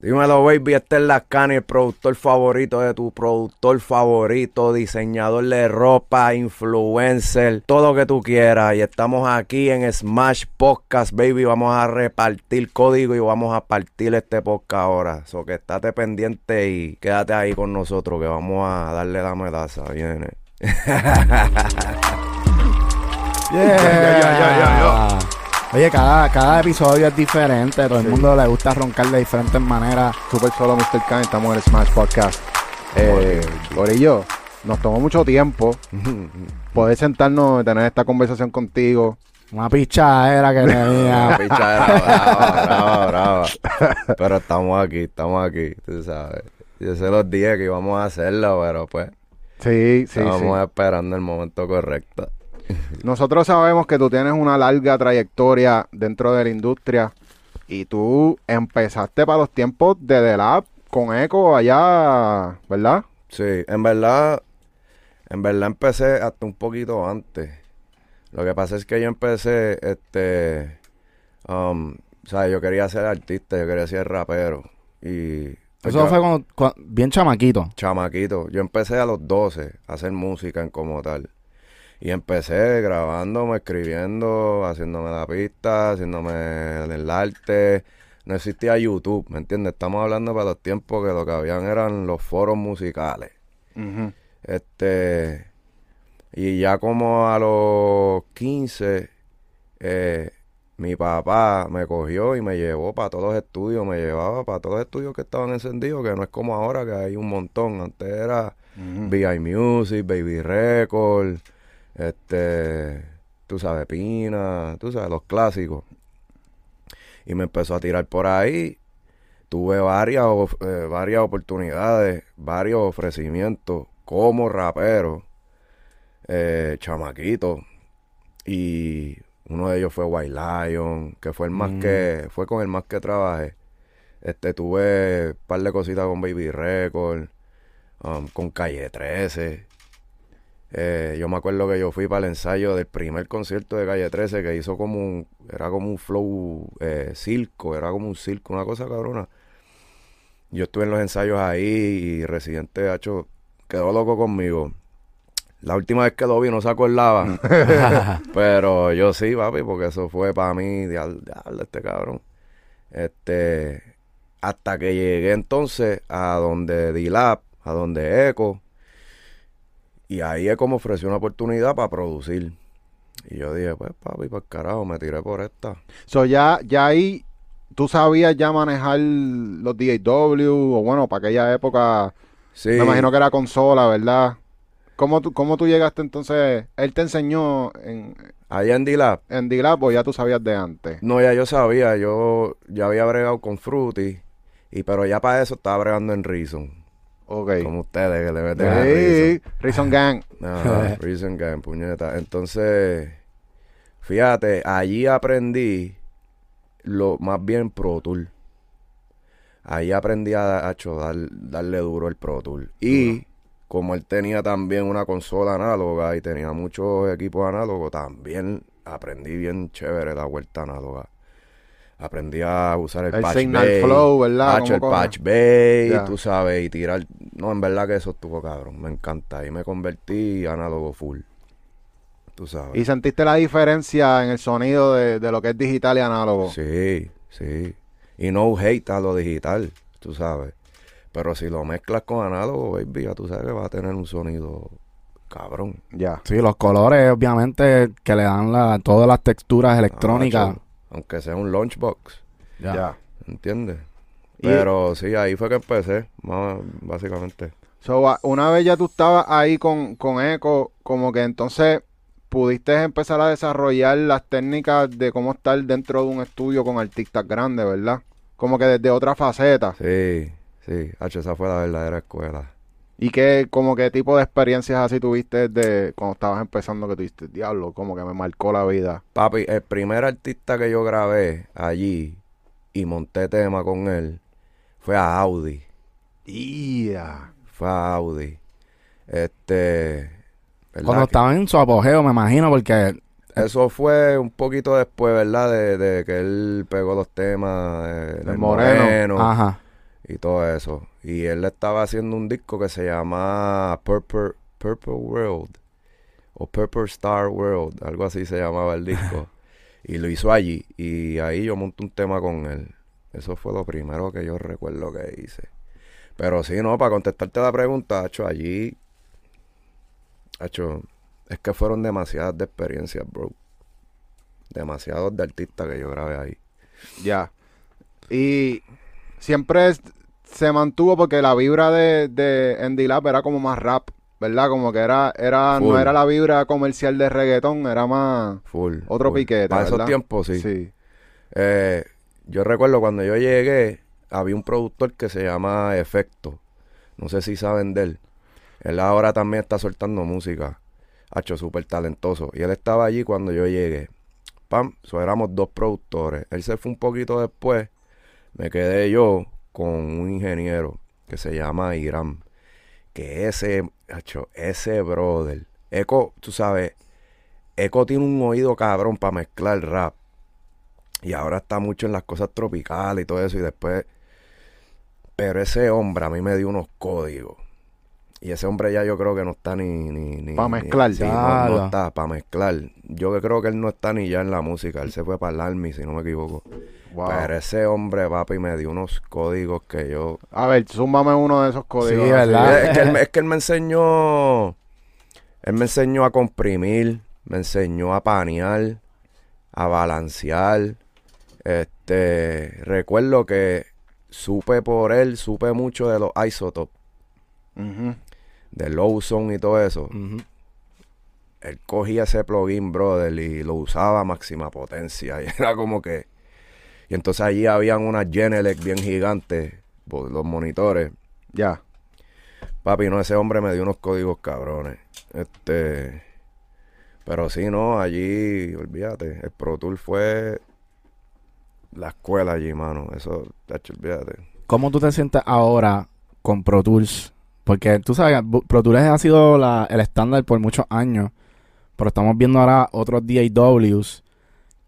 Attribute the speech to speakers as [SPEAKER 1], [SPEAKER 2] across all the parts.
[SPEAKER 1] Dímelo, baby, este es Lascani, el productor favorito de tu productor favorito, diseñador de ropa, influencer, todo lo que tú quieras. Y estamos aquí en Smash Podcast, baby. Vamos a repartir código y vamos a partir este podcast ahora. So que estate pendiente y quédate ahí con nosotros, que vamos a darle la medaza. Viene.
[SPEAKER 2] Yeah. Oye, cada, cada episodio es diferente. Todo el mundo le gusta roncar de diferentes maneras.
[SPEAKER 3] Super solo Mr. Khan, estamos en el Smash Podcast. Eh, Corillo, nos tomó mucho tiempo poder sentarnos y tener esta conversación contigo.
[SPEAKER 2] Una pichadera que
[SPEAKER 1] Una
[SPEAKER 2] tenía.
[SPEAKER 1] pichadera brava, brava, brava. Pero estamos aquí, estamos aquí, tú sabes. Yo sé los días que íbamos a hacerlo, pero pues
[SPEAKER 3] Sí, sí,
[SPEAKER 1] estábamos
[SPEAKER 3] sí.
[SPEAKER 1] esperando el momento correcto.
[SPEAKER 3] Nosotros sabemos que tú tienes una larga trayectoria dentro de la industria y tú empezaste para los tiempos de The Lab con Echo allá, ¿verdad?
[SPEAKER 1] Sí, en verdad, en verdad empecé hasta un poquito antes. Lo que pasa es que yo empecé, este, um, o sea, yo quería ser artista, yo quería ser rapero. Y pues,
[SPEAKER 2] Eso
[SPEAKER 1] yo-
[SPEAKER 2] fue cuando, cua- bien chamaquito.
[SPEAKER 1] chamaquito. Yo empecé a los 12 a hacer música en como tal. Y empecé grabándome, escribiendo, haciéndome la pista, haciéndome el arte. No existía YouTube, ¿me entiendes? Estamos hablando para los tiempos que lo que habían eran los foros musicales. Este. Y ya como a los 15, eh, mi papá me cogió y me llevó para todos los estudios, me llevaba para todos los estudios que estaban encendidos, que no es como ahora que hay un montón. Antes era
[SPEAKER 3] Ujú.
[SPEAKER 1] VI Music, Baby Record, este, tú sabes, Pina, tú sabes, los clásicos. Y me empezó a tirar por ahí. Tuve varias, eh, varias oportunidades, varios ofrecimientos como rapero, eh, chamaquito. Y uno de ellos fue White Lion, que fue el más
[SPEAKER 2] Mm.
[SPEAKER 1] que, fue con el más que trabajé. Este, tuve un par de cositas con Baby Record, um, con Calle 13. Eh, yo me acuerdo que yo fui para el ensayo del primer concierto de Calle 13 que hizo como un, era como un flow eh, circo, era como un circo, una cosa cabrona. Yo estuve en los ensayos ahí y Residente Hacho quedó loco conmigo. La última vez que lo vi no se acordaba, pero yo sí, papi, porque eso fue para mí, diablo, diablo, este cabrón. Este, hasta que llegué entonces a donde D-Lab, a donde Echo, y ahí Echo me ofreció una oportunidad para producir. Y yo dije, pues papi, pues carajo, me tiré por esta.
[SPEAKER 3] So ya, ya ahí tú sabías ya manejar los DAW o bueno, para aquella época
[SPEAKER 1] Sí,
[SPEAKER 3] me imagino que era consola, ¿verdad? ¿Cómo tú, cómo tú llegaste entonces? ¿Él te enseñó en,
[SPEAKER 1] allá en D-Lab,
[SPEAKER 3] en D-Lab o ya tú sabías de antes?
[SPEAKER 1] no, ya yo sabía, yo ya había bregado con Fruity, y pero ya para eso estaba bregando en Reason,
[SPEAKER 3] Ok.
[SPEAKER 1] como ustedes que le meten a Reason.
[SPEAKER 3] Gang.
[SPEAKER 1] Ajá, Reason Game, puñeta. Entonces, fíjate, allí aprendí lo más bien Pro Tool. Ahí aprendí a, a dar- darle duro el Pro Tool. Y como él tenía también una consola análoga y tenía muchos equipos análogos, también aprendí bien chévere la vuelta análoga. Aprendí a usar el,
[SPEAKER 3] El
[SPEAKER 1] patch
[SPEAKER 3] Signal
[SPEAKER 1] bay,
[SPEAKER 3] Flow, ¿verdad?
[SPEAKER 1] Hacho, el patch bay,
[SPEAKER 3] Ya.
[SPEAKER 1] tú sabes, y tirar. No, en verdad que eso estuvo cabrón, me encanta. Y me convertí análogo full. Tú sabes.
[SPEAKER 3] ¿Y sentiste la diferencia en el sonido de, de lo que es digital y análogo?
[SPEAKER 1] Sí, sí. Y no hate a lo digital, tú sabes. Pero si lo mezclas con análogo, baby, ya tú sabes que va a tener un sonido cabrón.
[SPEAKER 3] Ya.
[SPEAKER 2] Sí, los colores, obviamente, que le dan la, todas las texturas electrónicas.
[SPEAKER 1] Hacho, aunque sea un lunchbox,
[SPEAKER 2] Ya.
[SPEAKER 3] Ya.
[SPEAKER 1] ¿entiendes? Pero sí, ahí fue que empecé, más, básicamente.
[SPEAKER 3] So, a- una vez ya tú estabas ahí con, con Echo, como que entonces pudiste empezar a desarrollar las técnicas de cómo estar dentro de un estudio con artistas grandes, ¿verdad? Como que desde otra faceta.
[SPEAKER 1] Sí, sí. Hacho, esa fue la verdadera escuela.
[SPEAKER 3] ¿Y qué, como qué tipo de experiencias así tuviste desde cuando estabas empezando que tuviste? Diablo, como que me marcó la vida.
[SPEAKER 1] Papi, el primer artista que yo grabé allí y monté tema con él fue a Audi.
[SPEAKER 3] ¡Ya!
[SPEAKER 1] Fue a Audi. Este. ¿verdad
[SPEAKER 2] Cuando
[SPEAKER 1] que-
[SPEAKER 2] estaba en su apogeo, me imagino, porque
[SPEAKER 1] Eso fue un poquito después, ¿verdad? De, de que él pegó los temas. eh,
[SPEAKER 3] El. Moreno.
[SPEAKER 2] Ajá.
[SPEAKER 1] y todo eso. Y él estaba haciendo un disco que se llama Purple, Purple World o Purple Star World, algo así se llamaba el disco. y lo hizo allí y ahí yo monté un tema con él. Eso fue lo primero que yo recuerdo que hice. Pero sí, no, para contestarte la pregunta, hecho allí, hecho, es que fueron demasiadas de experiencias, bro. Demasiados de artistas que yo grabé ahí.
[SPEAKER 3] Ya. Y siempre se mantuvo porque la vibra de, de Andy Lab era como más rap, ¿verdad? Como que era, era, no era la vibra comercial de reggaetón, era más
[SPEAKER 1] Full.
[SPEAKER 3] otro
[SPEAKER 1] full.
[SPEAKER 3] piquete,
[SPEAKER 1] Para esos tiempos, sí.
[SPEAKER 3] Sí.
[SPEAKER 1] Eh, yo recuerdo cuando yo llegué, había un productor que se llama Efecto. No sé si saben de él. Él ahora también está soltando música. Hacho, súper talentoso. Y él estaba allí cuando yo llegué. Pam, so éramos dos productores. Él se fue un poquito después. Me quedé yo con un ingeniero que se llama Iram. Que ese, ese brother. Eco, tú sabes, Eco tiene un oído cabrón para mezclar rap. Y ahora está mucho en las cosas tropicales y todo eso. Y después. Pero ese hombre a mí me dio unos códigos. Y ese hombre ya yo creo que no está ni. ni, ni
[SPEAKER 3] Pa'
[SPEAKER 1] ni-
[SPEAKER 3] mezclar.
[SPEAKER 1] sí, no, está para mezclar. Yo que creo que él no está ni ya en la música. Él se fue para el Army, si no me equivoco.
[SPEAKER 3] Wow.
[SPEAKER 1] Pero ese hombre, papi, me dio unos códigos que yo.
[SPEAKER 3] A ver, súmame uno de esos códigos.
[SPEAKER 2] Sí. ¿verdad?
[SPEAKER 1] Es que, él, es que él me enseñó. Él me enseñó a comprimir, me enseñó a panear, a balancear. Este, recuerdo que supe por él, supe mucho de los isotopes. De low zone y todo eso. Él cogía ese plugin, brother, y lo usaba a máxima potencia. Y era como que. Y entonces allí habían unas Genelec bien gigantes, por los monitores.
[SPEAKER 3] Ya.
[SPEAKER 1] Papi, no, ese hombre me dio unos códigos cabrones. Este. Pero sí, no, allí, olvídate, el Pro Tour fue la escuela allí, mano. Eso, olvídate.
[SPEAKER 2] ¿Cómo tú te sientes ahora con Pro Tools? Porque tú sabes, Pro Tools ha sido la- el estándar por muchos años, pero estamos viendo ahora otros DAWs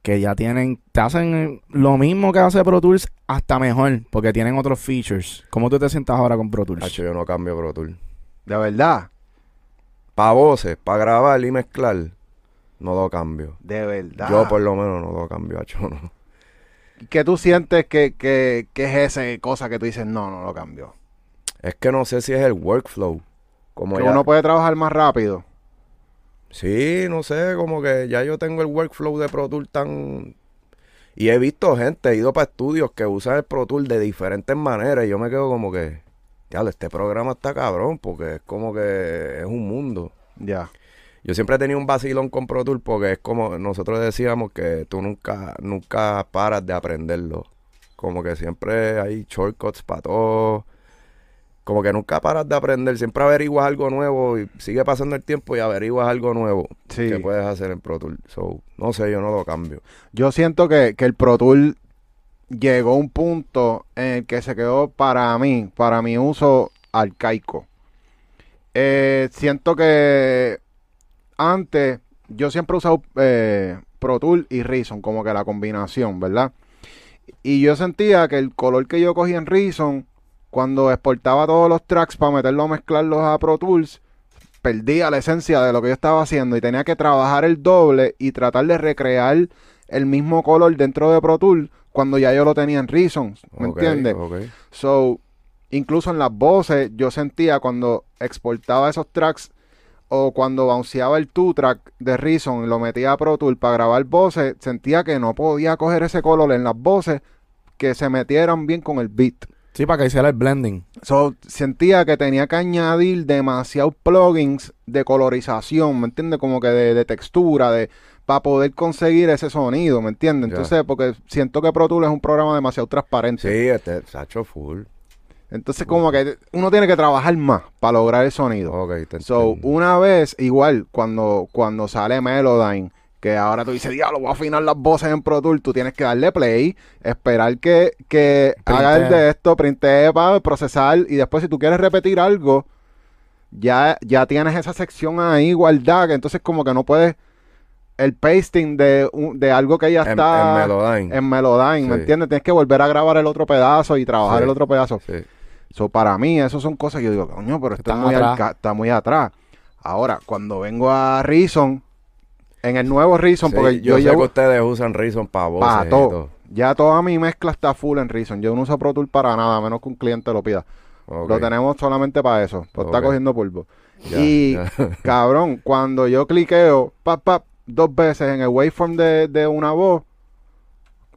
[SPEAKER 2] que ya tienen, te hacen lo mismo que hace Pro Tools, hasta mejor, porque tienen otros features. ¿Cómo tú te sientes ahora con Pro Tools?
[SPEAKER 1] Tacho, yo no cambio Pro Tour.
[SPEAKER 3] De verdad.
[SPEAKER 1] Para voces, para grabar y mezclar, no lo cambio.
[SPEAKER 3] De verdad.
[SPEAKER 1] Yo por lo menos no lo cambio, hacho, no.
[SPEAKER 3] ¿Qué tú sientes que, que, que es esa cosa que tú dices, no, no lo cambio?
[SPEAKER 1] Es que no sé si es el workflow. Como
[SPEAKER 3] Que
[SPEAKER 1] ya-
[SPEAKER 3] uno puede trabajar más rápido.
[SPEAKER 1] Sí, no sé, como que ya yo tengo el workflow de Pro Tool tan... Y he visto gente, he ido para estudios que usan el Pro Tool de diferentes maneras y yo me quedo como que, ya, este programa está cabrón porque es como que es un mundo.
[SPEAKER 3] Ya.
[SPEAKER 1] Yo siempre he tenido un vacilón con Pro Tool porque es como nosotros decíamos que tú nunca, nunca paras de aprenderlo. Como que siempre hay shortcuts para todo. Como que nunca paras de aprender, siempre averiguas algo nuevo y sigue pasando el tiempo y averiguas algo nuevo
[SPEAKER 3] Sí.
[SPEAKER 1] que puedes hacer en Pro Tool. So, no sé, yo no lo cambio.
[SPEAKER 3] Yo siento que, que el Pro Tool llegó a un punto en el que se quedó para mí, para mi uso arcaico. Eh, siento que antes yo siempre he usado eh, Pro Tool y Reason, como que la combinación, ¿verdad? Y yo sentía que el color que yo cogía en Reason, cuando exportaba todos los tracks para meterlo a mezclarlos a Pro Tools, perdía la esencia de lo que yo estaba haciendo y tenía que trabajar el doble y tratar de recrear el mismo color dentro de Pro Tools cuando ya yo lo tenía en Reason, ¿me
[SPEAKER 1] Ok,
[SPEAKER 3] entiendes? So, incluso en las voces, yo sentía cuando exportaba esos tracks o cuando bounceaba el 2-track de Reason y lo metía a Pro Tool para grabar voces, sentía que no podía coger ese color en las voces que se metieran bien con el beat.
[SPEAKER 2] Sí, para que hiciera el blending.
[SPEAKER 3] So, sentía que tenía que añadir demasiados plugins de colorización, ¿me entiendes? Como que de, de textura, de para poder conseguir ese sonido, ¿me entiendes? Entonces, porque siento que Pro Tools es un programa demasiado transparente.
[SPEAKER 1] Sí, este, Sacho full.
[SPEAKER 3] Entonces, como que uno tiene que trabajar más para lograr el sonido.
[SPEAKER 1] Ok, te
[SPEAKER 3] So,
[SPEAKER 1] entiendo.
[SPEAKER 3] una vez, igual, cuando, cuando sale Melodyne, que ahora tú dices, diablo, voy a afinar las voces en Pro Tool, tú tienes que darle play, esperar que, que haga el de esto, printee para procesar, y después si tú quieres repetir algo, ya, ya tienes esa sección ahí guardada, que entonces como que no puedes el pasting de, de algo que ya
[SPEAKER 1] En,
[SPEAKER 3] está
[SPEAKER 1] en Melodyne.
[SPEAKER 3] en Melodyne, ¿me entiendes? Tienes que volver a grabar el otro pedazo y trabajar
[SPEAKER 1] Sí.
[SPEAKER 3] el otro pedazo.
[SPEAKER 1] Sí.
[SPEAKER 3] So, para mí, eso son cosas que yo digo, coño, pero está muy,
[SPEAKER 2] atrás.
[SPEAKER 3] está muy atrás. Ahora, cuando vengo a Reason, en el nuevo Reason,
[SPEAKER 1] Sí,
[SPEAKER 3] porque
[SPEAKER 1] yo,
[SPEAKER 3] yo,
[SPEAKER 1] sé que ustedes usan Reason para voces
[SPEAKER 3] para
[SPEAKER 1] y
[SPEAKER 3] todo. Ya toda mi mezcla está full en Reason. Yo no uso Pro Tool para nada, a menos que un cliente lo pida. Lo tenemos solamente para eso. Pues está cogiendo polvo.
[SPEAKER 1] Ya,
[SPEAKER 3] y,
[SPEAKER 1] ya.
[SPEAKER 3] cabrón, cuando yo cliqueo, pap, pap, dos veces en el waveform de, de una voz,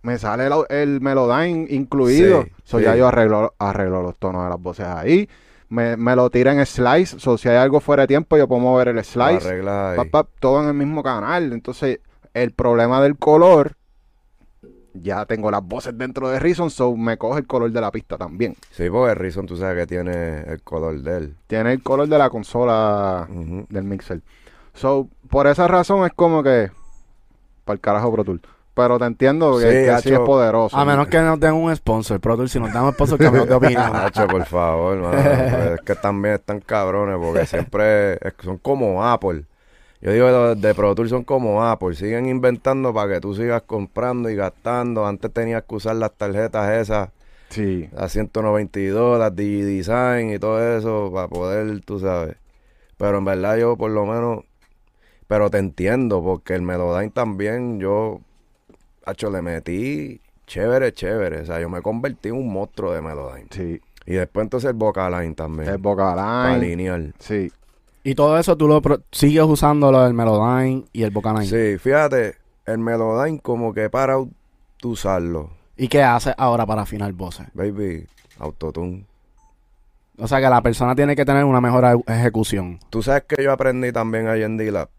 [SPEAKER 3] me sale el, el Melodyne incluido.
[SPEAKER 1] Sí,
[SPEAKER 3] so
[SPEAKER 1] sí.
[SPEAKER 3] ya yo arreglo, arreglo los tonos de las voces ahí. Me, me lo tira en slice. So si hay algo fuera de tiempo, yo puedo mover el slice. Pap, pap, todo en el mismo canal. Entonces, el problema del color, ya tengo las voces dentro de Reason, so me coge el color de la pista también.
[SPEAKER 1] Sí, porque Reason tú sabes que tiene el color de él.
[SPEAKER 3] Tiene el color de la consola del mixer. So, por esa razón es como que. Para el carajo Pro Tool. Pero te entiendo que
[SPEAKER 1] Sí,
[SPEAKER 3] que sí, es poderoso.
[SPEAKER 2] A menos que nos den un sponsor, Pro Tool, si nos dan un sponsor, cambiamos de opinión.
[SPEAKER 1] Hacho, por favor, mano, es que también están cabrones, porque siempre es- son como Apple. Yo digo, los de Pro Tools son como Apple, siguen inventando para que tú sigas comprando y gastando. Antes tenías que usar las tarjetas esas,
[SPEAKER 3] Sí.
[SPEAKER 1] las 192, las DigiDesign y todo eso, para poder, tú sabes. Pero en verdad yo por lo menos, pero te entiendo, porque el Melodyne también, yo, hacho, le metí chévere, chévere. O sea, yo me convertí en un monstruo de Melodyne.
[SPEAKER 3] Sí.
[SPEAKER 1] Y después entonces el Vocaline también.
[SPEAKER 3] El
[SPEAKER 1] para
[SPEAKER 3] Vocaline.
[SPEAKER 1] lineal.
[SPEAKER 3] Sí.
[SPEAKER 2] Y todo eso tú lo pro- sigues usando, lo del Melodyne y el Vocaline.
[SPEAKER 1] Sí, fíjate, el Melodyne como que para usarlo.
[SPEAKER 2] ¿Y qué haces ahora para afinar voces?
[SPEAKER 1] Baby, autotune.
[SPEAKER 2] O sea que la persona tiene que tener una mejor eje- ejecución.
[SPEAKER 1] Tú sabes que yo aprendí también allá en D-Lab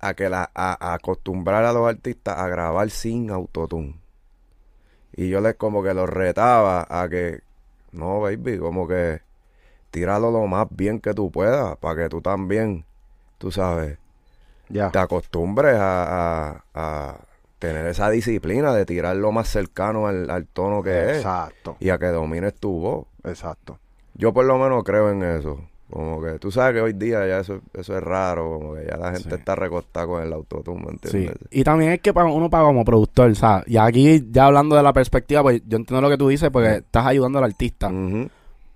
[SPEAKER 1] a que la, a, a acostumbrar a los artistas a grabar sin autotune. Y yo les como que los retaba a que, no, baby, como que tíralo lo más bien que tú puedas para que tú también, tú sabes,
[SPEAKER 3] Ya.
[SPEAKER 1] te acostumbres a, a- a tener esa disciplina de tirar lo más cercano al, al tono que es
[SPEAKER 3] Exacto.
[SPEAKER 1] y a que domines tu voz.
[SPEAKER 3] Exacto.
[SPEAKER 1] Yo por lo menos creo en eso. Como que tú sabes que hoy día ya eso, eso es raro, como que ya la gente
[SPEAKER 2] Sí.
[SPEAKER 1] está recostada con el autotune, ¿me
[SPEAKER 2] Sí.
[SPEAKER 1] entiendes?
[SPEAKER 2] Y también es que pa- uno paga como productor, ¿sabes? Y aquí, ya hablando de la perspectiva, pues yo entiendo lo que tú dices porque estás ayudando al artista.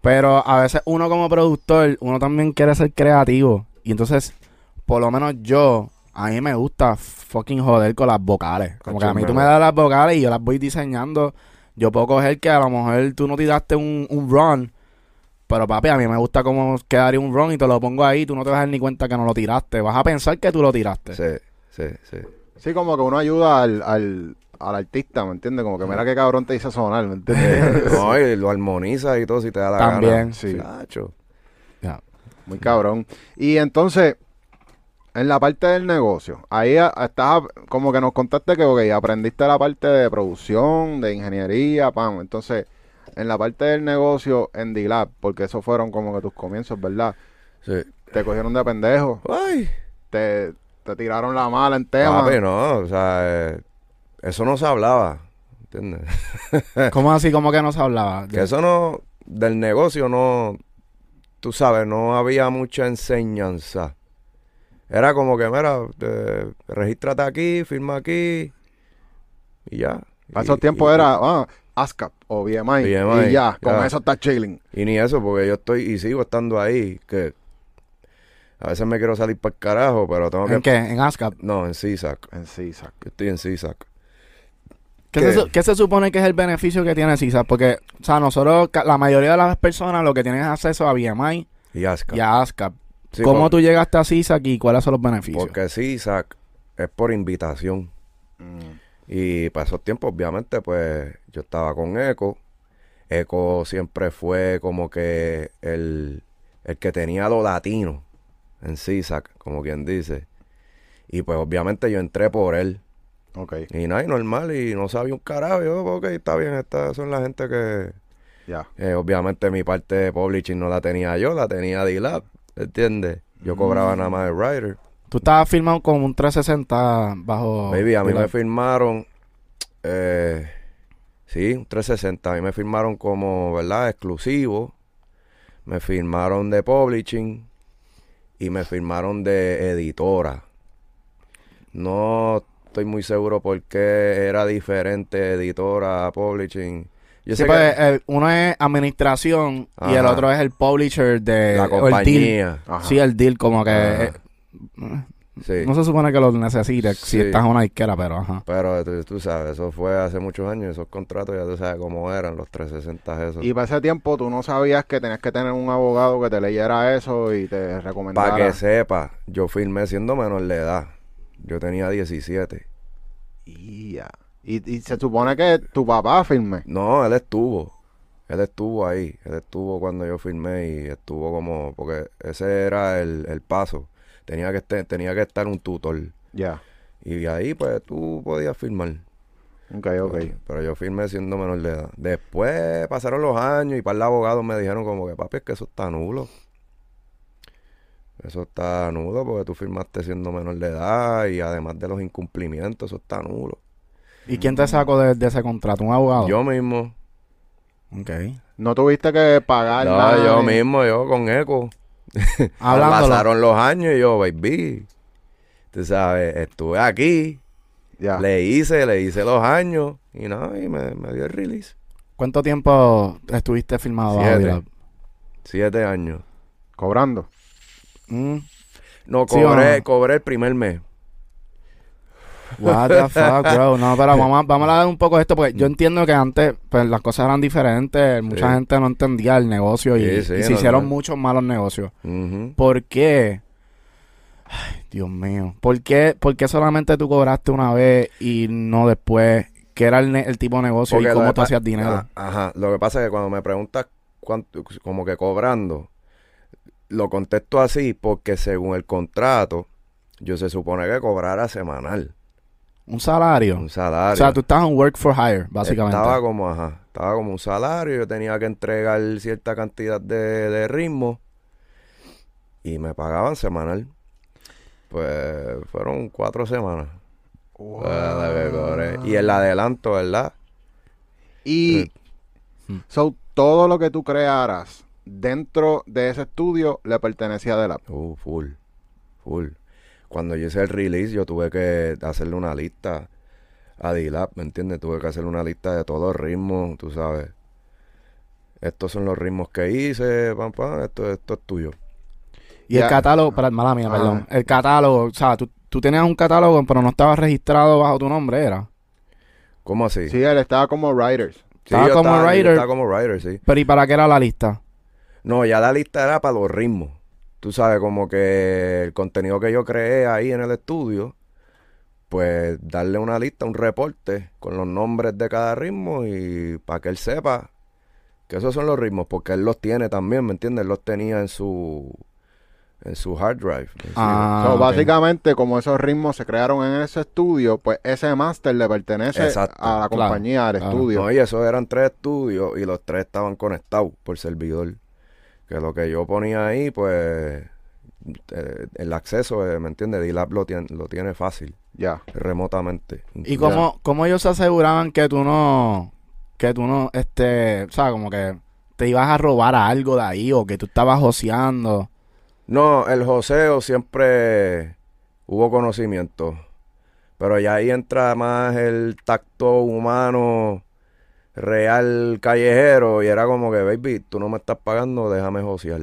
[SPEAKER 2] Pero a veces uno como productor, uno también quiere ser creativo. Y entonces, por lo menos yo, a mí me gusta fucking joder con las vocales. Como que a mí tú me das las vocales y yo las voy diseñando. Yo puedo coger que a lo mejor tú no tiraste un, un run. Pero papi, a mí me gusta cómo quedaría un run y te lo pongo ahí. Tú no te vas a dar ni cuenta que no lo tiraste. Vas a pensar que tú lo tiraste.
[SPEAKER 1] Sí, sí, sí.
[SPEAKER 3] Sí, como que uno ayuda al, al, al artista, ¿me entiendes? Como que mira qué cabrón te hizo sonar, ¿me entiendes?
[SPEAKER 1] no, y lo armoniza y todo si te da la gana.
[SPEAKER 2] También.
[SPEAKER 3] Sí.
[SPEAKER 1] Chacho.
[SPEAKER 2] Ya.
[SPEAKER 3] Muy cabrón. Y entonces, en la parte del negocio, ahí estás, como que nos contaste que, ok, aprendiste la parte de producción, de ingeniería, pam. Entonces, en la parte del negocio en D-Lab, porque esos fueron como que tus comienzos, ¿verdad?
[SPEAKER 1] Sí.
[SPEAKER 3] Te cogieron de pendejo,
[SPEAKER 1] Ay,
[SPEAKER 3] te, te tiraron la mala en tema.
[SPEAKER 1] papi, no, o sea, eh, eso no se hablaba, ¿entiendes?
[SPEAKER 2] ¿Cómo así? ¿Cómo que no se hablaba?
[SPEAKER 1] Que eso no, del negocio no, tú sabes, no había mucha enseñanza. Era como que, mira, te, regístrate aquí, firma aquí y ya.
[SPEAKER 3] Para esos tiempos era ah, ASCAP o BMI,
[SPEAKER 1] BMI,
[SPEAKER 3] y ya, con
[SPEAKER 1] ya.
[SPEAKER 3] eso estás chilling.
[SPEAKER 1] Y ni eso, porque yo estoy y sigo estando ahí, que a veces me quiero salir para el carajo, pero tengo que...
[SPEAKER 2] ¿En qué? ¿En ASCAP?
[SPEAKER 1] No, en CISAC.
[SPEAKER 3] En CISAC.
[SPEAKER 1] Yo estoy en CISAC.
[SPEAKER 2] ¿Qué,
[SPEAKER 1] ¿Qué?
[SPEAKER 2] Se, su- qué se supone que es el beneficio que tiene CISA? Porque, o sea, nosotros, la mayoría de las personas lo que tienen es acceso a BMI
[SPEAKER 1] Y ASCA.
[SPEAKER 2] y a ASCAP.
[SPEAKER 1] Sí,
[SPEAKER 2] ¿Cómo
[SPEAKER 1] por-
[SPEAKER 2] tú llegaste a CISA y cuáles son los beneficios?
[SPEAKER 1] Porque CISAC es por invitación.
[SPEAKER 3] Mm.
[SPEAKER 1] Y para esos tiempos, obviamente, pues yo estaba con Eco. Eco siempre fue como que el, el que tenía lo latino en CISAC, como quien dice. Y pues obviamente yo entré por él.
[SPEAKER 3] Ok,
[SPEAKER 1] Y nada, y normal, y no sabía un carajo. Yo, ok, está bien, estas son la gente que...
[SPEAKER 3] ya.
[SPEAKER 1] eh, obviamente mi parte de publishing no la tenía yo, la tenía D-Lab, ¿entiendes? Yo cobraba nada más el writer.
[SPEAKER 2] Tú estabas firmado con un 360 bajo...
[SPEAKER 1] Baby, a mí me firmaron, eh, sí, un 360, a mí me firmaron como, ¿verdad? Exclusivo, me firmaron de publishing y me firmaron de editora. No estoy muy seguro por qué era diferente editora, publishing. Yo
[SPEAKER 2] Sí,
[SPEAKER 1] sé
[SPEAKER 2] pues,
[SPEAKER 1] que
[SPEAKER 2] el- uno es administración y el otro es el publisher de
[SPEAKER 1] la
[SPEAKER 2] o el deal.
[SPEAKER 1] compañía.
[SPEAKER 2] Sí, el deal, como que
[SPEAKER 1] Ajá. Sí.
[SPEAKER 2] no se supone que lo necesites si estás en una disquera, pero ajá.
[SPEAKER 1] Pero tú, tú sabes, eso fue hace muchos años, esos contratos ya tú sabes cómo eran, los 360 esos.
[SPEAKER 3] Y para ese tiempo tú no sabías que tenías que tener un abogado que te leyera eso y te recomendara.
[SPEAKER 1] Para que sepa, yo firmé siendo menor de edad. Yo tenía 17.
[SPEAKER 3] Ya. Y, y se supone que tu papá firme.
[SPEAKER 1] No, él estuvo. Él estuvo ahí. Él estuvo cuando yo firmé y estuvo como... Porque ese era el, el paso. Tenía que, tenía que estar un tutor.
[SPEAKER 3] Ya.
[SPEAKER 1] Y de ahí, pues, tú podías firmar.
[SPEAKER 3] Ok, ok.
[SPEAKER 1] Pero yo firmé siendo menor de edad. Después pasaron los años y para el abogado me dijeron como que, papi, es que eso está nulo. Eso está nulo porque tú firmaste siendo menor de edad y además de los incumplimientos, eso está nulo.
[SPEAKER 2] ¿Y quién te sacó de, de ese contrato? ¿Un abogado?
[SPEAKER 1] Yo mismo.
[SPEAKER 2] Ok.
[SPEAKER 3] No tuviste que pagar
[SPEAKER 1] No,
[SPEAKER 3] nada.
[SPEAKER 1] yo
[SPEAKER 3] ni-
[SPEAKER 1] mismo, yo con eco. Pasaron los años y yo, baby. Tú sabes, estuve aquí, le hice, le hice los años y nada, y me, me dio el release.
[SPEAKER 2] ¿Cuánto tiempo estuviste filmado
[SPEAKER 1] Siete. Siete años.
[SPEAKER 3] Cobrando.
[SPEAKER 2] Mm,
[SPEAKER 1] No,
[SPEAKER 2] ¿Sí o
[SPEAKER 1] cobré,
[SPEAKER 2] no?
[SPEAKER 1] cobré el primer mes.
[SPEAKER 2] What the fuck, bro. No, pero vamos, a- vamos a hablar un poco de esto porque yo entiendo que antes pues, las cosas eran diferentes. Mucha
[SPEAKER 1] Sí.
[SPEAKER 2] gente no entendía el negocio y,
[SPEAKER 1] Sí, sí,
[SPEAKER 2] y se hicieron muchos malos negocios. ¿Por qué? Ay, Dios mío. ¿Por qué, por qué solamente tú cobraste una vez y no después? ¿Qué era el, ne- el tipo de negocio
[SPEAKER 1] Porque
[SPEAKER 2] y cómo tú hacías dinero?
[SPEAKER 1] Ah, ajá. Lo que pasa es que cuando me preguntas cuánto, como que cobrando, lo contesto así porque según el contrato, yo se supone que cobrara semanal.
[SPEAKER 2] ¿Un salario?
[SPEAKER 1] Un salario.
[SPEAKER 2] O sea, tú estás en work for hire, básicamente.
[SPEAKER 1] Estaba como, ajá, estaba como un salario, yo tenía que entregar cierta cantidad de, de ritmo y me pagaban semanal. Pues fueron cuatro semanas.
[SPEAKER 3] Wow.
[SPEAKER 1] Ah. Y el adelanto, ¿verdad?
[SPEAKER 3] Y
[SPEAKER 2] Mm.
[SPEAKER 3] so, todo lo que tú crearas dentro de ese estudio le pertenecía a Delap.
[SPEAKER 1] Uh, full, full. Cuando yo hice el release, yo tuve que hacerle una lista a D-Lab, ¿me entiendes? Tuve que hacerle una lista de todos los ritmos, tú sabes. Estos son los ritmos que hice, pam, pam, esto, esto es tuyo.
[SPEAKER 2] Y el catálogo, para, mala mía,
[SPEAKER 3] Ajá.
[SPEAKER 2] perdón. El catálogo, o sea, tú, tú tenías un catálogo, pero no estaba registrado bajo tu nombre, ¿era?
[SPEAKER 1] ¿Cómo así?
[SPEAKER 3] Sí, él estaba como writers.
[SPEAKER 1] Sí,
[SPEAKER 2] Estaba
[SPEAKER 1] yo
[SPEAKER 2] como
[SPEAKER 1] estaba, yo
[SPEAKER 2] writer.
[SPEAKER 1] estaba como writer, sí.
[SPEAKER 2] Pero ¿y para qué era la lista?
[SPEAKER 1] No, ya la lista era para los ritmos. Tú sabes, como que el contenido que yo creé ahí en el estudio, pues darle una lista, un reporte con los nombres de cada ritmo y para que él sepa que esos son los ritmos, porque él los tiene también, ¿me entiendes? Él los tenía en su en su hard drive.
[SPEAKER 2] Ah,
[SPEAKER 3] So. Básicamente, como esos ritmos se crearon en ese estudio, pues ese máster le pertenece
[SPEAKER 1] Exacto.
[SPEAKER 3] a la
[SPEAKER 2] Claro,
[SPEAKER 3] compañía, al
[SPEAKER 2] claro.
[SPEAKER 3] estudio.
[SPEAKER 1] No, y esos eran tres estudios y los tres estaban conectados por servidor. Que lo que yo ponía ahí, pues, eh, el acceso, eh, ¿me entiendes? D-Lab lo tiene, lo tiene fácil,
[SPEAKER 3] Ya.
[SPEAKER 1] remotamente.
[SPEAKER 2] ¿Y cómo, cómo ellos se aseguraban que tú no, que tú no, este, o sea, como que te ibas a robar algo de ahí o que tú estabas joseando?
[SPEAKER 1] No, el joseo siempre hubo conocimiento. Pero ya ahí entra más el tacto humano real callejero y era como que, baby, tú no me estás pagando, déjame josear.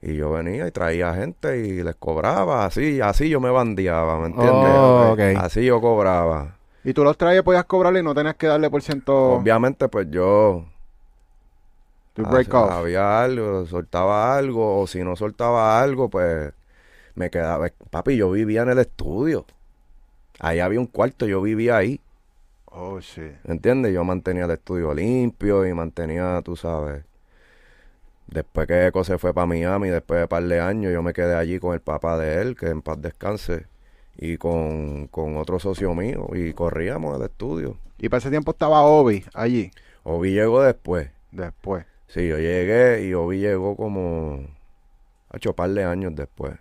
[SPEAKER 1] Y yo venía y traía gente y les cobraba, así, así yo me bandeaba, ¿me entiendes?
[SPEAKER 2] Oh.
[SPEAKER 1] Así yo cobraba.
[SPEAKER 3] Y tú los traías, podías cobrarle y no tenías que darle por ciento
[SPEAKER 1] Obviamente, pues yo
[SPEAKER 3] tu break off.
[SPEAKER 1] Había algo, soltaba algo, o si no soltaba algo, pues me quedaba. Papi, yo vivía en el estudio. Ahí había un cuarto, yo vivía ahí.
[SPEAKER 3] Oh, shit.
[SPEAKER 1] ¿Entiendes? Yo mantenía el estudio limpio y mantenía, tú sabes. Después que Eco se fue para Miami, después de un par de años, yo me quedé allí con el papá de él, que en paz descanse, y con, con otro socio mío, y corríamos el estudio.
[SPEAKER 3] Y para ese tiempo estaba Obi allí,
[SPEAKER 1] Obi llegó después.
[SPEAKER 3] después.
[SPEAKER 1] Sí, yo llegué y Obi llegó como... Ha hecho par de años después.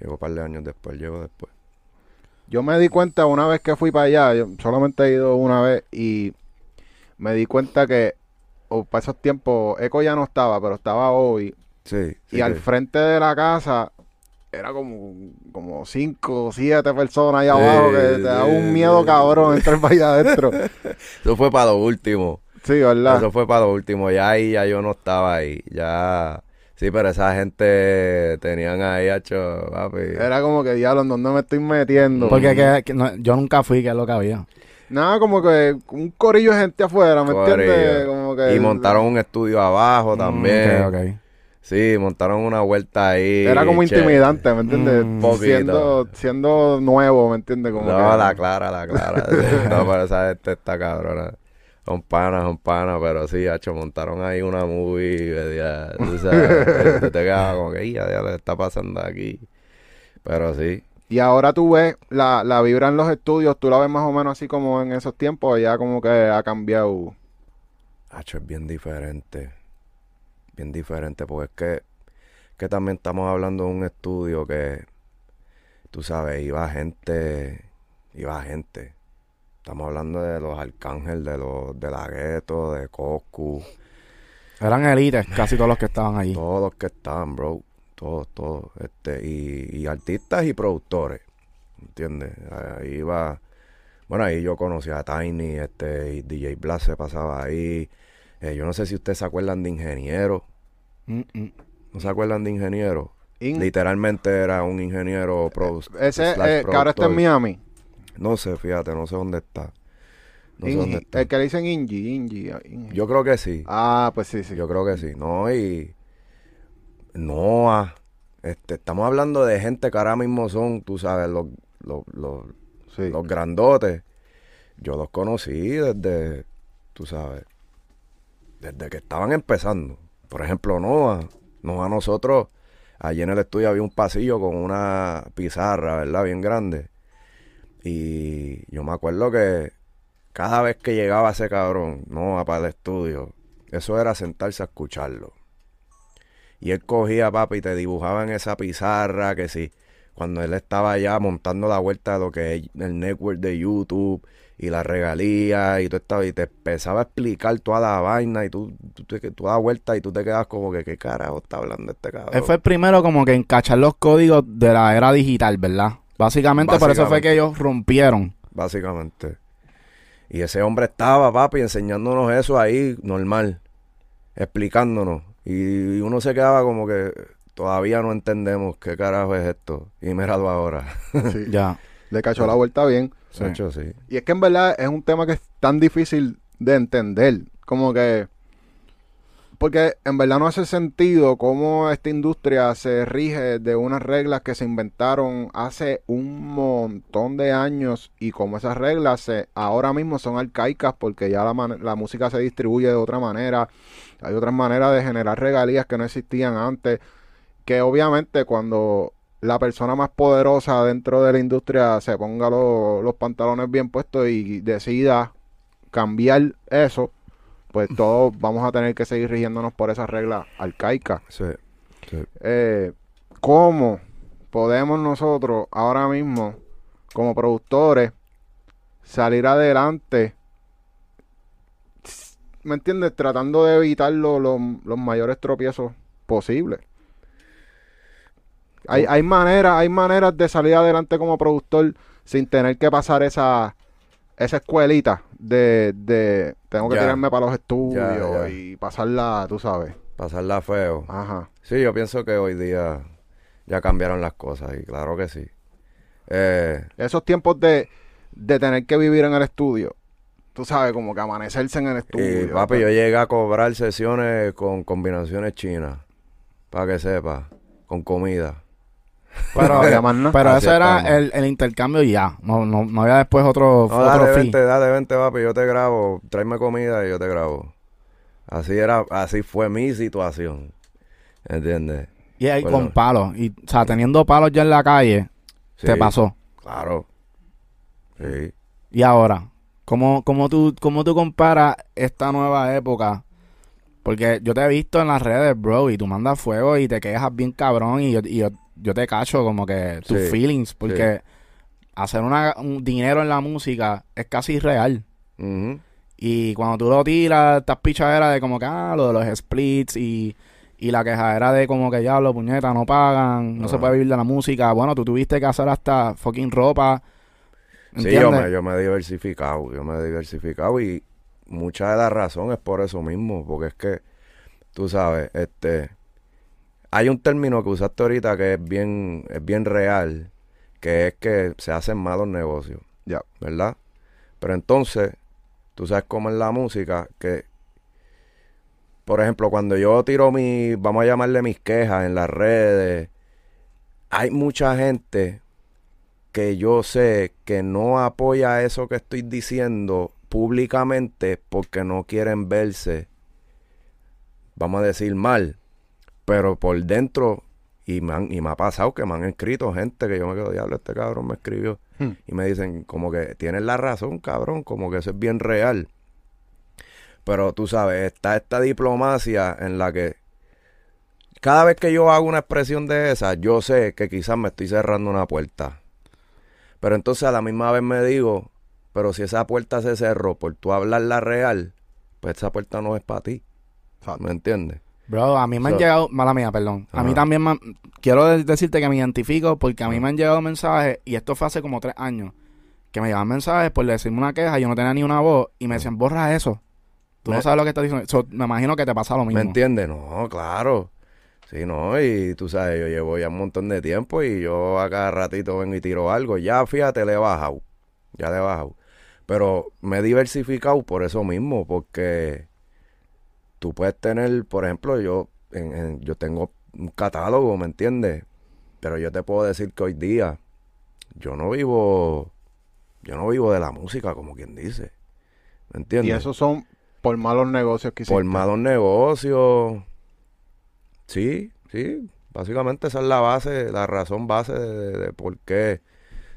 [SPEAKER 1] Llegó par de años después, llegó después.
[SPEAKER 3] Yo me di cuenta una vez que fui para allá, yo solamente he ido una vez y me di cuenta que o para esos tiempos Eco ya no estaba, pero estaba Obi.
[SPEAKER 1] Sí. sí
[SPEAKER 3] y al frente de la casa era como, como cinco o siete personas ahí abajo que te da un miedo cabrón entrar para allá adentro.
[SPEAKER 1] Eso fue para lo último.
[SPEAKER 3] Sí, ¿verdad?
[SPEAKER 1] Eso fue para lo último. Ya ahí ya yo no estaba ahí. Ya. Sí, pero esa gente tenían ahí hecho, papi.
[SPEAKER 3] Era como que, diablo, ¿en dónde me estoy metiendo?
[SPEAKER 2] Porque que- que no- yo nunca fui, que es lo que había.
[SPEAKER 3] Nada, como que un corillo de gente afuera, ¿me entiendes? Como que...
[SPEAKER 1] Y montaron un estudio abajo también.
[SPEAKER 2] Mm, ok, ok.
[SPEAKER 1] Sí, montaron una vuelta ahí.
[SPEAKER 3] Era como intimidante, ¿me entiendes?
[SPEAKER 2] Mm,
[SPEAKER 3] siendo, siendo nuevo, ¿me entiendes? Como
[SPEAKER 1] No,
[SPEAKER 3] que-
[SPEAKER 1] la clara, la clara. No, pero esa gente está cabrona. Son panas, son panas, pero sí, hacho, montaron ahí una movie, media, tú sabes, tú te quedas como que, ya, ya, ¿qué está pasando aquí? Pero sí,
[SPEAKER 3] Y ahora tú ves la, la vibra en los estudios, tú la ves más o menos así como en esos tiempos, ya como que ha cambiado.
[SPEAKER 1] hacho, es bien diferente. Bien diferente, porque es que, que también estamos hablando de un estudio que, tú sabes, iba gente, iba gente. Estamos hablando de los Arcángel, de los de la Gueto, de Coscu.
[SPEAKER 2] Eran élites, casi todos los que estaban allí.
[SPEAKER 1] Todos los que estaban, bro. Todos, todos. Este, y, y artistas y productores. ¿Entiendes? Ahí iba. Bueno, ahí yo conocí a Tiny, este, y DJ Blas se pasaba ahí. Eh, yo no sé si ustedes se acuerdan de Ingeniero.
[SPEAKER 2] Mm, mm.
[SPEAKER 1] ¿No se acuerdan de Ingeniero?
[SPEAKER 3] In-
[SPEAKER 1] Literalmente era un ingeniero produ-
[SPEAKER 3] ese, eh, que ahora está en. Miami.
[SPEAKER 1] No sé, fíjate, no sé dónde está. No sé
[SPEAKER 3] Ingi-
[SPEAKER 1] dónde está.
[SPEAKER 3] el que le dicen Ingi, Ingi. ah, Ingi.
[SPEAKER 1] Yo creo que sí.
[SPEAKER 3] Ah, pues sí, sí.
[SPEAKER 1] Yo creo que sí. No, y Noah. Este, estamos hablando de gente que ahora mismo son, tú sabes, los, los, los,
[SPEAKER 3] Sí.
[SPEAKER 1] los grandotes. Yo los conocí desde, tú sabes, desde que estaban empezando. Por ejemplo, Noah. Noah nosotros, allí en el estudio había un pasillo con una pizarra, ¿verdad? Bien grande. Y yo me acuerdo que cada vez que llegaba ese cabrón, Noah, para el estudio, eso era sentarse a escucharlo. Y él cogía, papi, y te dibujaba en esa pizarra que sí. Cuando él estaba ya montando la vuelta de lo que es el network de YouTube y la regalía y tú estabas y te empezaba a explicar toda la vaina y tú, tú, te- tú das vuelta y tú te quedas como que qué carajo está hablando este cabrón.
[SPEAKER 2] Él fue el primero como que encachar los códigos de la era digital, ¿verdad? Básicamente, por eso fue que ellos rompieron.
[SPEAKER 1] básicamente. Y ese hombre estaba, papi, enseñándonos eso ahí, normal, explicándonos. Y uno se quedaba como que todavía no entendemos qué carajo es esto. Y míralo ahora.
[SPEAKER 3] Sí.
[SPEAKER 2] Ya.
[SPEAKER 3] Le cachó la vuelta bien.
[SPEAKER 2] Sí.
[SPEAKER 1] De hecho, sí.
[SPEAKER 3] Y es que en verdad es un tema que es tan difícil de entender. Como que. Porque en verdad no hace sentido cómo esta industria se rige de unas reglas que se inventaron hace un montón de años y como esas reglas ahora mismo son arcaicas porque ya la, música se distribuye de otra manera. Hay otras maneras de generar regalías que no existían antes. Que obviamente cuando la persona más poderosa dentro de la industria se ponga lo- los pantalones bien puestos y decida cambiar eso, pues todos vamos a tener que seguir rigiéndonos por esas reglas arcaicas.
[SPEAKER 1] Sí. sí.
[SPEAKER 3] Eh, ¿Cómo podemos nosotros ahora mismo, como productores, salir adelante? ¿Me entiendes? Tratando de evitar lo- lo- los mayores tropiezos posibles. Hay, hay maneras, hay maneras de salir adelante como productor sin tener que pasar esa, esa escuelita de, de tengo que
[SPEAKER 1] Ya.
[SPEAKER 3] tirarme para los estudios
[SPEAKER 1] Ya, ya.
[SPEAKER 3] y pasarla, tú sabes.
[SPEAKER 1] Pasarla feo.
[SPEAKER 3] Ajá.
[SPEAKER 1] Sí, yo pienso que hoy día ya cambiaron las cosas. Y claro que sí. Eh,
[SPEAKER 3] Esos tiempos de, de tener que vivir en el estudio. Tú sabes, como que amanecerse en el estudio.
[SPEAKER 1] y papi, yo llegué a cobrar sesiones con combinaciones chinas. Para que sepa. Con comida.
[SPEAKER 2] Pero,
[SPEAKER 3] No había más nada.
[SPEAKER 2] pero
[SPEAKER 1] Así
[SPEAKER 2] eso era
[SPEAKER 1] estamos.
[SPEAKER 2] el, el intercambio y ya. No, no, no había después otro,
[SPEAKER 1] No,
[SPEAKER 2] otro
[SPEAKER 1] dale,
[SPEAKER 2] fee.
[SPEAKER 1] vente, dale, vente, papi, yo te grabo, tráeme comida y yo te grabo. Así era, así fue mi situación. ¿Entiendes?
[SPEAKER 2] Y ahí
[SPEAKER 1] Bueno.
[SPEAKER 2] con palos. Y, o sea, teniendo palos ya en la calle, te pasó.
[SPEAKER 1] Claro. Sí.
[SPEAKER 2] Y ahora, ¿cómo, cómo, tú, ¿cómo tú comparas esta nueva época? Porque yo te he visto en las redes, bro, y tú mandas fuego y te quejas bien cabrón y yo, y yo, yo te cacho como que tus
[SPEAKER 1] Sí,
[SPEAKER 2] feelings, porque hacer una, un dinero en la música es casi irreal. Y cuando tú lo tiras, estas pichaderas de como que, ah, lo de los splits y, Y la queja era de como que diablo, puñeta, no pagan, no se puede vivir de la música. Bueno, tú tuviste que hacer hasta fucking ropa.
[SPEAKER 1] Sí, yo me, yo me he diversificado, yo me he diversificado y mucha de la razón es por eso mismo, porque es que, tú sabes, este, hay un término que usaste ahorita que es bien, es bien real, que es que se hacen malos negocios,
[SPEAKER 3] Ya.
[SPEAKER 1] ¿verdad? Pero entonces, tú sabes cómo es la música, que, por ejemplo, cuando yo tiro mi, vamos a llamarle mis quejas en las redes, hay mucha gente que yo sé que no apoya eso que estoy diciendo públicamente porque no quieren verse, vamos a decir mal, pero por dentro, y me, han- y me ha pasado que me han escrito gente que yo me quedo, diablo, este cabrón me escribió,
[SPEAKER 3] Hmm.
[SPEAKER 1] y me dicen como que tienes la razón, cabrón, como que eso es bien real. Pero tú sabes, está esta diplomacia en la que cada vez que yo hago una expresión de esa, yo sé que quizás me estoy cerrando una puerta. Pero entonces a la misma vez me digo, pero si esa puerta se cerró por tú hablar la real, pues esa puerta no es para ti. ¿Me entiendes?
[SPEAKER 2] Bro, a mí me han llegado, mala mía, perdón. A mí también me han- quiero de- decirte que me identifico porque a mí me han llegado mensajes, y esto fue hace como tres años, que me llegaban mensajes por decirme una queja, yo no tenía ni una voz, y me decían, borra eso. Tú no sabes lo que estás diciendo. So, me imagino que te pasa lo mismo.
[SPEAKER 1] ¿Me entiendes? No, claro. Sí, no, y tú sabes, yo llevo ya un montón de tiempo y yo a cada ratito vengo y tiro algo. Ya, fíjate, le he bajado. Ya le he bajado. Pero me he diversificado por eso mismo, porque tú puedes tener, por ejemplo, yo, en- en- yo tengo un catálogo, ¿me entiendes? Pero yo te puedo decir que hoy día yo no vivo, yo no vivo de la música, como quien dice. ¿Me entiendes?
[SPEAKER 3] Y esos son por malos negocios que hiciste.
[SPEAKER 1] Por malos negocios. Sí, sí. Básicamente esa es la base, la razón base de, de- por qué.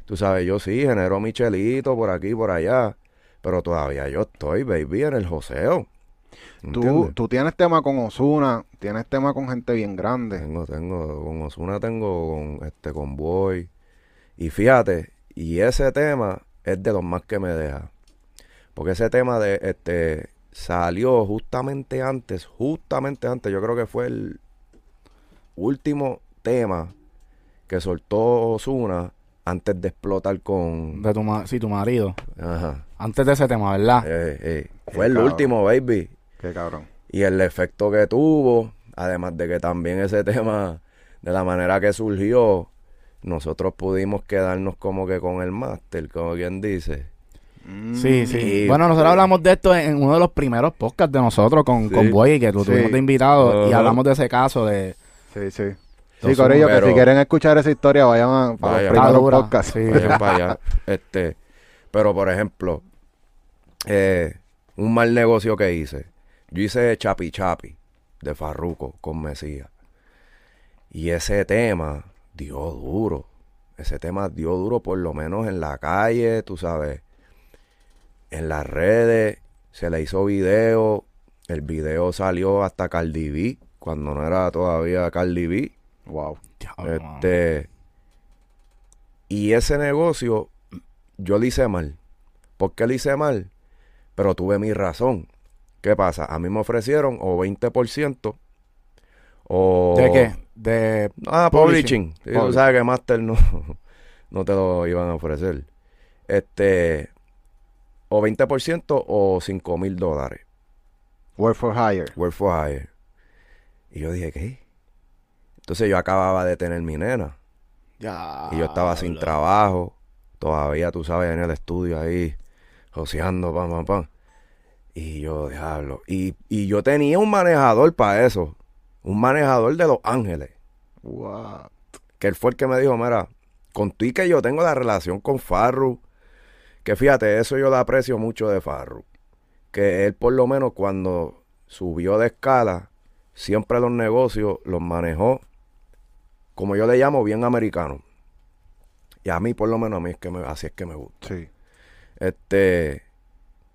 [SPEAKER 1] Tú sabes, yo sí genero Michelito por aquí, por allá. Pero todavía yo estoy, baby, en el joseo.
[SPEAKER 3] Tú, tú tienes tema con Osuna, tienes tema con gente bien grande.
[SPEAKER 1] Tengo, tengo, con Osuna tengo con este con Boy. Y fíjate, y ese tema es de los más que me deja. Porque ese tema de este salió justamente antes, justamente antes, yo creo que fue el último tema que soltó Osuna antes de explotar con
[SPEAKER 2] De tu, ma- sí, tu marido.
[SPEAKER 1] ajá.
[SPEAKER 2] Antes de ese tema, ¿verdad?
[SPEAKER 1] eh, eh, fue el
[SPEAKER 3] cabrón.
[SPEAKER 1] último, baby.
[SPEAKER 3] Qué cabrón.
[SPEAKER 1] Y el efecto que tuvo, además de que también ese tema, de la manera que surgió, nosotros pudimos quedarnos como que con el máster, como quien dice.
[SPEAKER 2] Sí, sí.
[SPEAKER 1] Y-
[SPEAKER 2] bueno, nosotros hablamos de esto en uno de los primeros podcasts de nosotros con,
[SPEAKER 1] Sí.
[SPEAKER 2] con Boy, que lo
[SPEAKER 3] Sí.
[SPEAKER 2] tuvimos de invitado, y hablamos de ese caso de...
[SPEAKER 3] Sí, sí. Sí, Corillo, que si quieren escuchar esa historia, vayan a, para
[SPEAKER 1] Vayan.
[SPEAKER 3] los primeros
[SPEAKER 2] Está dura,
[SPEAKER 3] podcasts.
[SPEAKER 2] sí.
[SPEAKER 1] Vayan para allá. Este, pero por ejemplo, eh, un mal negocio que hice. Yo hice Chapi Chapi de Farruco con Mesías. Y ese tema dio duro. Ese tema dio duro por lo menos en la calle, tú sabes. En las redes se le hizo video. El video salió hasta Cardi B, cuando no era todavía Cardi B.
[SPEAKER 3] Wow.
[SPEAKER 1] Este, y ese negocio yo lo hice mal. ¿Por qué lo hice mal? Pero tuve mi razón. ¿Qué pasa? A mí me ofrecieron o 20% o...
[SPEAKER 2] ¿De qué? De...
[SPEAKER 1] Ah,
[SPEAKER 2] Publishing.
[SPEAKER 1] publishing. Sí, tú sabes que Master no, no te lo iban a ofrecer. Este, o 20% o 5 mil dólares.
[SPEAKER 3] Work for hire.
[SPEAKER 1] Work for hire. Y yo dije, ¿qué? Entonces yo acababa de tener mi nena.
[SPEAKER 2] Ya,
[SPEAKER 1] Y yo estaba sin trabajo. Todavía, tú sabes, en el estudio ahí, joseando, pam, pam, pam. Y yo, diablo. Y, y yo tenía un manejador para eso. Un manejador de Los Ángeles.
[SPEAKER 3] Wow.
[SPEAKER 1] Que él fue el que me dijo, mira, con tú y que yo tengo la relación con Farru. Que fíjate, eso yo le aprecio mucho de Farru. Que él por lo menos cuando subió de escala, siempre los negocios los manejó, como yo le llamo, bien americano. Y a mí por lo menos a mí es que me, así es que me gusta.
[SPEAKER 3] Sí.
[SPEAKER 1] Este,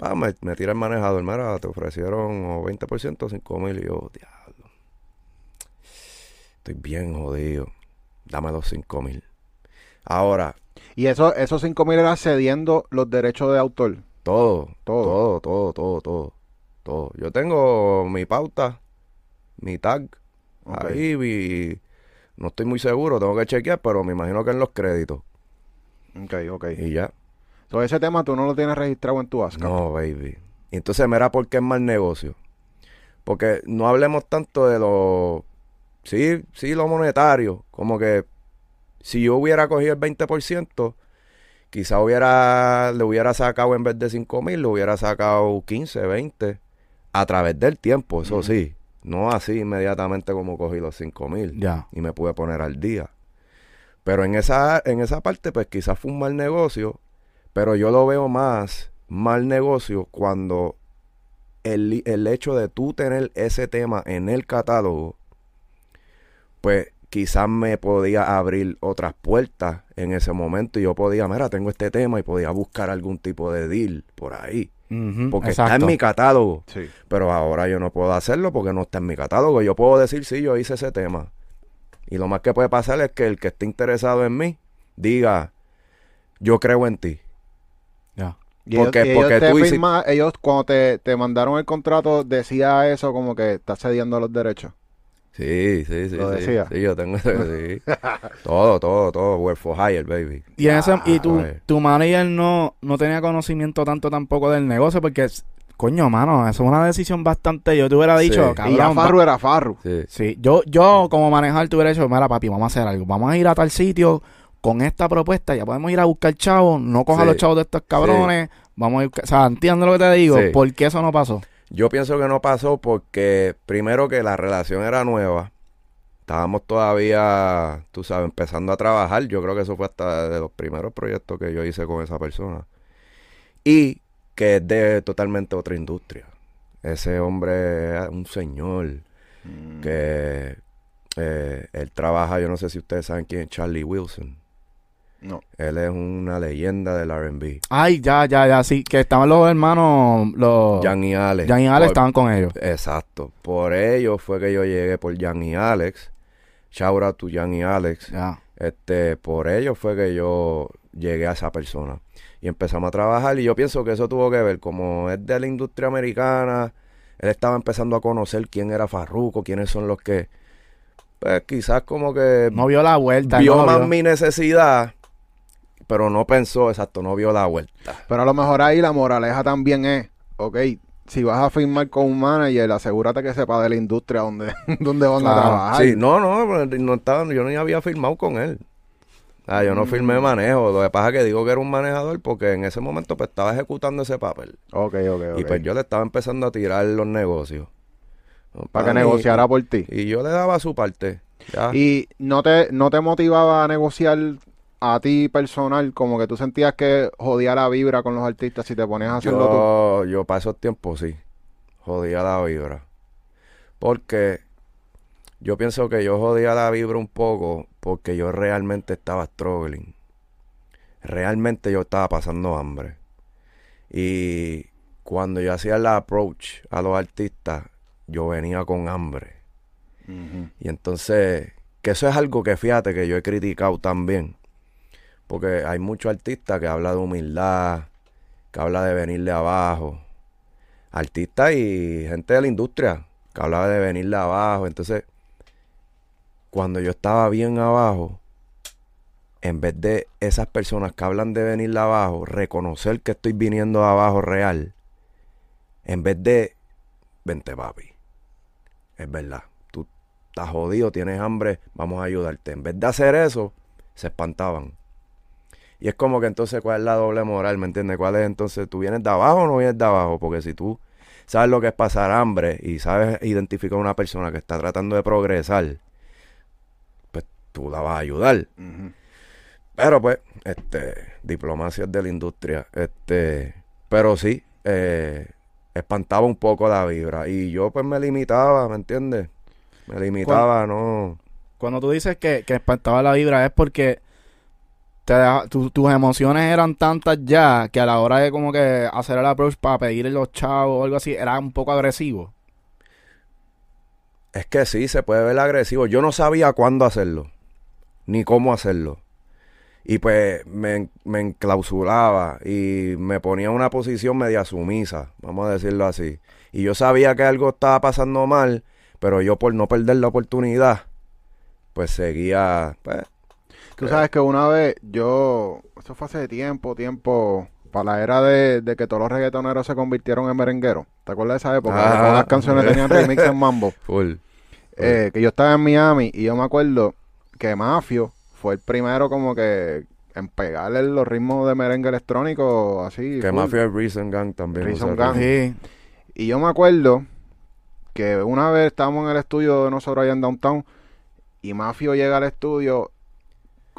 [SPEAKER 1] pa, me, me tira el manejador, mira, te ofrecieron o 20% o 5 mil. Y yo, diablo, estoy bien jodido. Dame los 5 mil. Ahora,
[SPEAKER 3] Y eso, esos 5 mil era cediendo los derechos de autor.
[SPEAKER 1] todo,
[SPEAKER 3] Todo.
[SPEAKER 1] todo, todo, todo, todo, todo. Yo tengo mi pauta, mi tag. Ahí vi, no estoy muy seguro, tengo que chequear, pero me imagino que en los créditos.
[SPEAKER 3] Ok, ok.
[SPEAKER 1] Y ya.
[SPEAKER 3] Todo ese tema tú no lo tienes registrado en tu ASCAP.
[SPEAKER 1] No, baby. Entonces, mira por qué es mal negocio. Porque no hablemos tanto de lo... Sí, sí, lo monetario. Como que si yo hubiera cogido el 20%, quizá hubiera, le hubiera sacado en vez de 5 mil, le hubiera sacado 15, 20, a través del tiempo, eso sí. No así inmediatamente como cogí los 5 mil
[SPEAKER 2] Ya.
[SPEAKER 1] y me pude poner al día. Pero en esa, en esa parte, pues quizás fue un mal negocio, pero yo lo veo más mal negocio cuando el, el hecho de tú tener ese tema en el catálogo, pues quizás me podía abrir otras puertas en ese momento y yo podía, mira, tengo este tema y podía buscar algún tipo de deal por ahí. Porque está en mi catálogo.
[SPEAKER 3] Sí.
[SPEAKER 1] Pero ahora yo no puedo hacerlo porque no está en mi catálogo. Yo puedo decir, sí, yo hice ese tema. Y lo más que puede pasar es que el que esté interesado en mí diga, yo creo en ti.
[SPEAKER 3] Y
[SPEAKER 1] Porque-
[SPEAKER 3] ellos, y ellos
[SPEAKER 1] porque
[SPEAKER 3] te
[SPEAKER 1] tú hiciste-
[SPEAKER 3] firma- ellos cuando te, te mandaron el contrato decía eso como que estás cediendo los derechos.
[SPEAKER 1] Sí, sí, sí.
[SPEAKER 3] Lo
[SPEAKER 1] sí.
[SPEAKER 3] decía.
[SPEAKER 1] Sí, yo tengo sí. todo, todo, todo. Work for hire, baby.
[SPEAKER 2] Y, en ese- y tu, tu manager no, no tenía conocimiento tanto tampoco del negocio porque, es- coño, mano, eso es una decisión bastante, yo te hubiera dicho,
[SPEAKER 1] Sí.
[SPEAKER 2] cabrón,
[SPEAKER 3] y ya Farru era Farru.
[SPEAKER 1] Sí.
[SPEAKER 2] Sí, yo, yo como manejar te hubiera dicho, mira papi, vamos a hacer algo, vamos a ir a tal sitio con esta propuesta, ya podemos ir a buscar chavos, no coja
[SPEAKER 1] Sí.
[SPEAKER 2] los chavos de estos cabrones, vamos a ir, o sea, entiendo lo que te digo,
[SPEAKER 1] Sí.
[SPEAKER 2] ¿por qué eso no pasó?
[SPEAKER 1] Yo pienso que no pasó porque, primero, que la relación era nueva. Estábamos todavía, tú sabes, empezando a trabajar. Yo creo que eso fue hasta de los primeros proyectos que yo hice con esa persona. Y que es de totalmente otra industria. Ese hombre es un señor
[SPEAKER 3] Mm.
[SPEAKER 1] que eh, él trabaja, yo no sé si ustedes saben quién es Charlie Wilson.
[SPEAKER 3] No.
[SPEAKER 1] Él es una leyenda del R&B.
[SPEAKER 2] Ay, ya, ya, ya, sí, que estaban los hermanos, los...
[SPEAKER 1] Jan y Alex.
[SPEAKER 2] Jan y Alex
[SPEAKER 1] Por-
[SPEAKER 2] estaban con ellos.
[SPEAKER 1] Exacto. Por ello fue que yo llegué por Jan y Alex. Shout out to Jan y Alex.
[SPEAKER 2] Ya.
[SPEAKER 1] Este, por ello fue que yo llegué a esa persona. Y empezamos a trabajar y yo pienso que eso tuvo que ver, como es de la industria americana, él estaba empezando a conocer quién era Farruko, quiénes son los que, pues quizás como que
[SPEAKER 2] No vio la vuelta.
[SPEAKER 1] vio
[SPEAKER 2] no
[SPEAKER 1] más
[SPEAKER 2] vio.
[SPEAKER 1] mi necesidad, pero no pensó, exacto, no vio la vuelta.
[SPEAKER 3] Pero a lo mejor ahí la moraleja también es, ok, si vas a firmar con un manager, asegúrate que sepa de la industria donde, donde van
[SPEAKER 2] Claro.
[SPEAKER 3] a trabajar.
[SPEAKER 1] Sí, no, no, no estaba, yo ni había firmado con él. Ah, yo no firmé
[SPEAKER 3] Mm.
[SPEAKER 1] manejo. Lo que pasa es que digo que era un manejador porque en ese momento pues estaba ejecutando ese papel.
[SPEAKER 3] Ok, ok, ok.
[SPEAKER 1] Y pues yo le estaba empezando a tirar los negocios. No,
[SPEAKER 3] Para que
[SPEAKER 1] mí,
[SPEAKER 3] negociara por ti.
[SPEAKER 1] Y yo le daba su parte. Ya.
[SPEAKER 3] Y no te, no te motivaba a negociar a ti personal, como que tú sentías que jodía la vibra con los artistas si te ponías a hacerlo tú.
[SPEAKER 1] yo, yo para esos tiempos sí. Jodía la vibra. Porque yo pienso que yo jodía la vibra un poco porque yo realmente estaba struggling. Realmente yo estaba pasando hambre. Y cuando yo hacía la approach a los artistas, yo venía con hambre. Y entonces, que eso es algo que fíjate que yo he criticado también. Porque hay muchos artistas que hablan de humildad, que habla de venir de abajo. Artistas y gente de la industria que hablaba de venir de abajo. Entonces, cuando yo estaba bien abajo, en vez de esas personas que hablan de venir de abajo, reconocer que estoy viniendo de abajo real, en vez de, vente papi, es verdad, tú estás jodido, tienes hambre, vamos a ayudarte. En vez de hacer eso, se espantaban. Y es como que entonces, ¿cuál es la doble moral? ¿Me entiendes? ¿Cuál es entonces, tú vienes de abajo o no vienes de abajo? Porque si tú sabes lo que es pasar hambre y sabes identificar a una persona que está tratando de progresar, pues tú la vas a ayudar. Pero pues, este, diplomacia de la industria, este, pero sí, eh, espantaba un poco la vibra y yo pues me limitaba, ¿me entiendes? Me limitaba, no,
[SPEAKER 2] Cuando tú dices que, que espantaba la vibra es porque tus emociones eran tantas ya que a la hora de como que hacer el approach para pedir los chavos o algo así, era un poco agresivo.
[SPEAKER 1] es que sí, se puede ver agresivo. Yo no sabía cuándo hacerlo, ni cómo hacerlo. Y pues me, me enclausuraba y me ponía en una posición media sumisa, vamos a decirlo así. Y yo sabía que algo estaba pasando mal, Pero yo por no perder la oportunidad, pues seguía, pues,
[SPEAKER 3] Tú sabes que una vez yo, eso fue hace tiempo, tiempo, para la era de, de que todos los reggaetoneros se convirtieron en merengueros. ¿Te acuerdas de esa época?
[SPEAKER 1] Ah.
[SPEAKER 3] todas las canciones tenían remix en mambo.
[SPEAKER 1] full.
[SPEAKER 3] Eh, que yo estaba en Miami y yo me acuerdo que Mafio fue el primero como que en pegarle los ritmos de merengue electrónico así.
[SPEAKER 1] Que. Mafia Reason Gang también.
[SPEAKER 3] Reason
[SPEAKER 1] usa
[SPEAKER 3] Gang.
[SPEAKER 2] Sí.
[SPEAKER 3] Y yo me acuerdo que una vez estábamos en el estudio de nosotros allá en Downtown y Mafio llega al estudio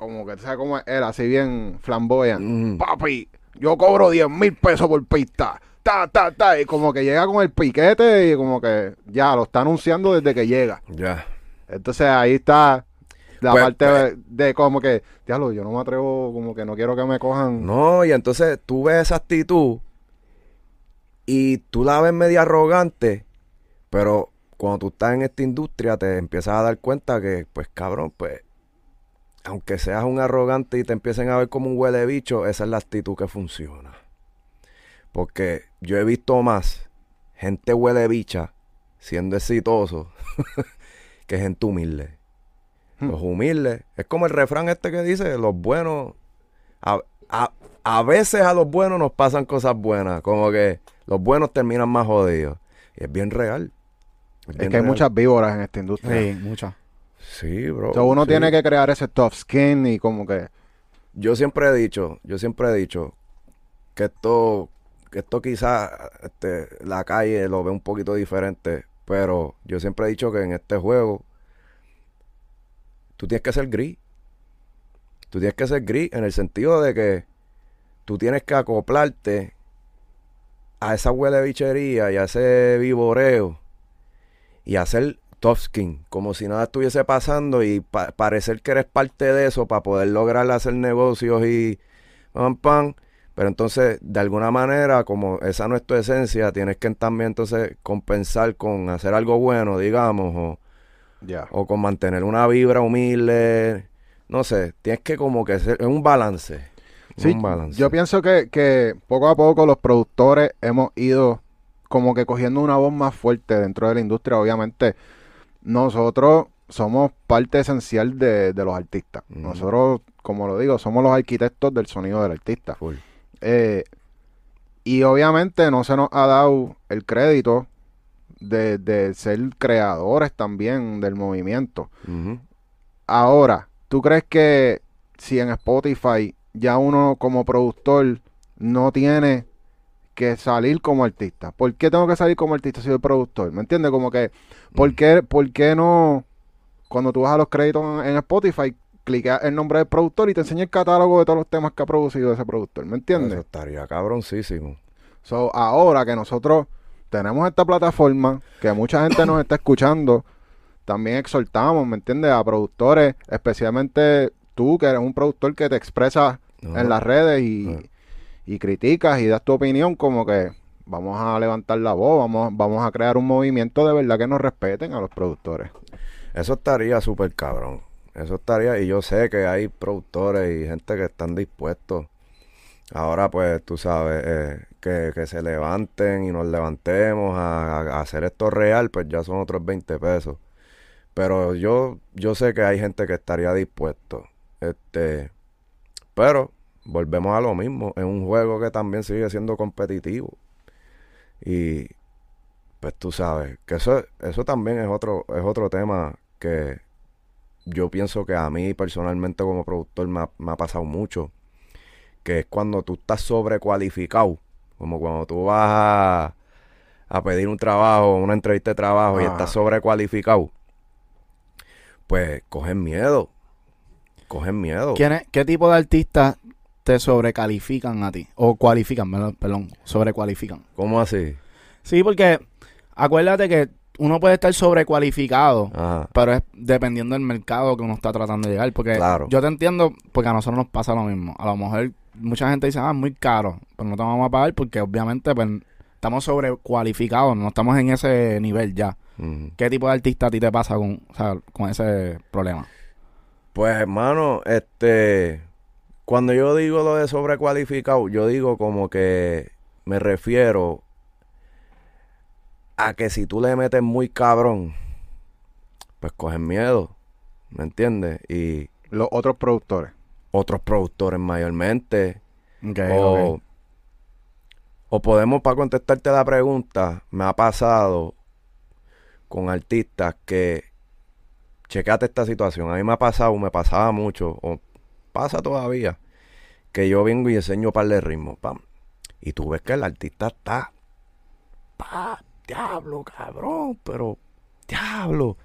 [SPEAKER 3] como que, ¿sabes cómo él? Así bien flamboyant.
[SPEAKER 1] Mm.
[SPEAKER 3] Papi, yo cobro 10 mil pesos por pista. Ta, ta, ta. Y como que llega con el piquete y como que ya lo está anunciando desde que llega.
[SPEAKER 1] Ya.
[SPEAKER 3] Entonces ahí está la
[SPEAKER 1] Pues,
[SPEAKER 3] parte
[SPEAKER 1] pues.
[SPEAKER 3] de, de como que, diablo, yo no me atrevo, como que no quiero que me cojan.
[SPEAKER 1] No, y entonces tú ves esa actitud y tú la ves media arrogante, pero cuando tú estás en esta industria te empiezas a dar cuenta que, pues cabrón, pues, aunque seas un arrogante y te empiecen a ver como un huele bicho, esa es la actitud que funciona. Porque yo he visto más gente huele bicha siendo exitoso que gente humilde.
[SPEAKER 3] Hmm.
[SPEAKER 1] Los humildes, es como el refrán este que dice, los buenos, a, a- a veces a los buenos nos pasan cosas buenas, como que los buenos terminan más jodidos. Y es bien real.
[SPEAKER 3] es
[SPEAKER 1] bien
[SPEAKER 3] que hay muchas víboras en esta industria.
[SPEAKER 2] Sí, muchas.
[SPEAKER 1] Sí, bro.
[SPEAKER 3] Uno
[SPEAKER 1] sí.
[SPEAKER 3] tiene que crear ese tough skin y como que...
[SPEAKER 1] Yo siempre he dicho, yo siempre he dicho que esto, que esto quizás este, la calle lo ve un poquito diferente, pero yo siempre he dicho que en este juego tú tienes que ser gris. Tú tienes que ser gris en el sentido de que tú tienes que acoplarte a esa huele bichería y a ese vivoreo y hacer tough skin, como si nada estuviese pasando y pa- parecer que eres parte de eso para poder lograr hacer negocios y pam pam. Pero entonces, de alguna manera, como esa no es tu esencia, tienes que también entonces compensar con hacer algo bueno, digamos, o, o con mantener una vibra humilde. No sé, tienes que como que ser, es un balance.
[SPEAKER 3] Sí,
[SPEAKER 1] un balance.
[SPEAKER 3] yo pienso que, que poco a poco los productores hemos ido como que cogiendo una voz más fuerte dentro de la industria. Obviamente, nosotros somos parte esencial de, de los artistas. Nosotros, como lo digo, somos los arquitectos del sonido del artista. Eh, y obviamente no se nos ha dado el crédito de, de ser creadores también del movimiento. Ahora, ¿tú crees que si en Spotify ya uno como productor no tiene que salir como artista? ¿Por qué tengo que salir como artista si soy productor? ¿Me entiendes? Como que, ¿por
[SPEAKER 1] Mm.
[SPEAKER 3] qué, por qué no, cuando tú vas a los créditos en, en Spotify, clica el nombre del productor y te enseña el catálogo de todos los temas que ha producido ese productor? ¿Me entiendes?
[SPEAKER 1] Eso estaría cabroncísimo.
[SPEAKER 3] So, ahora que nosotros tenemos esta plataforma, que mucha gente nos está escuchando, también exhortamos, ¿me entiendes? A productores, especialmente tú, que eres un productor que te expresas
[SPEAKER 1] Ajá.
[SPEAKER 3] en las redes y. y criticas y das tu opinión, como que vamos a levantar la voz, vamos, vamos a crear un movimiento de verdad que nos respeten a los productores.
[SPEAKER 1] Eso estaría súper cabrón. Eso estaría, y yo sé que hay productores y gente que están dispuestos. Ahora, pues, tú sabes, eh, que, que se levanten y nos levantemos a, a hacer esto real, pues ya son otros 20 pesos. Pero yo, yo sé que hay gente que estaría dispuesto. Este, pero volvemos a lo mismo. Es un juego que también sigue siendo competitivo. Y pues tú sabes que eso, eso también es otro, es otro tema que yo pienso que a mí personalmente como productor me ha, me ha pasado mucho. Que es cuando tú estás sobrecualificado. Como cuando tú vas a, a pedir un trabajo, una entrevista de trabajo y estás sobrecualificado. Pues cogen miedo. Cogen miedo.
[SPEAKER 2] ¿Quién es- ¿Qué tipo de artistas te sobrecalifican a ti? O cualifican, perdón, sobrecualifican.
[SPEAKER 1] ¿Cómo así?
[SPEAKER 2] Sí, porque acuérdate que uno puede estar sobrecualificado,
[SPEAKER 1] Ajá.
[SPEAKER 2] pero es dependiendo del mercado que uno está tratando de llegar. Porque
[SPEAKER 1] Claro.
[SPEAKER 2] yo te entiendo, porque a nosotros nos pasa lo mismo. A lo mejor mucha gente dice, ah, es muy caro, pero no te vamos a pagar porque obviamente pues, estamos sobrecualificados, no estamos en ese nivel ya. ¿Qué tipo de artista a ti te pasa con, o sea, con ese problema?
[SPEAKER 1] Pues hermano, este, cuando yo digo lo de sobrecualificado, yo digo como que me refiero a que si tú le metes muy cabrón pues cogen miedo, ¿me entiendes? Y
[SPEAKER 3] Los otros productores.
[SPEAKER 1] otros productores mayormente, o, o podemos, para contestarte la pregunta, me ha pasado con artistas que, checate esta situación, a mí me ha pasado, me pasaba mucho, o pasa todavía, que yo vengo y enseño un par de ritmos, pam, y tú ves que el artista está, pa, diablo, cabrón, pero, diablo,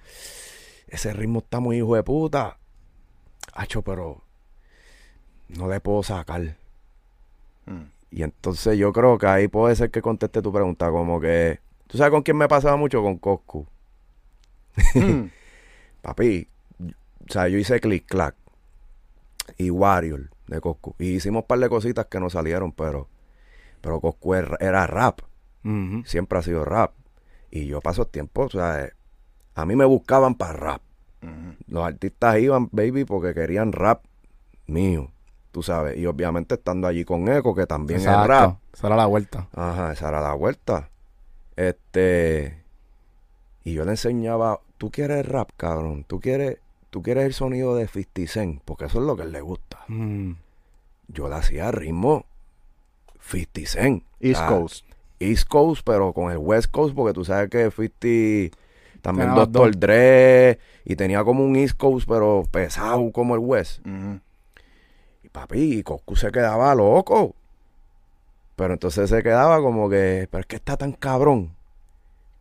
[SPEAKER 1] ese ritmo está muy hijo de puta, hacho, pero no le puedo sacar.
[SPEAKER 3] Mm.
[SPEAKER 1] Y entonces yo creo que ahí puede ser que conteste tu pregunta, como que... ¿Tú sabes con quién me pasaba mucho? Con Coscu.
[SPEAKER 3] Mm.
[SPEAKER 1] Papi, o sea, yo hice Click Clack y Warrior de Coscu. Y hicimos un par de cositas que no salieron, pero... Pero Coscu era, era rap. Siempre ha sido rap. Y yo paso tiempo, o sea... eh, A mí me buscaban para rap. Los artistas iban, baby, porque querían rap mío. Tú sabes. Y obviamente estando allí con Eco, que también es
[SPEAKER 2] Exacto.
[SPEAKER 1] rap.
[SPEAKER 2] Esa era la vuelta.
[SPEAKER 1] Ajá, esa era la vuelta. Este. Y yo le enseñaba, tú quieres rap, cabrón. Tú quieres, tú quieres el sonido de 50 Cent, porque eso es lo que él le gusta.
[SPEAKER 2] Mm.
[SPEAKER 1] Yo le hacía ritmo 50 Cent.
[SPEAKER 3] East
[SPEAKER 1] Ah,
[SPEAKER 3] Coast.
[SPEAKER 1] East Coast, pero con el West Coast, porque tú sabes que 50 también
[SPEAKER 2] Tenía dos.
[SPEAKER 1] Dre y tenía como un East Coast, pero pesado como el West.
[SPEAKER 3] Ujú.
[SPEAKER 1] Y papi, y Coscu se quedaba loco. Pero entonces se quedaba como que, pero es que está tan cabrón.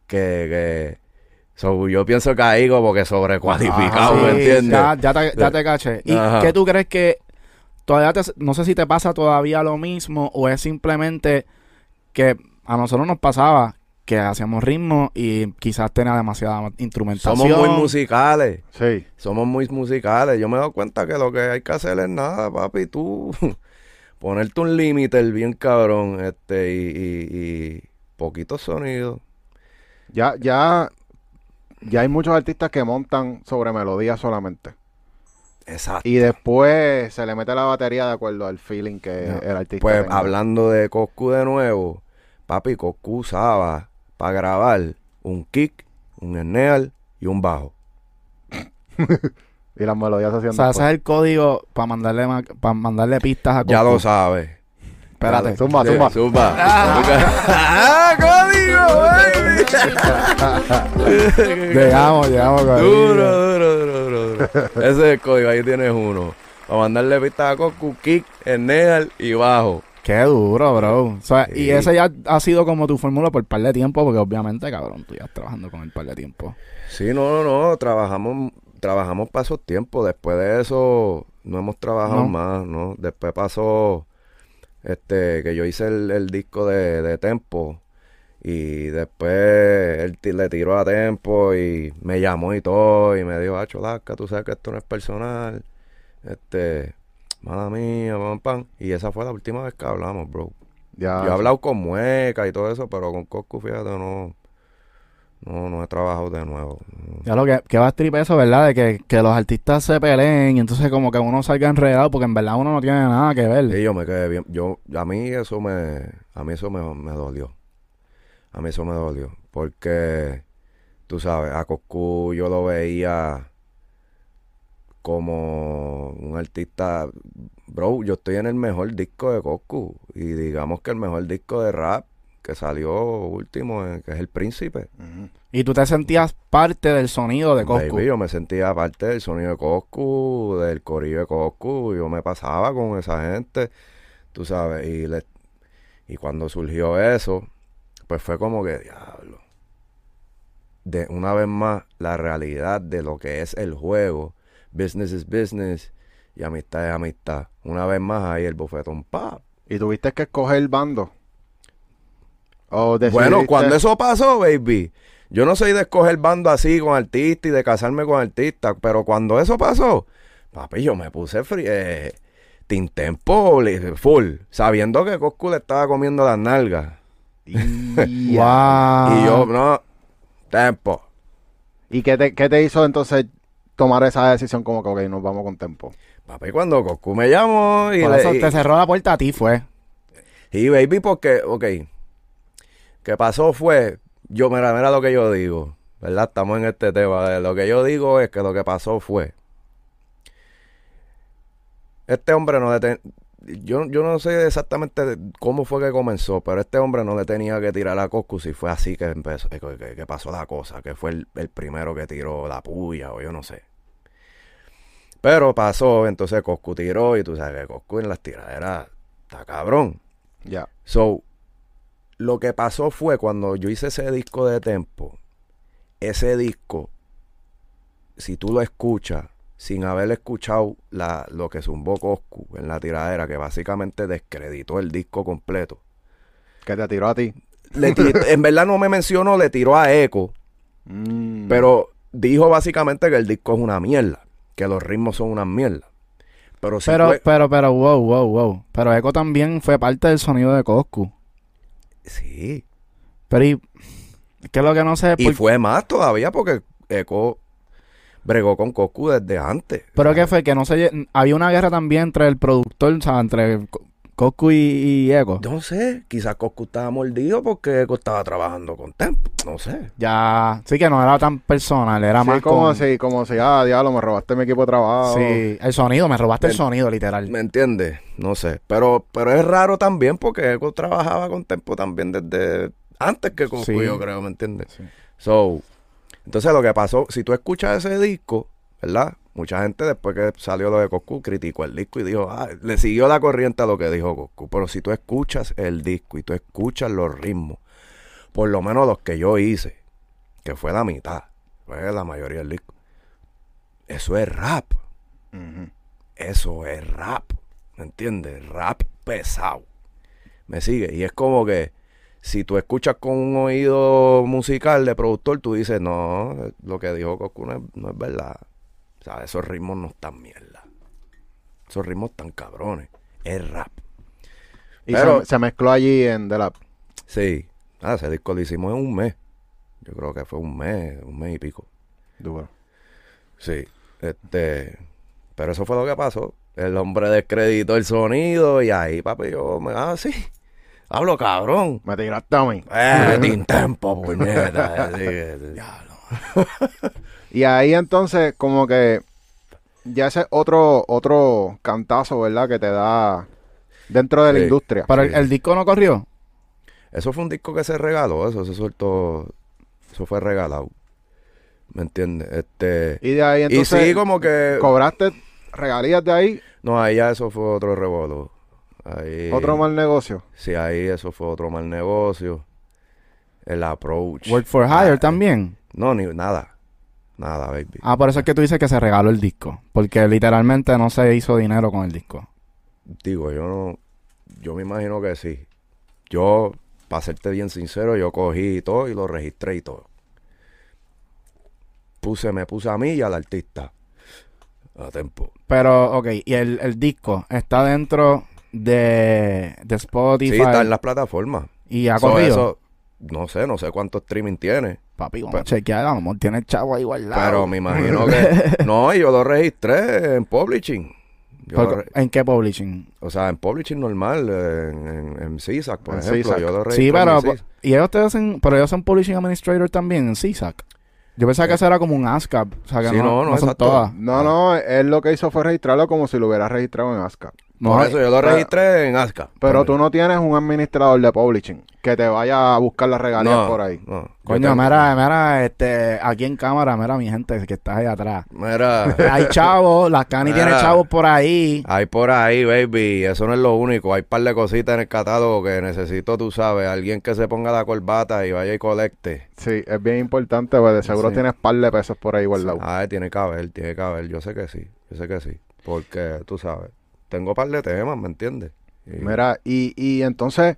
[SPEAKER 1] Que so, yo pienso que ahí como que sobrecualificado,
[SPEAKER 2] Ah,
[SPEAKER 1] ¿me
[SPEAKER 2] sí,
[SPEAKER 1] entiendes?
[SPEAKER 2] Ya, ya te, ya te caché. ¿Y
[SPEAKER 1] Ajá.
[SPEAKER 2] qué tú crees que todavía te, no sé si te pasa todavía lo mismo o es simplemente que a nosotros nos pasaba que hacíamos ritmo y quizás tenía demasiada instrumentación.
[SPEAKER 1] Somos muy musicales.
[SPEAKER 3] Sí.
[SPEAKER 1] Somos muy musicales. Yo me he dado cuenta que lo que hay que hacer es nada, papi. Tú ponerte un límite bien cabrón. Este, y, y, y poquitos sonidos.
[SPEAKER 3] Ya, ya, ya hay muchos artistas que montan sobre melodías solamente.
[SPEAKER 1] Exacto.
[SPEAKER 3] Y después se le mete la batería de acuerdo al feeling que
[SPEAKER 2] Ya.
[SPEAKER 3] el artista
[SPEAKER 1] Pues
[SPEAKER 3] tenga.
[SPEAKER 1] hablando de Coscu de nuevo, papi, Coscu usaba para grabar un kick, un snare y un bajo.
[SPEAKER 3] Y las melodías se hacían
[SPEAKER 2] O sea, ese es el código para mandarle ma- para mandarle pistas a
[SPEAKER 1] Ya
[SPEAKER 2] Coscu.
[SPEAKER 1] lo sabes.
[SPEAKER 2] Espérate.
[SPEAKER 3] Zumba, zumba.
[SPEAKER 1] zumba. ¡Ah, código!
[SPEAKER 2] Llegamos, llegamos. con
[SPEAKER 1] duro, duro, duro, duro, duro. Ese es el código, ahí tienes uno. Para mandarle pistas a Coscu, kick, snare y bajo.
[SPEAKER 2] Qué duro, bro. O sea, y ese ya ha sido como tu fórmula por par de tiempo, porque obviamente, cabrón, tú ya estás trabajando con el par de tiempo.
[SPEAKER 1] Sí, no, no, no, trabajamos, trabajamos para esos tiempos. Después de eso, no hemos trabajado
[SPEAKER 2] No.
[SPEAKER 1] más, ¿no? Después pasó, este, que yo hice el, el disco de, de Tempo. Y después él le tiró a Tempo y me llamó y todo. Y me dijo, ah, Cholaca, tú sabes que esto no es personal. Este, mala mía, pam, pam. Y esa fue la última vez que hablamos, bro.
[SPEAKER 3] Ya,
[SPEAKER 1] Yo he hablado con Mueca y todo eso, pero con Coscu, fíjate, no, no, no he trabajado de nuevo.
[SPEAKER 2] Ya lo que, que va a strip eso, ¿verdad? De que, que los artistas se peleen y entonces como que uno salga enredado porque en verdad uno no tiene nada que ver.
[SPEAKER 1] Sí, yo me quedé bien. Yo, a mí eso me, a mí eso me, me dolió. A mí eso me dolió. Porque, tú sabes, a Coscu yo lo veía como un artista. Bro, yo estoy en el mejor disco de Coscu. Y digamos que el mejor disco de rap que salió último, eh, que es El Príncipe.
[SPEAKER 2] Y tú te sentías parte del sonido de Coscu.
[SPEAKER 1] Baby, yo me sentía parte del sonido de Coscu, del corillo de Coscu, yo me pasaba con esa gente, tú sabes, y, le- y cuando surgió eso, pues fue como que, diablo, de una vez más, la realidad de lo que es el juego, business is business, y amistad es amistad, una vez más ahí el bofetón, pa.
[SPEAKER 3] Y tuviste que escoger bando. O
[SPEAKER 1] Bueno, cuando eso pasó, baby, yo no soy de escoger bando así con artistas y de casarme con artistas, pero cuando eso pasó, papi, yo me puse fri eh, Tintempo full, sabiendo que Coscu le estaba comiendo las nalgas.
[SPEAKER 3] Y,
[SPEAKER 2] Wow.
[SPEAKER 1] Y yo, no, tempo.
[SPEAKER 3] ¿Y qué te, qué te hizo entonces tomar esa decisión como que, ok, nos vamos con tempo?
[SPEAKER 1] Papi, cuando Coscu me llamó y,
[SPEAKER 2] Por
[SPEAKER 1] le-
[SPEAKER 2] eso
[SPEAKER 1] y-
[SPEAKER 2] te cerró la puerta a ti, fue.
[SPEAKER 1] Y baby, porque, ok, ¿qué pasó fue, yo, mira, mira lo que yo digo, ¿verdad? Estamos en este tema. de Lo que yo digo es que lo que pasó fue. Este hombre no le ten- yo, yo no sé exactamente cómo fue que comenzó, pero este hombre no le tenía que tirar a Coscu si fue así que empezó, que, que- que pasó la cosa, que fue el, el primero que tiró la puya o yo no sé. Pero pasó, entonces Coscu tiró y tú sabes que Coscu en las tiraderas está cabrón.
[SPEAKER 3] Ya.
[SPEAKER 1] So, lo que pasó fue cuando yo hice ese disco de Tempo, ese disco, si tú lo escuchas, sin haber escuchado la, lo que zumbó Coscu en la tiradera, que básicamente descreditó el disco completo.
[SPEAKER 3] Que te tiró a ti.
[SPEAKER 1] Le en verdad no me mencionó, le tiró a Echo,
[SPEAKER 3] Mm.
[SPEAKER 1] pero dijo básicamente que el disco es una mierda, que los ritmos son una mierda. Pero si
[SPEAKER 2] Pero,
[SPEAKER 1] tú-
[SPEAKER 2] pero, pero, wow, wow, wow. Pero Echo también fue parte del sonido de Coscu.
[SPEAKER 1] Sí.
[SPEAKER 2] Pero y... ¿Qué es lo que no sé?
[SPEAKER 1] Y
[SPEAKER 2] por-
[SPEAKER 1] fue más todavía porque Echo bregó con Coscu desde antes.
[SPEAKER 2] Pero
[SPEAKER 1] O sea,
[SPEAKER 2] qué fue que no sé, había una guerra también entre el productor, o sea, entre Co- Coscu y, y Echo.
[SPEAKER 1] No sé, quizás Coscu estaba mordido porque Echo estaba trabajando con Tempo. No sé.
[SPEAKER 2] Ya, sí que no era tan personal, era
[SPEAKER 3] Sí,
[SPEAKER 2] más
[SPEAKER 3] como
[SPEAKER 2] con-
[SPEAKER 3] si, como si, ah, diablo, me robaste mi equipo de trabajo.
[SPEAKER 2] Sí, el sonido, me robaste el,
[SPEAKER 1] El-
[SPEAKER 2] sonido, literal.
[SPEAKER 1] ¿Me entiendes? No sé. Pero, pero es raro también porque Echo trabajaba con Tempo también desde antes que Coscu,
[SPEAKER 2] Sí.
[SPEAKER 1] yo creo, ¿me entiendes?
[SPEAKER 2] Sí.
[SPEAKER 1] So, entonces lo que pasó, si tú escuchas ese disco, ¿verdad? Mucha gente después que salió lo de Coscu criticó el disco y dijo, ah, le siguió la corriente a lo que dijo Coscu. Pero si tú escuchas el disco y tú escuchas los ritmos, por lo menos los que yo hice, que fue la mitad, fue la mayoría del disco, eso es rap. Eso es rap. ¿Me entiendes? Rap pesado. ¿Me sigue? Y es como que si tú escuchas con un oído musical de productor, tú dices, no, lo que dijo Coscu no es, no es verdad. O sea, esos ritmos no están mierda. Esos ritmos están cabrones. Es rap.
[SPEAKER 3] Y
[SPEAKER 1] Pero-
[SPEAKER 3] se, se mezcló allí en The Lab.
[SPEAKER 1] Sí. Ah, ese disco lo hicimos en un mes. Yo creo que fue un mes, un mes y pico.
[SPEAKER 3] Duro.
[SPEAKER 1] Sí, este, pero eso fue lo que pasó. El hombre descreditó el sonido y ahí, papi, yo me, ah, sí, hablo cabrón.
[SPEAKER 3] Me tiraste a mí.
[SPEAKER 1] Eh, tin tempo, puñeta. eh.
[SPEAKER 3] Y ahí entonces, como que ya ese es otro, otro cantazo, ¿verdad? Que te da dentro de la industria.
[SPEAKER 2] Pero el,
[SPEAKER 1] Sí.
[SPEAKER 2] el disco no corrió.
[SPEAKER 1] Eso fue un disco que se regaló, eso se soltó, eso fue regalado. ¿Me entiendes? Este,
[SPEAKER 3] Y de ahí
[SPEAKER 1] y
[SPEAKER 3] entonces
[SPEAKER 1] sí, como que,
[SPEAKER 3] cobraste regalías de ahí,
[SPEAKER 1] no, ahí ya eso fue otro revolú. Ahí,
[SPEAKER 3] otro mal negocio.
[SPEAKER 1] Sí, ahí eso fue otro mal negocio. El approach.
[SPEAKER 2] Work for Hire
[SPEAKER 1] Ah,
[SPEAKER 2] también.
[SPEAKER 1] No, ni nada. Nada, baby.
[SPEAKER 2] Ah, por eso es que tú dices que se regaló el disco. Porque literalmente no se hizo dinero con el disco.
[SPEAKER 1] Digo, yo no. Yo me imagino que sí. Yo, para serte bien sincero, yo cogí todo y lo registré y todo. Puse, me puse a mí y al artista. A tiempo.
[SPEAKER 2] Pero, ok, y el, el disco está dentro de, de Spotify.
[SPEAKER 1] Sí, está en las plataformas.
[SPEAKER 2] Y ha
[SPEAKER 1] So,
[SPEAKER 2] corrido.
[SPEAKER 1] eso, no sé, no sé cuánto streaming tiene.
[SPEAKER 2] Papi, vamos
[SPEAKER 1] Pero-
[SPEAKER 2] a chequear. Vamos, tiene el chavo ahí guardado.
[SPEAKER 1] Pero me imagino que. No, yo lo registré en publishing. Yo
[SPEAKER 2] ¿En qué publishing?
[SPEAKER 1] o sea, en publishing normal, eh, en, en, en CSAC, por
[SPEAKER 3] En
[SPEAKER 1] ejemplo. Yo lo
[SPEAKER 2] Sí,
[SPEAKER 1] en
[SPEAKER 2] pero,
[SPEAKER 1] CSAC.
[SPEAKER 2] y ellos te hacen, pero ellos son publishing administrator también en CSAC. Yo pensaba que eso era como un ASCAP, o sea que
[SPEAKER 1] Sí,
[SPEAKER 2] no,
[SPEAKER 1] no, no,
[SPEAKER 2] no son todas.
[SPEAKER 3] No, no, él lo que hizo fue registrarlo como si lo hubiera registrado en ASCAP.
[SPEAKER 2] No,
[SPEAKER 1] Por eso yo lo
[SPEAKER 3] pero-
[SPEAKER 1] registré en ASCA.
[SPEAKER 3] Pero
[SPEAKER 1] También.
[SPEAKER 3] tú no tienes un administrador de publishing que te vaya a buscar las regalías
[SPEAKER 1] No,
[SPEAKER 3] por ahí.
[SPEAKER 1] no.
[SPEAKER 2] Coño,
[SPEAKER 1] tengo-
[SPEAKER 2] mira, mira, este, aquí en cámara, mira mi gente que está ahí atrás.
[SPEAKER 1] Mira,
[SPEAKER 2] Hay chavos, la Cani tiene
[SPEAKER 1] Mira.
[SPEAKER 2] chavos por ahí.
[SPEAKER 1] hay por ahí, baby. Eso no es lo único. Hay un par de cositas en el catálogo que necesito, tú sabes. Alguien que se ponga la corbata y vaya y colecte.
[SPEAKER 3] Sí, es bien importante, pues de seguro
[SPEAKER 2] Sí.
[SPEAKER 3] tienes par de pesos por ahí guardados.
[SPEAKER 1] Ay, tiene que haber, tiene que haber. Yo sé que sí, yo sé que sí. Porque, tú sabes, tengo un par de temas, ¿me entiendes? Y-
[SPEAKER 3] Mira, y, y entonces,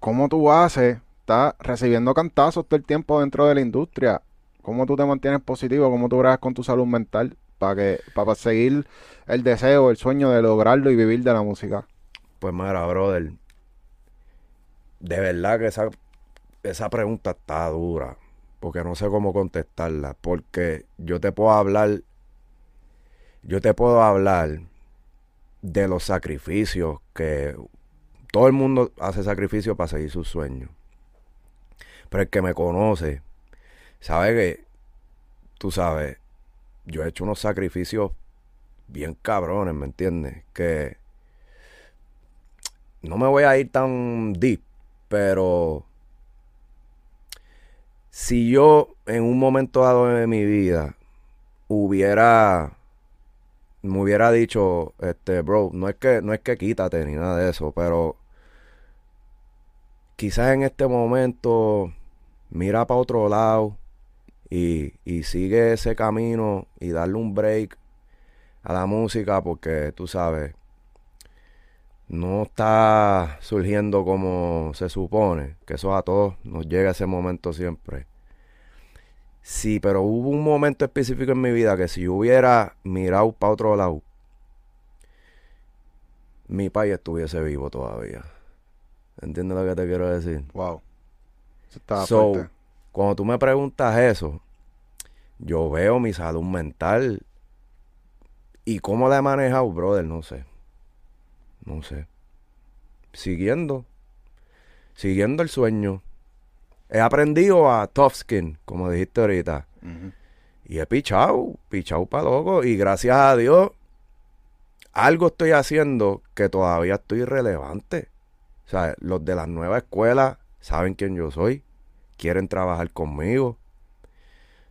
[SPEAKER 3] ¿cómo tú haces? Estás recibiendo cantazos todo el tiempo dentro de la industria. ¿Cómo tú te mantienes positivo? ¿Cómo tú bregas con tu salud mental para que para seguir el deseo, el sueño de lograrlo y vivir de la música?
[SPEAKER 1] Pues mira, brother. De verdad que esa, esa pregunta está dura. Porque no sé cómo contestarla. Porque yo te puedo hablar. Yo te puedo hablar de los sacrificios que todo el mundo hace sacrificios para seguir sus sueños. Pero el que me conoce sabes que, tú sabes, yo he hecho unos sacrificios bien cabrones, ¿me entiendes? Que no me voy a ir tan deep, pero si yo en un momento dado de mi vida hubiera me hubiera dicho, este, bro, no es que no es que quítate ni nada de eso, pero quizás en este momento mira para otro lado y, y sigue ese camino y darle un break a la música porque tú sabes, no está surgiendo como se supone, que eso a todos nos llega ese momento siempre. Sí, pero hubo un momento específico en mi vida que si yo hubiera mirado para otro lado, mi país estuviese vivo todavía. ¿Entiendes lo que te quiero decir?
[SPEAKER 3] Wow. Eso
[SPEAKER 1] So,
[SPEAKER 3] fuerte.
[SPEAKER 1] cuando tú me preguntas eso, yo veo mi salud mental y cómo la he manejado, brother, no sé. No sé. Siguiendo. Siguiendo el sueño. He aprendido a tough skin, como dijiste ahorita. Y he pichado, pichado para loco. Y gracias a Dios, algo estoy haciendo que todavía estoy relevante. O sea, los de las nuevas escuelas saben quién yo soy. Quieren trabajar conmigo.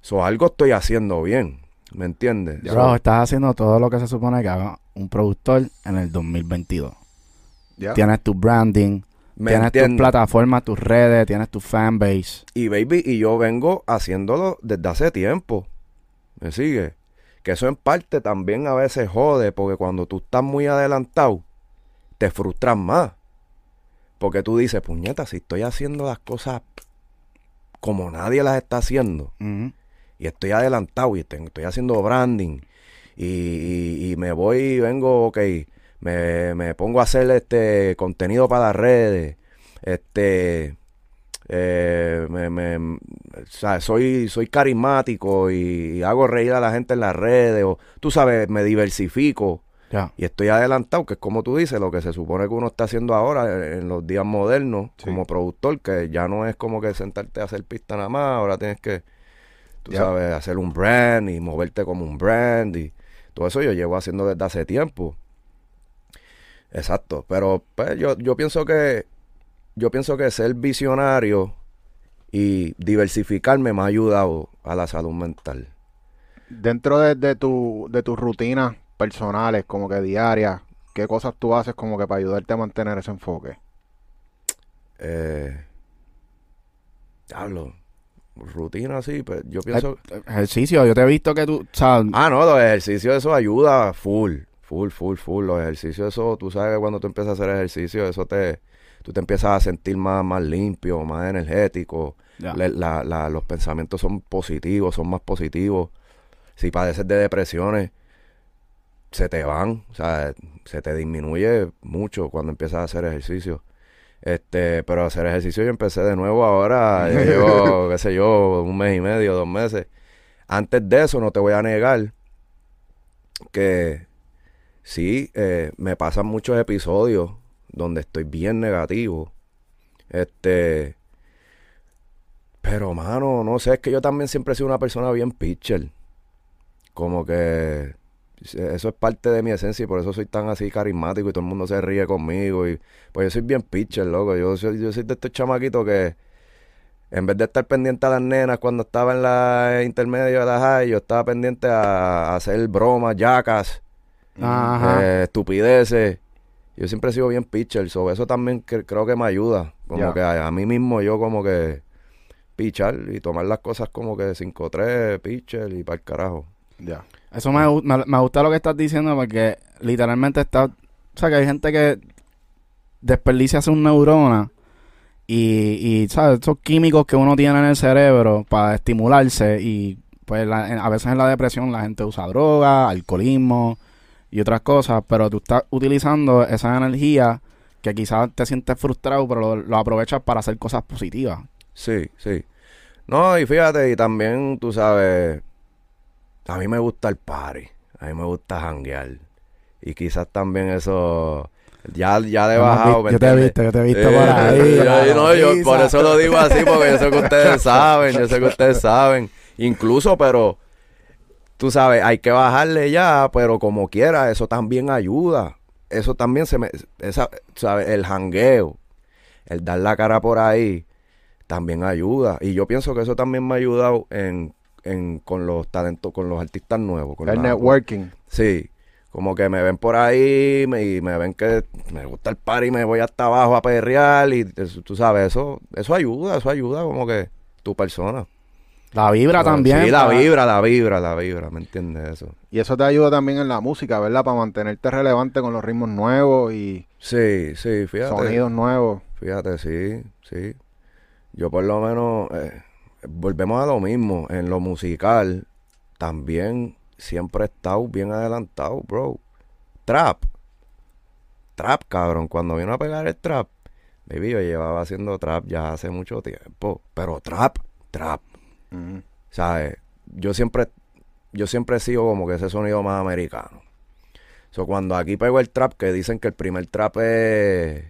[SPEAKER 1] So, algo estoy haciendo bien. ¿Me entiendes?
[SPEAKER 3] Ya.
[SPEAKER 2] Bro,
[SPEAKER 1] So,
[SPEAKER 2] estás haciendo todo lo que se supone que haga un productor en el 2022.
[SPEAKER 3] Ya.
[SPEAKER 2] Tienes tu branding,
[SPEAKER 1] ¿me
[SPEAKER 2] tienes tus
[SPEAKER 1] entiendes?
[SPEAKER 2] plataformas, tus redes, tienes tu fanbase.
[SPEAKER 1] Y baby, y yo vengo haciéndolo desde hace tiempo. ¿Me sigue? Que eso en parte también a veces jode, porque cuando tú estás muy adelantado, te frustras más. Porque tú dices, puñeta, si estoy haciendo las cosas como nadie las está haciendo, y estoy adelantado, y estoy haciendo branding, y, y- y me voy y vengo, ok, me, me pongo a hacer este contenido para las redes, este, eh, me, me- o sea, soy, soy carismático y, hago reír a la gente en las redes, o tú sabes, me diversifico
[SPEAKER 2] Ya.
[SPEAKER 1] y estoy adelantado, que es como tú dices, lo que se supone que uno está haciendo ahora en, en los días modernos
[SPEAKER 3] Sí.
[SPEAKER 1] como productor, que ya no es como que sentarte a hacer pista nada más, ahora tienes que, tú
[SPEAKER 3] Ya.
[SPEAKER 1] sabes, hacer un brand y moverte como un brand y todo eso yo llevo haciendo desde hace tiempo. Exacto, pero pues yo, yo pienso que yo pienso que ser visionario y diversificarme me ha ayudado a la salud mental.
[SPEAKER 3] Dentro de, de tu, de tus rutinas personales, como que diarias, ¿qué cosas tú haces como que para ayudarte a mantener ese enfoque?
[SPEAKER 1] Eh, diablo, rutina así, pues yo pienso...
[SPEAKER 2] Ejercicio, yo te he visto que tú, o sea,
[SPEAKER 1] Ah, no, los ejercicios eso ayuda full, full, full, full. Los ejercicios eso, tú sabes que cuando tú empiezas a hacer ejercicio, eso te, tú te empiezas a sentir más, más limpio, más energético. la- la- los pensamientos son positivos, son más positivos. Si padeces de depresiones, se te van, o sea, se te disminuye mucho cuando empiezas a hacer ejercicio. Este, pero hacer ejercicio yo empecé de nuevo ahora, llevo, qué sé yo, un mes y medio, dos meses. Antes de eso, no te voy a negar que sí, eh, me pasan muchos episodios donde estoy bien negativo. Este, pero mano, no sé, es que yo también siempre he sido una persona bien pitcher. Como que eso es parte de mi esencia y por eso soy tan así carismático y todo el mundo se ríe conmigo. Y pues yo soy bien pitcher, loco. Yo soy, yo soy de estos chamaquitos que en vez de estar pendiente a las nenas cuando estaba en la intermedia de la high, yo estaba pendiente a, a hacer bromas, yacas,
[SPEAKER 2] Ajá.
[SPEAKER 1] eh, estupideces. Yo siempre he sido bien pitcher, sobre eso también cre- creo que me ayuda. Como que a, a mí mismo yo como que pichar y tomar las cosas como que 5-3, pitcher y para el carajo.
[SPEAKER 3] Ya.
[SPEAKER 2] Eso me, me, me gusta lo que estás diciendo porque literalmente está... O sea, que hay gente que desperdicia sus neuronas y, y, ¿sabes? Esos químicos que uno tiene en el cerebro para estimularse y pues la- en- a veces en la depresión la gente usa droga, alcoholismo y otras cosas, pero tú estás utilizando esa energía que quizás te sientes frustrado, pero lo, lo aprovechas para hacer cosas positivas.
[SPEAKER 1] Sí, sí. No, y fíjate, y también, tú sabes, a mí me gusta el party, a mí me gusta janguear. Y quizás también eso Ya, ya de bajado,
[SPEAKER 2] vi-
[SPEAKER 1] ¿me
[SPEAKER 2] Yo te he visto, yo te he visto
[SPEAKER 1] Eh,
[SPEAKER 2] por ahí.
[SPEAKER 1] yo-
[SPEAKER 2] la
[SPEAKER 1] no, yo por eso lo digo así, porque yo sé que ustedes saben, yo sé que ustedes saben. Incluso, pero tú sabes, hay que bajarle ya, pero como quiera, eso también ayuda. Eso también se me, esa, ¿sabes? El jangueo, el dar la cara por ahí, también ayuda. Y yo pienso que eso también me ha ayudado en, en con los talentos, con los artistas nuevos. Con
[SPEAKER 3] El
[SPEAKER 1] la-
[SPEAKER 3] networking.
[SPEAKER 1] Sí, como que me ven por ahí me, y me ven que me gusta el party y me voy hasta abajo a perrear y tú sabes, eso eso ayuda, eso ayuda como que tu persona.
[SPEAKER 2] La vibra también.
[SPEAKER 1] Sí, la
[SPEAKER 2] para-
[SPEAKER 1] vibra, la vibra, la vibra, ¿me entiendes eso?
[SPEAKER 3] Y eso te ayuda también en la música, ¿verdad? Para mantenerte relevante con los ritmos nuevos y
[SPEAKER 1] Sí, sí, fíjate.
[SPEAKER 3] sonidos nuevos.
[SPEAKER 1] Fíjate, sí, sí. Yo por lo menos, eh, volvemos a lo mismo, en lo musical también siempre he estado bien adelantado, bro. Trap. Trap, cabrón. Cuando vino a pegar el trap, baby, yo llevaba haciendo trap ya hace mucho tiempo. Pero trap, trap. ¿Sabes? Yo siempre, yo siempre he sido como que ese sonido más americano. So, cuando aquí pegó el trap, que dicen que el primer trap es...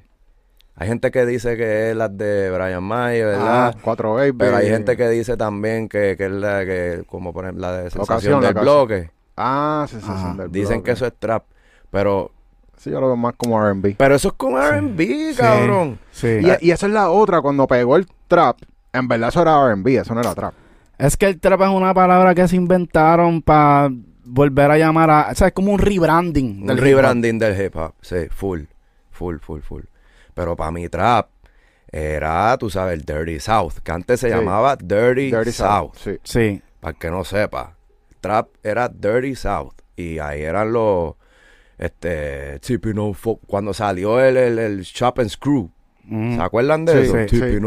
[SPEAKER 1] Hay gente que dice que es la de Brian May, ¿verdad?
[SPEAKER 3] Ah, cuatro baby.
[SPEAKER 1] Pero hay gente que dice también que, que es la que, como por ejemplo, la de sensación
[SPEAKER 3] Ocasión,
[SPEAKER 1] del
[SPEAKER 3] ocasión.
[SPEAKER 1] bloque.
[SPEAKER 3] Ah, sensación
[SPEAKER 2] Ajá.
[SPEAKER 3] del
[SPEAKER 1] Dicen
[SPEAKER 3] bloque.
[SPEAKER 1] que eso es trap. Pero,
[SPEAKER 3] Sí, yo lo veo más como R&B.
[SPEAKER 1] pero eso es con R&B, cabrón.
[SPEAKER 2] Sí.
[SPEAKER 3] Y, y esa es la otra, cuando pegó el trap, en verdad eso era R&B, eso no era trap.
[SPEAKER 2] Es que el trap es una palabra que se inventaron para volver a llamar a... O sea, es como un rebranding.
[SPEAKER 1] Un
[SPEAKER 2] del hip hop.
[SPEAKER 1] rebranding del hip hop, sí, full, full, full, full. Pero para mí trap era, tú sabes, el Dirty South, que antes se
[SPEAKER 3] Sí.
[SPEAKER 1] llamaba Dirty,
[SPEAKER 3] Dirty
[SPEAKER 1] South.
[SPEAKER 3] South. Sí.
[SPEAKER 2] Sí.
[SPEAKER 1] Para el que no sepa, trap era Dirty South. Y ahí eran los, este, tipping cuando salió el, el, el Shop and Screw.
[SPEAKER 2] Mm.
[SPEAKER 1] ¿Se acuerdan de
[SPEAKER 3] Sí,
[SPEAKER 1] eso?
[SPEAKER 3] sí,
[SPEAKER 1] tipping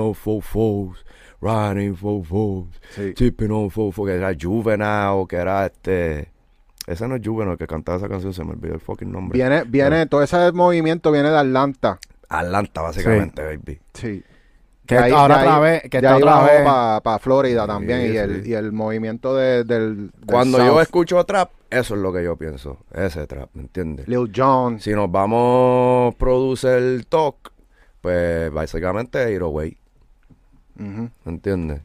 [SPEAKER 1] fofos, riding fofos,
[SPEAKER 3] Sí.
[SPEAKER 1] tipping on fofos, que era Juvenile, que era este... Ese no es Juvenile el que cantaba esa canción, se me olvidó el fucking nombre.
[SPEAKER 3] Viene, viene, todo ese movimiento viene de Atlanta.
[SPEAKER 1] Atlanta, básicamente, baby.
[SPEAKER 3] Sí.
[SPEAKER 2] Que
[SPEAKER 3] ahí-
[SPEAKER 2] ahora otra vez... Que está otra vez...
[SPEAKER 3] para Florida
[SPEAKER 1] Sí,
[SPEAKER 3] también y, el,
[SPEAKER 1] sí.
[SPEAKER 3] y el movimiento de- del, del
[SPEAKER 1] Cuando yo escucho trap, eso es lo que yo pienso. Ese trap, ¿me entiendes?
[SPEAKER 3] Lil Jon.
[SPEAKER 1] Si nos vamos producer talk, pues básicamente 808,
[SPEAKER 3] Ujú.
[SPEAKER 1] ¿me entiendes?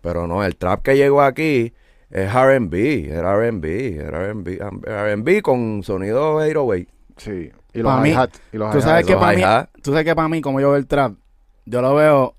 [SPEAKER 1] Pero no, el trap que llegó aquí es R&B, era R&B, era R&B, R&B con sonido 808.
[SPEAKER 3] Sí. Y los hi-hat.
[SPEAKER 2] Tú sabes que para mí... Tú sabes que para mí, como yo veo el trap, yo lo veo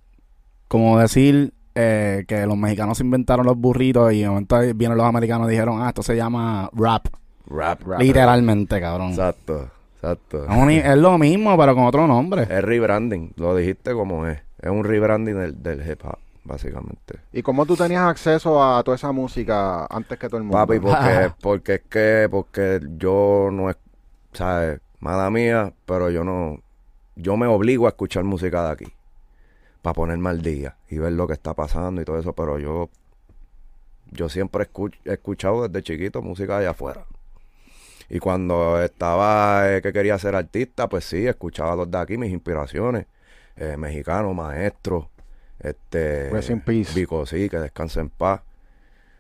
[SPEAKER 2] como decir eh, que los mexicanos inventaron los burritos y de momento vienen los americanos y dijeron, ah, esto se llama rap.
[SPEAKER 1] Rap,
[SPEAKER 3] Rap.
[SPEAKER 2] Literalmente, cabrón.
[SPEAKER 1] Exacto, exacto.
[SPEAKER 2] Es, un- es lo mismo, pero con otro nombre.
[SPEAKER 1] Es rebranding, lo dijiste como es. Es un rebranding del, del hip hop, básicamente.
[SPEAKER 3] ¿Y cómo tú tenías acceso a toda esa música antes que todo el mundo?
[SPEAKER 1] Papi, porque, porque es que, porque yo no es, ¿sabes? Mala mía, pero yo no, yo me obligo a escuchar música de aquí. Para ponerme al día y ver lo que está pasando y todo eso, pero yo, yo siempre escuch- he escuchado desde chiquito música de allá afuera. Y cuando estaba eh, que quería ser artista, pues sí, escuchaba los de aquí, mis inspiraciones. Eh, mexicanos, maestros, este...
[SPEAKER 3] Rest in peace.
[SPEAKER 1] Vico, sí, que descanse en paz.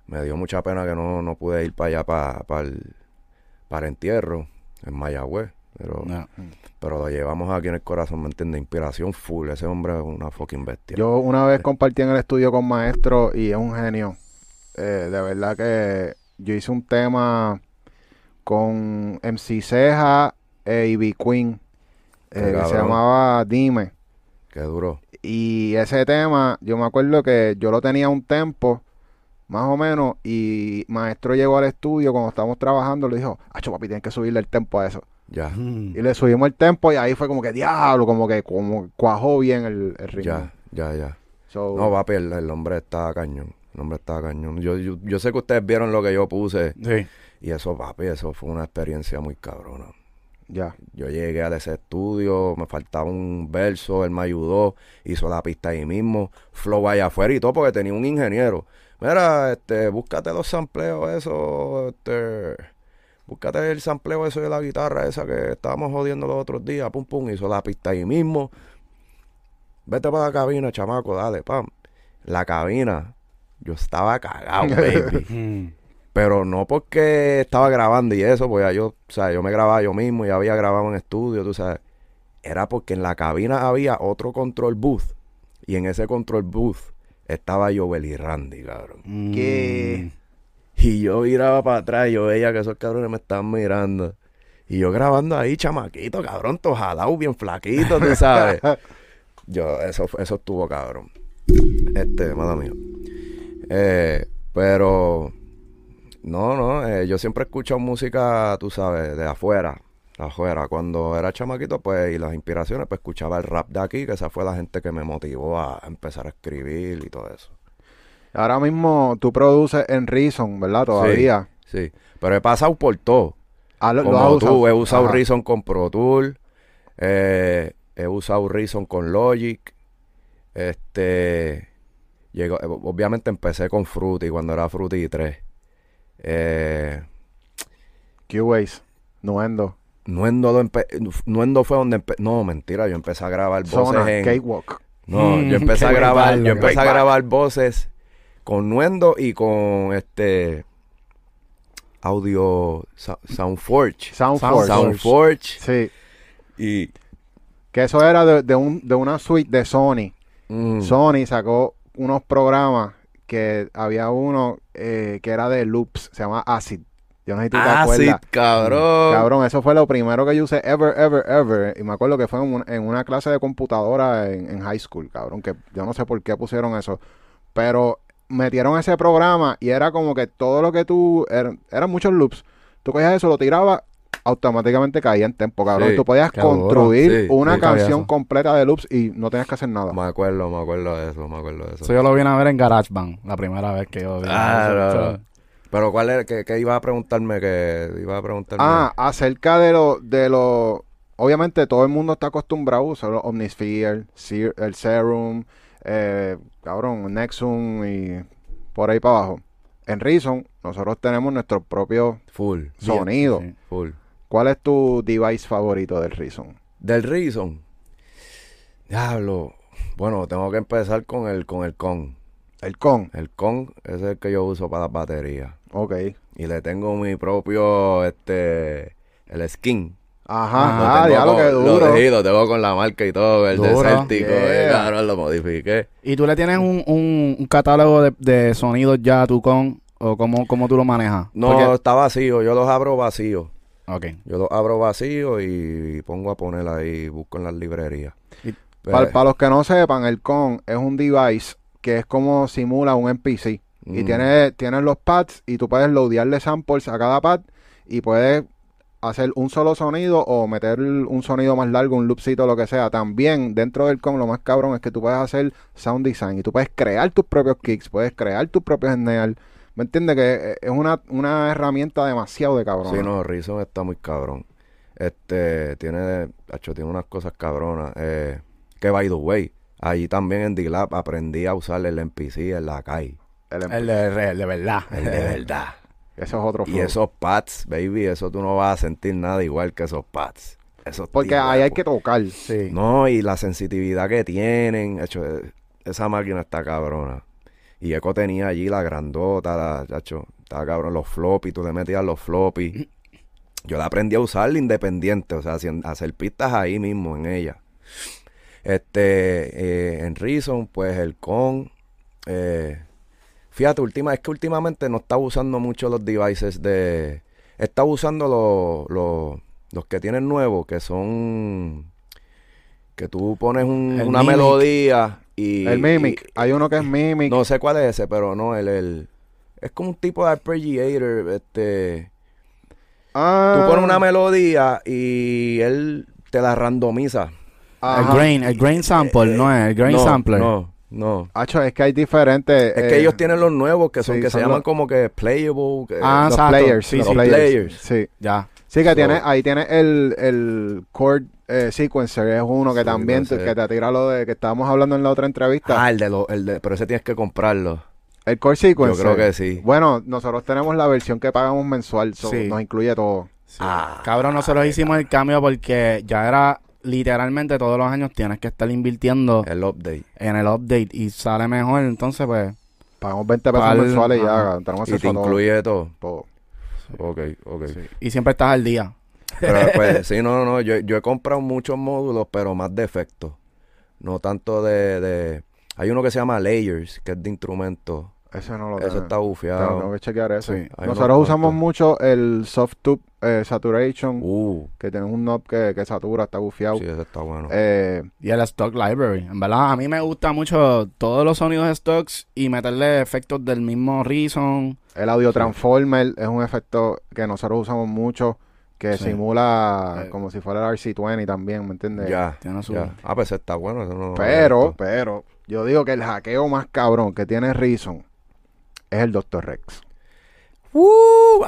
[SPEAKER 1] Me dio mucha pena que no, no pude ir para allá, para, para el, para entierro, en Mayagüez. Pero,
[SPEAKER 2] No.
[SPEAKER 1] pero lo llevamos aquí en el corazón, ¿me entiendes? Inspiración full. Ese hombre es una fucking bestia.
[SPEAKER 3] Yo una vez compartí en el estudio con Maestro y es un genio. Eh, de verdad que yo hice un tema con MC Ceja e Ivy Queen
[SPEAKER 1] Qué
[SPEAKER 3] eh, que se llamaba Dime.
[SPEAKER 1] Qué duro.
[SPEAKER 3] Y ese tema, yo me acuerdo que yo lo tenía un tempo, más o menos, y Maestro llegó al estudio cuando estábamos trabajando, le dijo, Acho papi, tienes que subirle el tempo a eso.
[SPEAKER 1] Ya,
[SPEAKER 3] Y le subimos el tempo y ahí fue como que diablo, como que como cuajó bien el, el ritmo.
[SPEAKER 1] ya, ya, ya.
[SPEAKER 3] So,
[SPEAKER 1] No, papi, el, el hombre está cañón. El hombre está cañón. Yo, yo, yo sé que ustedes vieron lo que yo puse.
[SPEAKER 2] Sí.
[SPEAKER 1] Y eso, papi, eso fue una experiencia muy cabrona.
[SPEAKER 3] Ya.
[SPEAKER 1] Yo llegué a ese estudio, me faltaba un verso, él me ayudó, hizo la pista ahí mismo, flow allá afuera y todo, porque tenía un ingeniero. Mira, este, búscate los sampleos, eso, este, búscate el sampleo eso de la guitarra esa que estábamos jodiendo los otros días, pum, pum, hizo la pista ahí mismo. Vete para la cabina, chamaco, dale, pam. La cabina, yo estaba cagado, baby. Pero no porque estaba grabando y eso, pues ya yo, o sea, yo me grababa yo mismo, ya había grabado en estudio, tú sabes. era porque en la cabina había otro control booth. Y en ese control booth estaba Joel y Randy, cabrón.
[SPEAKER 2] Mm.
[SPEAKER 3] ¿Qué?
[SPEAKER 1] Y yo miraba para atrás y yo veía que esos cabrones me estaban mirando. Y yo grabando ahí, chamaquito, cabrón, tojadao, bien flaquito, tú sabes. yo, eso, eso estuvo cabrón. Este, mala mía. Eh, pero, no, no, eh, yo siempre he escuchado música, tú sabes, de afuera. de afuera. Cuando era chamaquito, pues, y las inspiraciones, pues escuchaba el rap de aquí, que esa fue la gente que me motivó a empezar a escribir y todo eso.
[SPEAKER 3] Ahora mismo tú produces en Reason, ¿verdad? Todavía.
[SPEAKER 1] Sí, pero he pasado por todo.
[SPEAKER 3] Ah, lo-
[SPEAKER 1] Como tú, he usado
[SPEAKER 3] Ajá.
[SPEAKER 1] Reason con Pro Tool, eh, he usado Reason con Logic, este, llegó, eh, obviamente empecé con Fruity cuando era Fruity 3. Eh,
[SPEAKER 3] Q-Ways, Nuendo,
[SPEAKER 1] Nuendo, lo empe- Nuendo fue donde empe- no, mentira, yo empecé a grabar voces
[SPEAKER 3] Zona,
[SPEAKER 1] en,
[SPEAKER 3] Cakewalk.
[SPEAKER 1] no,
[SPEAKER 2] Mm,
[SPEAKER 1] yo empecé a grabar, yo empecé a grabar voces con Nuendo y con este audio Soundforge.
[SPEAKER 3] Soundforce.
[SPEAKER 1] Soundforge
[SPEAKER 3] Sí,
[SPEAKER 1] y
[SPEAKER 3] que eso era de, de un, de una suite de Sony.
[SPEAKER 1] mm,
[SPEAKER 3] Sony sacó unos programas que había uno eh, que era de loops, se llama Acid. Yo no sé si tú te
[SPEAKER 1] Acid,
[SPEAKER 3] acuerdas.
[SPEAKER 1] cabrón.
[SPEAKER 3] Cabrón, eso fue lo primero que yo usé ever, ever, ever. Y me acuerdo que fue en, un- en una clase de computadora en, en high school, cabrón. Que yo no sé por qué pusieron eso. Pero metieron ese programa y era como que todo lo que tú... er- eran muchos loops. Tú cogías eso, lo tirabas, automáticamente caía en tempo, cabrón.
[SPEAKER 1] Sí,
[SPEAKER 3] tú podías
[SPEAKER 2] duro.
[SPEAKER 3] construir
[SPEAKER 1] Sí,
[SPEAKER 3] una canción completa de loops y no tenías que hacer nada.
[SPEAKER 1] Me acuerdo, me acuerdo de eso, me acuerdo de eso.
[SPEAKER 2] Eso yo lo vine a ver en GarageBand, la primera vez que yo vi.
[SPEAKER 1] Ah, no, no. Pero ¿cuál era? ¿Qué, qué iba a preguntarme? que iba a preguntarme?
[SPEAKER 3] Ah, acerca de lo, de lo, obviamente todo el mundo está acostumbrado a usar los Omnisphere, el Serum, eh, cabrón, Nexum y por ahí para abajo. En Reason, nosotros tenemos nuestro propio
[SPEAKER 1] full,
[SPEAKER 3] sonido.
[SPEAKER 2] Sí.
[SPEAKER 1] full.
[SPEAKER 3] ¿Cuál es tu device favorito del Reason?
[SPEAKER 1] Del Reason. Diablo. Bueno, tengo que empezar con el con el con.
[SPEAKER 3] El con.
[SPEAKER 1] El con es el que yo uso para las baterías.
[SPEAKER 3] Ok.
[SPEAKER 1] Y le tengo mi propio, este, el skin.
[SPEAKER 3] Ajá,
[SPEAKER 2] Ah,
[SPEAKER 3] ah,
[SPEAKER 1] Lo
[SPEAKER 3] diablo,
[SPEAKER 1] tengo
[SPEAKER 3] que duro.
[SPEAKER 1] Lo, tengo con la marca y todo, el desértico. eh,
[SPEAKER 3] Yeah.
[SPEAKER 1] cabrón, lo modifiqué.
[SPEAKER 2] ¿Y tú le tienes un, un, un catálogo de, de sonidos ya a tu con? ¿O cómo, cómo tú lo manejas?
[SPEAKER 1] No,
[SPEAKER 2] Porque-
[SPEAKER 1] está vacío. Yo los abro vacíos.
[SPEAKER 2] Ok.
[SPEAKER 1] Yo los abro vacíos y pongo a poner ahí, busco en las librerías. Pues,
[SPEAKER 3] Para los que no sepan, el con es un device que es como simula un MPC. Y tiene, tiene los pads y tú puedes loadearle samples a cada pad y puedes hacer un solo sonido o meter un sonido más largo, un loopcito, lo que sea. También dentro del con lo más cabrón es que tú puedes hacer sound design y tú puedes crear tus propios kicks, puedes crear tus propios snare. ¿Me entiendes? Que eh, es una, una herramienta demasiado de cabrón.
[SPEAKER 1] Sí, no, Reason está muy cabrón. Este, tiene, hacho, tiene unas cosas cabronas. Eh, que by the way, allí también en D-Lab aprendí a usar el MPC en la calle.
[SPEAKER 3] El
[SPEAKER 2] El de, el de verdad.
[SPEAKER 1] El de verdad.
[SPEAKER 3] Eso es otro
[SPEAKER 1] Y esos pads, baby, eso tú no vas a sentir nada igual que esos pads. Esos
[SPEAKER 3] Porque ahí hay que tocar.
[SPEAKER 2] Sí.
[SPEAKER 1] No, y la sensitividad que tienen. Hecho, eh, esa máquina está cabrona. Y Eco tenía allí la grandota, la, chacho, estaba cabrón, los floppy, tú le metías los floppy. Yo la aprendí a usar independiente, o sea, hacer pistas ahí mismo en ella. Este, eh, en Reason, pues el con. eh, fíjate, última, es que últimamente no estaba usando mucho los devices de. Estaba usando los, los, los que tienen nuevos, que son. Que tú pones un- una
[SPEAKER 2] Mimic.
[SPEAKER 1] melodía y.
[SPEAKER 3] El Mimic.
[SPEAKER 1] y-
[SPEAKER 3] hay uno que es Mimic.
[SPEAKER 1] no sé cuál es ese, pero no, el. el es como un tipo de arpeggiator, este.
[SPEAKER 3] Ah,
[SPEAKER 1] Tú pones una melodía y él te la randomiza.
[SPEAKER 2] El grain, el grain sample,
[SPEAKER 1] Eh,
[SPEAKER 2] no es el grain
[SPEAKER 1] no,
[SPEAKER 2] sampler.
[SPEAKER 1] No, no.
[SPEAKER 3] Acho, es que hay diferentes.
[SPEAKER 1] Es
[SPEAKER 3] eh,
[SPEAKER 1] que ellos tienen los nuevos que son
[SPEAKER 3] sí,
[SPEAKER 1] que se llaman
[SPEAKER 3] los-
[SPEAKER 1] como que playable. que-
[SPEAKER 2] Ah,
[SPEAKER 3] los
[SPEAKER 2] exacto.
[SPEAKER 3] players,
[SPEAKER 2] Sí,
[SPEAKER 3] los
[SPEAKER 2] sí.
[SPEAKER 3] players.
[SPEAKER 1] Players.
[SPEAKER 3] Sí.
[SPEAKER 2] Ya.
[SPEAKER 3] Sí, que
[SPEAKER 1] So-
[SPEAKER 3] tiene, ahí tiene el, el chord eh, sequencer, es uno que
[SPEAKER 1] Sí,
[SPEAKER 3] también
[SPEAKER 1] no sé.
[SPEAKER 3] te, que te tira lo de que estábamos hablando en la otra entrevista.
[SPEAKER 1] Ah, el de los, el de, pero ese tienes que comprarlo.
[SPEAKER 3] el chord sequencer.
[SPEAKER 1] Yo creo que sí.
[SPEAKER 3] Bueno, nosotros tenemos la versión que pagamos mensual, so
[SPEAKER 2] Sí.
[SPEAKER 3] nos incluye todo.
[SPEAKER 2] Sí.
[SPEAKER 1] Ah,
[SPEAKER 2] Cabrón, nosotros hicimos el cambio porque ya era literalmente todos los años tienes que estar invirtiendo
[SPEAKER 1] El update.
[SPEAKER 2] en el update y sale mejor. Entonces, pues,
[SPEAKER 3] Pagamos 20 pesos
[SPEAKER 2] Pal-
[SPEAKER 3] mensuales y ya
[SPEAKER 2] ajá.
[SPEAKER 3] tenemos
[SPEAKER 1] Y te
[SPEAKER 3] a todo.
[SPEAKER 1] incluye todo.
[SPEAKER 3] todo.
[SPEAKER 1] Ok, ok.
[SPEAKER 2] y siempre estás al día.
[SPEAKER 1] Pero pues, sí, no, no, yo, yo he comprado muchos módulos, pero más de efectos. No tanto de, de... Hay uno que se llama Layers, que es de instrumentos.
[SPEAKER 3] Ese no lo
[SPEAKER 1] Ese
[SPEAKER 3] tengo.
[SPEAKER 1] está bufiado.
[SPEAKER 3] tengo que chequear eso.
[SPEAKER 2] Sí.
[SPEAKER 1] Hay
[SPEAKER 3] Nosotros usamos mucho el Soft Tube eh, Saturation,
[SPEAKER 1] Uh,
[SPEAKER 3] que tiene un knob que, que satura, está bufiado.
[SPEAKER 1] sí, ese está bueno.
[SPEAKER 3] Eh,
[SPEAKER 2] Y el Stock Library. En verdad, a mí me gusta mucho todos los sonidos de stocks y meterle efectos del mismo Reason.
[SPEAKER 3] el Audio Transformer es un efecto que nosotros usamos mucho, que
[SPEAKER 2] Sí.
[SPEAKER 3] simula
[SPEAKER 2] Eh.
[SPEAKER 3] como si fuera el RC20 también, ¿me entiendes?
[SPEAKER 1] ya,
[SPEAKER 2] Tiene su-
[SPEAKER 1] ya. Ah, pues ese está bueno. ese no-
[SPEAKER 3] Pero, pero, yo digo que el hackeo más cabrón que tiene Reason es el Dr. Rex.
[SPEAKER 1] Uh.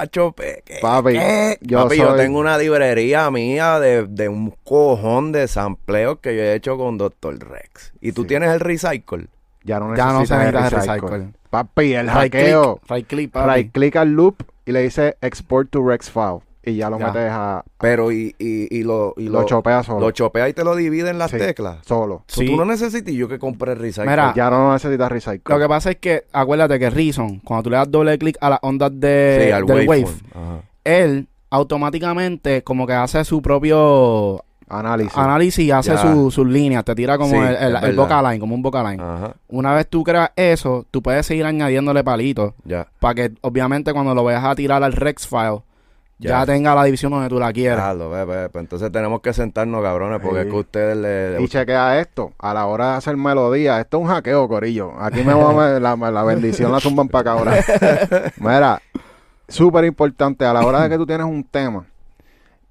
[SPEAKER 3] Papi,
[SPEAKER 1] ¿Qué?
[SPEAKER 3] yo
[SPEAKER 1] Papi, yo tengo una librería mía de, de un cojón de sampleos que yo he hecho con Dr. Rex. ¿Y tú
[SPEAKER 3] Sí.
[SPEAKER 1] tienes el recycle?
[SPEAKER 3] Ya no
[SPEAKER 2] Ya no se
[SPEAKER 3] necesitas el recycle.
[SPEAKER 2] recycle.
[SPEAKER 3] Papi, el
[SPEAKER 2] Right
[SPEAKER 3] hackeo.
[SPEAKER 2] click, right click, papi.
[SPEAKER 3] Right click al loop y le dice export to Rex file. Y ya lo
[SPEAKER 2] Ya.
[SPEAKER 3] metes a.
[SPEAKER 1] Pero y, y, y lo, y
[SPEAKER 3] lo, chopeas solo.
[SPEAKER 1] lo chopea y te lo divide en las
[SPEAKER 3] Sí.
[SPEAKER 1] teclas.
[SPEAKER 3] solo.
[SPEAKER 1] So,
[SPEAKER 2] Sí.
[SPEAKER 1] Tú no necesitas yo que compre el recycle.
[SPEAKER 2] Mira,
[SPEAKER 3] Ya no necesitas recycle.
[SPEAKER 2] Lo que pasa es que, acuérdate que Reason, cuando tú le das doble clic a las ondas de,
[SPEAKER 1] sí, al
[SPEAKER 2] del wave, él automáticamente como que hace su propio
[SPEAKER 3] Análisis.
[SPEAKER 2] análisis y hace su- sus líneas, te tira como
[SPEAKER 1] Sí,
[SPEAKER 2] el, el, el vocal line, como un vocal line.
[SPEAKER 1] Ajá.
[SPEAKER 2] Una vez tú creas eso, tú puedes seguir añadiéndole palitos
[SPEAKER 1] Ya.
[SPEAKER 2] para que obviamente cuando lo vayas a tirar al Rex file, ya,
[SPEAKER 1] Ya.
[SPEAKER 2] tenga la división donde tú la quieras.
[SPEAKER 1] Claro, pues entonces tenemos que sentarnos, cabrones, porque
[SPEAKER 3] Sí.
[SPEAKER 1] es que ustedes le...
[SPEAKER 3] Y chequea esto, a la hora de hacer melodía, esto es un hackeo, Corillo. Aquí me voy a la, la bendición la zumban para acá ahora. Mira, súper importante, a la hora de que tú tienes un tema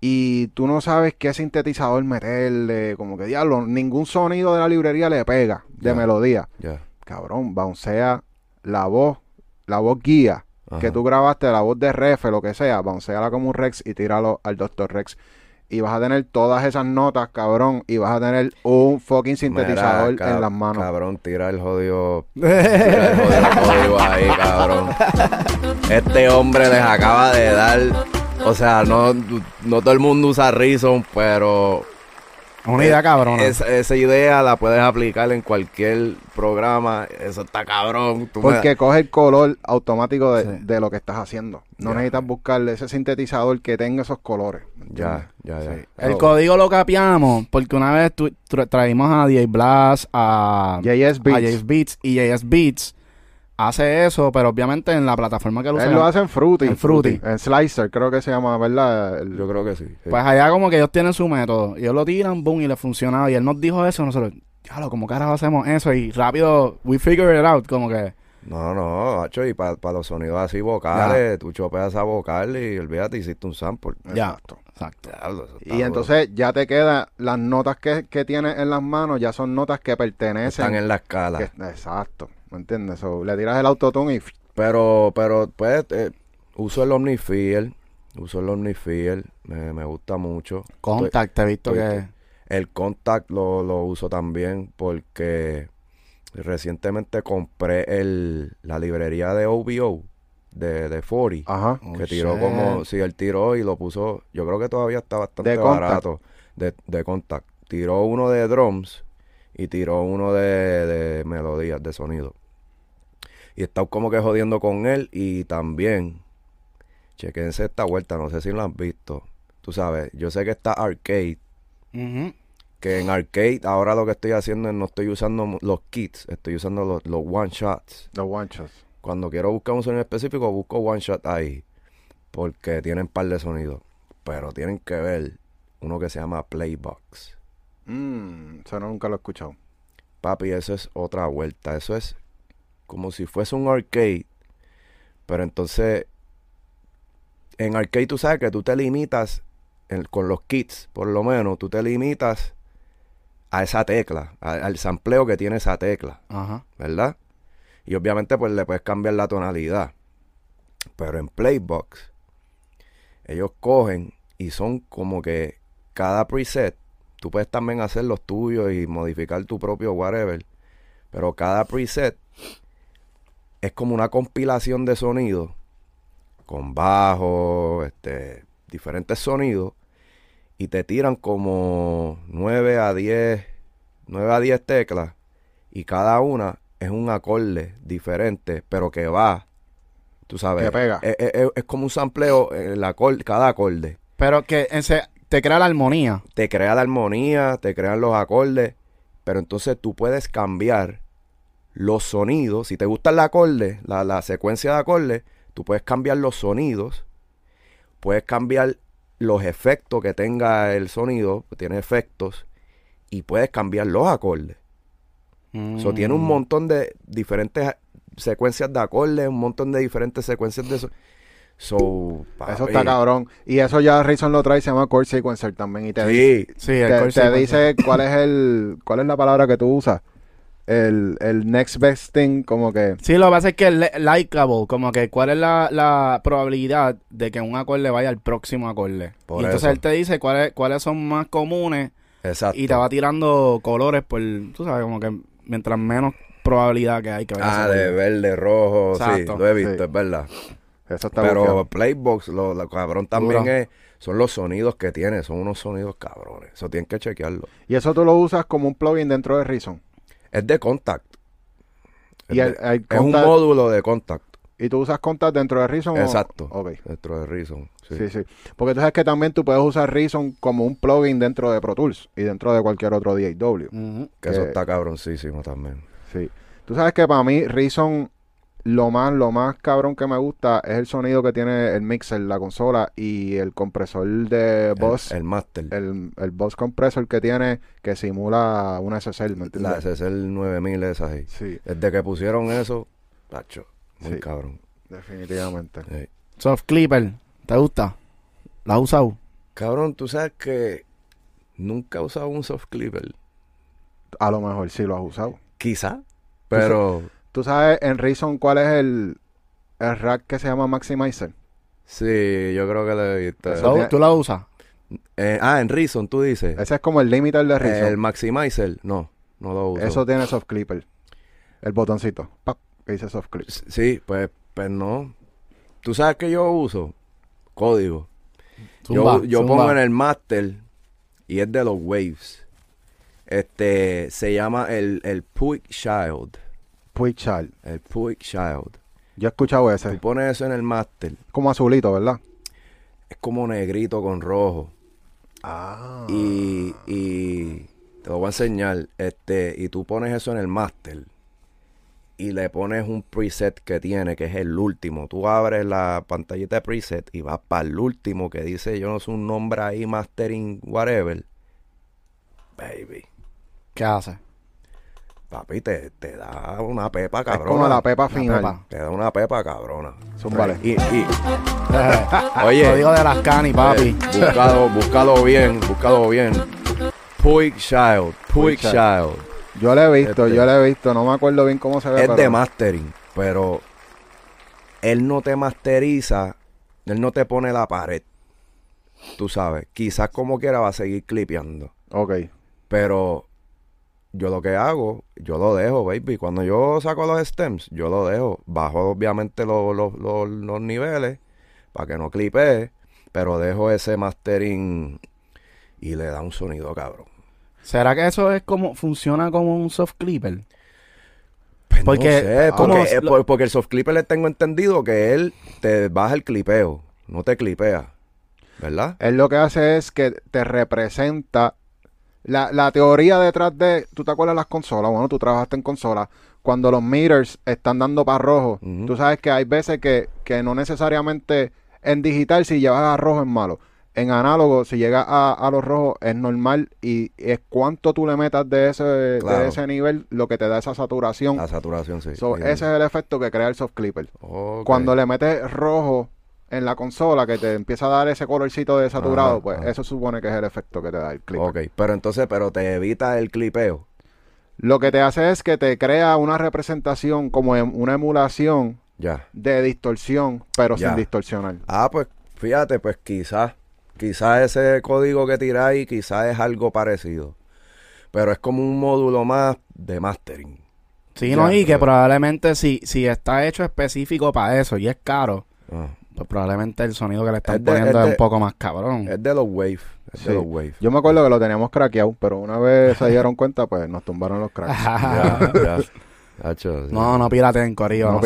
[SPEAKER 3] y tú no sabes qué sintetizador meterle, como que diablo, ningún sonido de la librería le pega de melodía.
[SPEAKER 1] Ya.
[SPEAKER 3] Cabrón, bouncea la voz, la voz guía
[SPEAKER 1] Ajá.
[SPEAKER 3] que tú grabaste, la voz de refe, lo que sea, bounceala como un Rex y tíralo al Dr. Rex. Y vas a tener todas esas notas, cabrón, y vas a tener un fucking sintetizador
[SPEAKER 1] Mira,
[SPEAKER 3] en las manos.
[SPEAKER 1] Cabrón, tira el jodido... tira el jodido ahí, cabrón. Este hombre les acaba de dar... O sea, no, no todo el mundo usa Reason, pero...
[SPEAKER 2] Una idea cabrona.
[SPEAKER 1] Esa, esa idea la puedes aplicar en cualquier programa. Eso está cabrón. Tú me-
[SPEAKER 3] Porque coge el color automático de,
[SPEAKER 2] Sí.
[SPEAKER 3] de lo que estás haciendo. No
[SPEAKER 1] Ya.
[SPEAKER 3] necesitas buscarle ese sintetizador que tenga esos colores.
[SPEAKER 1] Ya, ya, ya.
[SPEAKER 3] Sí.
[SPEAKER 2] El
[SPEAKER 1] So,
[SPEAKER 2] código lo capiamos porque una vez tu- tra- traímos a DJ Blast, a,
[SPEAKER 3] JS
[SPEAKER 2] a
[SPEAKER 3] Beats.
[SPEAKER 2] JS Beats y JS Beats hace eso, pero obviamente en la plataforma que lo
[SPEAKER 3] Él
[SPEAKER 2] usa.
[SPEAKER 3] lo hace en Fruity.
[SPEAKER 2] En Fruity.
[SPEAKER 3] En Slicer, creo que se llama, ¿verdad? El-
[SPEAKER 1] Yo creo que sí. sí.
[SPEAKER 2] Pues allá como que ellos tienen su método. Y ellos lo tiran, boom, y le funcionaba. Y él nos dijo eso, nosotros, ya lo, ¿cómo carajo hacemos eso? Y rápido, we figure it out, como que...
[SPEAKER 1] No, no, macho, y para los sonidos así vocales, tú chopeas esa vocal y olvídate, hiciste un sample.
[SPEAKER 2] Ya.
[SPEAKER 3] Exacto.
[SPEAKER 1] Diablo,
[SPEAKER 3] Y
[SPEAKER 1] duro.
[SPEAKER 3] entonces ya te quedan las notas que, que tienes en las manos, ya son notas que pertenecen.
[SPEAKER 1] están en la escala.
[SPEAKER 3] que- exacto, ¿me entiendes? So, le tiras el autotune y
[SPEAKER 1] Pero, pero, pues, eh, uso el Omnifield, uso el Omnifield, me, me gusta mucho.
[SPEAKER 2] Contact, he visto
[SPEAKER 1] estoy-
[SPEAKER 2] que...
[SPEAKER 1] El Contact lo, lo uso también porque recientemente compré el, la librería de OBO de, de 40.
[SPEAKER 3] ajá.
[SPEAKER 2] Oh,
[SPEAKER 1] que tiró
[SPEAKER 2] shit.
[SPEAKER 1] como, sí, él tiró y lo puso, yo creo que todavía está bastante
[SPEAKER 3] De
[SPEAKER 1] barato de, de Contact. Tiró uno de drums y tiró uno de, de melodías, de sonido. Y está como que jodiendo con él y también, chequense esta vuelta, no sé si lo han visto. Tú sabes, yo sé que está Arcade, que en Arcade ahora lo que estoy haciendo es no estoy usando los kits, estoy usando los, los one shots.
[SPEAKER 3] The one shots.
[SPEAKER 1] Cuando quiero buscar un sonido específico, busco one shot ahí. Porque tienen par de sonidos. Pero tienen que ver uno que se llama Playbox.
[SPEAKER 3] Mmm, eso no, nunca lo he escuchado.
[SPEAKER 1] Papi, eso es otra vuelta. Eso es como si fuese un arcade. Pero entonces, en arcade tú sabes que tú te limitas, en- con los kits por lo menos, tú te limitas a esa tecla, a- al sampleo que tiene esa tecla.
[SPEAKER 2] Ajá.
[SPEAKER 1] ¿verdad? Y obviamente pues le puedes cambiar la tonalidad. Pero en Playbox, ellos cogen y son como que cada preset, tú puedes también hacer los tuyos y modificar tu propio whatever, pero cada preset es como una compilación de sonidos con bajo, este, diferentes sonidos y te tiran como 9 a 10, 9 a 10 teclas y cada una es un acorde diferente, pero que va, tú sabes,
[SPEAKER 3] Que pega.
[SPEAKER 1] Es, es- es como un sampleo, el acorde, cada acorde.
[SPEAKER 2] Pero que ese, te crea la armonía.
[SPEAKER 1] te crea la armonía, te crean los acordes, pero entonces tú puedes cambiar los sonidos. Si te gusta el acorde, la, la secuencia de acordes, tú puedes cambiar los sonidos, puedes cambiar los efectos que tenga el sonido, tiene efectos, y puedes cambiar los acordes. So, tiene un
[SPEAKER 2] Mm.
[SPEAKER 1] montón de diferentes secuencias de acordes, un montón de diferentes secuencias de eso. So,
[SPEAKER 3] Eso está cabrón. Y eso ya Reason lo trae, se llama Chord Sequencer también. Y te,
[SPEAKER 1] Sí,
[SPEAKER 2] Sí, el
[SPEAKER 3] te, te dice cuál es el cuál es la palabra que tú usas. El, el next best thing, como que.
[SPEAKER 2] Sí, lo que pasa es que es li- likeable, como que cuál es la, la probabilidad de que un acorde vaya al próximo acorde.
[SPEAKER 1] Por
[SPEAKER 2] y entonces
[SPEAKER 1] eso.
[SPEAKER 2] él te dice cuáles, cuáles son más comunes
[SPEAKER 1] exacto.
[SPEAKER 2] y te va tirando colores por, tú sabes, como que mientras menos probabilidad que hay que vaya
[SPEAKER 1] Ah, de verde, rojo,
[SPEAKER 2] Exacto.
[SPEAKER 1] sí, lo he visto,
[SPEAKER 3] Sí.
[SPEAKER 1] es verdad.
[SPEAKER 3] Eso está
[SPEAKER 1] Pero. Playbox, lo, lo cabrón también
[SPEAKER 2] Duro.
[SPEAKER 1] es, son los sonidos que tiene, son unos sonidos cabrones. Eso tienen que chequearlo.
[SPEAKER 3] Y eso tú lo usas como un plugin dentro de Reason.
[SPEAKER 1] Es de Contact. Es,
[SPEAKER 3] Y, el-
[SPEAKER 1] de-
[SPEAKER 3] el
[SPEAKER 1] es un módulo de Contact.
[SPEAKER 3] y tú usas Contact dentro de Reason. o-
[SPEAKER 1] Exacto. Dentro de Reason. Sí.
[SPEAKER 3] Sí, sí. Porque tú sabes que también tú puedes usar Reason como un plugin dentro de Pro Tools y dentro de cualquier otro DAW.
[SPEAKER 2] Ujú.
[SPEAKER 1] Que eso
[SPEAKER 3] Que-
[SPEAKER 1] está cabroncísimo también.
[SPEAKER 3] Sí. Tú sabes que para mí Reason lo más lo más cabrón que me gusta es el sonido que tiene el mixer, la consola y el compresor de
[SPEAKER 1] El-
[SPEAKER 3] Boss,
[SPEAKER 1] El, Master.
[SPEAKER 3] el, el Boss compresor que tiene que simula una SSL, ¿me
[SPEAKER 1] la
[SPEAKER 3] entiendes?
[SPEAKER 1] SSL 9000 esa ahí.
[SPEAKER 3] Sí,
[SPEAKER 1] Desde que pusieron eso, tacho, muy
[SPEAKER 3] Sí.
[SPEAKER 1] cabrón.
[SPEAKER 3] definitivamente.
[SPEAKER 1] Sí.
[SPEAKER 2] Soft Clipper, ¿te gusta? ¿La has usado?
[SPEAKER 1] Cabrón, tú sabes que nunca he usado un soft clipper.
[SPEAKER 3] A lo mejor sí lo has usado.
[SPEAKER 1] Quizá, pero
[SPEAKER 3] ¿Tú sabes en Reason cuál es el, el rack que se llama Maximizer?
[SPEAKER 1] sí, yo creo que lo he visto.
[SPEAKER 3] Eso
[SPEAKER 2] ¿Tú- ¿Tú la usas?
[SPEAKER 1] Eh, ah, en Reason, tú dices.
[SPEAKER 3] Ese es como el limiter de Reason.
[SPEAKER 1] el Maximizer, no, no lo uso.
[SPEAKER 3] Eso tiene soft clipper. El botoncito. que dice soft clip.
[SPEAKER 1] Sí, pues, pues no. ¿Tú sabes que yo uso? Código.
[SPEAKER 2] Zumba,
[SPEAKER 1] yo yo
[SPEAKER 2] zumba.
[SPEAKER 1] pongo en el master y es de los waves. Este, se llama el, el Puig Child.
[SPEAKER 3] Puig Child.
[SPEAKER 1] El Puig Child.
[SPEAKER 3] Yo he escuchado
[SPEAKER 1] Tú
[SPEAKER 3] ese.
[SPEAKER 1] pones eso en el master.
[SPEAKER 3] Como azulito, ¿verdad?
[SPEAKER 1] Es como negrito con rojo.
[SPEAKER 3] Ah.
[SPEAKER 1] Y, y te lo voy a enseñar. Este, y tú pones eso en el master. Y le pones un preset que tiene, que es el último. Tú abres la pantallita de preset y vas para el último que dice, yo no sé, un nombre ahí, mastering, whatever. Baby.
[SPEAKER 2] ¿Qué hace?
[SPEAKER 1] Papi, te, te da una pepa
[SPEAKER 3] Es
[SPEAKER 1] cabrona.
[SPEAKER 3] como la pepa final.
[SPEAKER 2] pepa.
[SPEAKER 1] Te da una pepa cabrona.
[SPEAKER 3] Zúmbale.
[SPEAKER 1] Y, y,
[SPEAKER 2] Oye.
[SPEAKER 1] Oye.
[SPEAKER 2] Código de las cani, papi.
[SPEAKER 1] Eh, búscalo, búscalo bien, búscalo bien. Puig Child, Puig
[SPEAKER 3] Child.
[SPEAKER 1] Child.
[SPEAKER 3] Yo lo he visto,
[SPEAKER 1] Este-
[SPEAKER 3] yo lo he visto. No me acuerdo bien cómo se ve.
[SPEAKER 1] Es
[SPEAKER 3] pero-
[SPEAKER 1] de mastering, pero él no te masteriza, él no te pone la pared. Tú sabes, quizás como quiera va a seguir clipeando,
[SPEAKER 3] Ok.
[SPEAKER 1] pero yo lo que hago, yo lo dejo, baby. Cuando yo saco los stems, yo lo dejo. Bajo obviamente los, los, los, los niveles para que no clipee, pero dejo ese mastering y le da un sonido cabrón.
[SPEAKER 2] ¿Será que eso es como funciona como un soft clipper?
[SPEAKER 1] Pues
[SPEAKER 2] Porque,
[SPEAKER 1] no sé,
[SPEAKER 2] ¿cómo
[SPEAKER 1] porque, eh,
[SPEAKER 2] lo-
[SPEAKER 1] porque el soft clipper le tengo entendido que él te baja el clipeo, no te clipea, ¿verdad?
[SPEAKER 3] Él lo que hace es que te representa. La, la teoría detrás de. ¿Tú te acuerdas de las consolas? Bueno, tú trabajaste en consolas. Cuando los meters están dando para rojo, tú sabes que hay veces que, que no necesariamente en digital, si llevas a rojo es malo. En análogo, si llega a, a los rojos, es normal y es cuánto tú le metas de ese,
[SPEAKER 1] Claro.
[SPEAKER 3] de ese nivel lo que te da esa saturación.
[SPEAKER 1] La saturación, sí.
[SPEAKER 3] So, ese es el efecto que crea el soft clipper. Cuando le metes rojo en la consola, que te empieza a dar ese colorcito de saturado,
[SPEAKER 1] Ajá,
[SPEAKER 3] pues
[SPEAKER 1] ajá.
[SPEAKER 3] eso supone que es el efecto que te da el clipper.
[SPEAKER 1] Ok, pero entonces, pero te evita el clipeo.
[SPEAKER 3] Lo que te hace es que te crea una representación, como em- una emulación
[SPEAKER 1] Ya.
[SPEAKER 3] de distorsión, pero
[SPEAKER 1] Ya.
[SPEAKER 3] sin distorsionar.
[SPEAKER 1] Ah, pues fíjate, pues quizás, quizás ese código que tiráis, quizás es algo parecido. Pero es como un módulo más de mastering.
[SPEAKER 2] Sí,
[SPEAKER 1] Ya,
[SPEAKER 2] no, y que probablemente si, si está hecho específico para eso y es caro,
[SPEAKER 1] Ah.
[SPEAKER 2] Pues probablemente el sonido que le están
[SPEAKER 1] Es de-
[SPEAKER 2] poniendo
[SPEAKER 1] es
[SPEAKER 2] un poco más cabrón.
[SPEAKER 1] Es de los Wave. Es
[SPEAKER 3] Sí.
[SPEAKER 1] de los Wave.
[SPEAKER 3] Yo me acuerdo que lo teníamos craqueado, pero una vez se dieron cuenta, pues nos tumbaron los cracks.
[SPEAKER 1] Ya, ya. Hacho, sí.
[SPEAKER 2] no, no pirateen, Corillo.
[SPEAKER 3] No.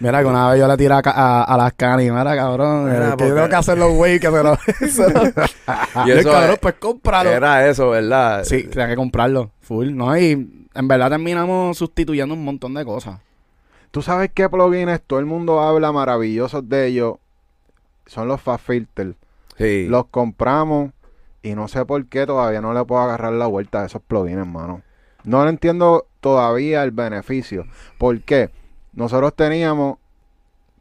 [SPEAKER 2] Mira, que una vez yo le tiré a, a, a las canis, mira, cabrón,
[SPEAKER 1] Mira,
[SPEAKER 2] eh, que yo
[SPEAKER 1] porque-
[SPEAKER 2] tengo que hacer los güey que se lo... se lo-
[SPEAKER 1] Y
[SPEAKER 2] y el
[SPEAKER 1] eso
[SPEAKER 2] cabrón,
[SPEAKER 1] es-
[SPEAKER 2] pues cómpralo.
[SPEAKER 1] Era eso, ¿verdad?
[SPEAKER 2] Sí, tenía que comprarlo, full, ¿no? Y en verdad terminamos sustituyendo un montón de cosas.
[SPEAKER 3] ¿Tú sabes qué plugins todo el mundo habla maravillosos de ellos? Son los Fast Filter.
[SPEAKER 1] Sí.
[SPEAKER 3] Los compramos y no sé por qué todavía no le puedo agarrar la vuelta a esos plugins, hermano. No le entiendo todavía el beneficio. ¿Por qué? Nosotros teníamos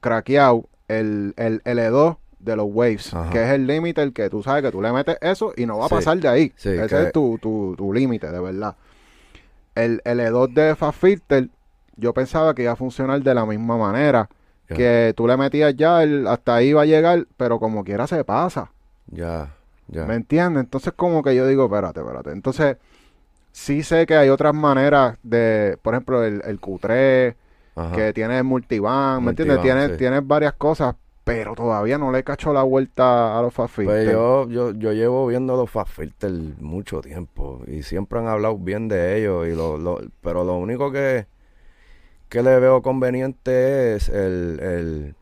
[SPEAKER 3] craqueado el, el L2 de los Waves,
[SPEAKER 1] Ajá.
[SPEAKER 3] que es el límite el que tú sabes que tú le metes eso y no va a
[SPEAKER 1] Sí.
[SPEAKER 3] pasar de ahí.
[SPEAKER 1] Sí,
[SPEAKER 3] Ese
[SPEAKER 1] que-
[SPEAKER 3] es tu, tu, tu límite, de verdad. El L2 de Fast Filter, yo pensaba que iba a funcionar de la misma manera. Que tú le metías ya, el, hasta ahí va a llegar, pero como quiera se pasa.
[SPEAKER 1] Ya, ya.
[SPEAKER 3] ¿Me entiendes? Entonces como que yo digo, espérate, espérate. Entonces, sí sé que hay otras maneras de, por ejemplo, el, el Q3,
[SPEAKER 1] Ajá.
[SPEAKER 3] que tiene multiband, ¿me entiendes? Tienes,
[SPEAKER 1] sí.
[SPEAKER 3] tienes varias cosas, pero todavía no le cacho la vuelta a los Fast
[SPEAKER 1] Pues
[SPEAKER 3] Filter.
[SPEAKER 1] yo, yo, yo llevo viendo los Fast Filter mucho tiempo y siempre han hablado bien de ellos, y lo, lo- pero lo único que, que le veo conveniente es el,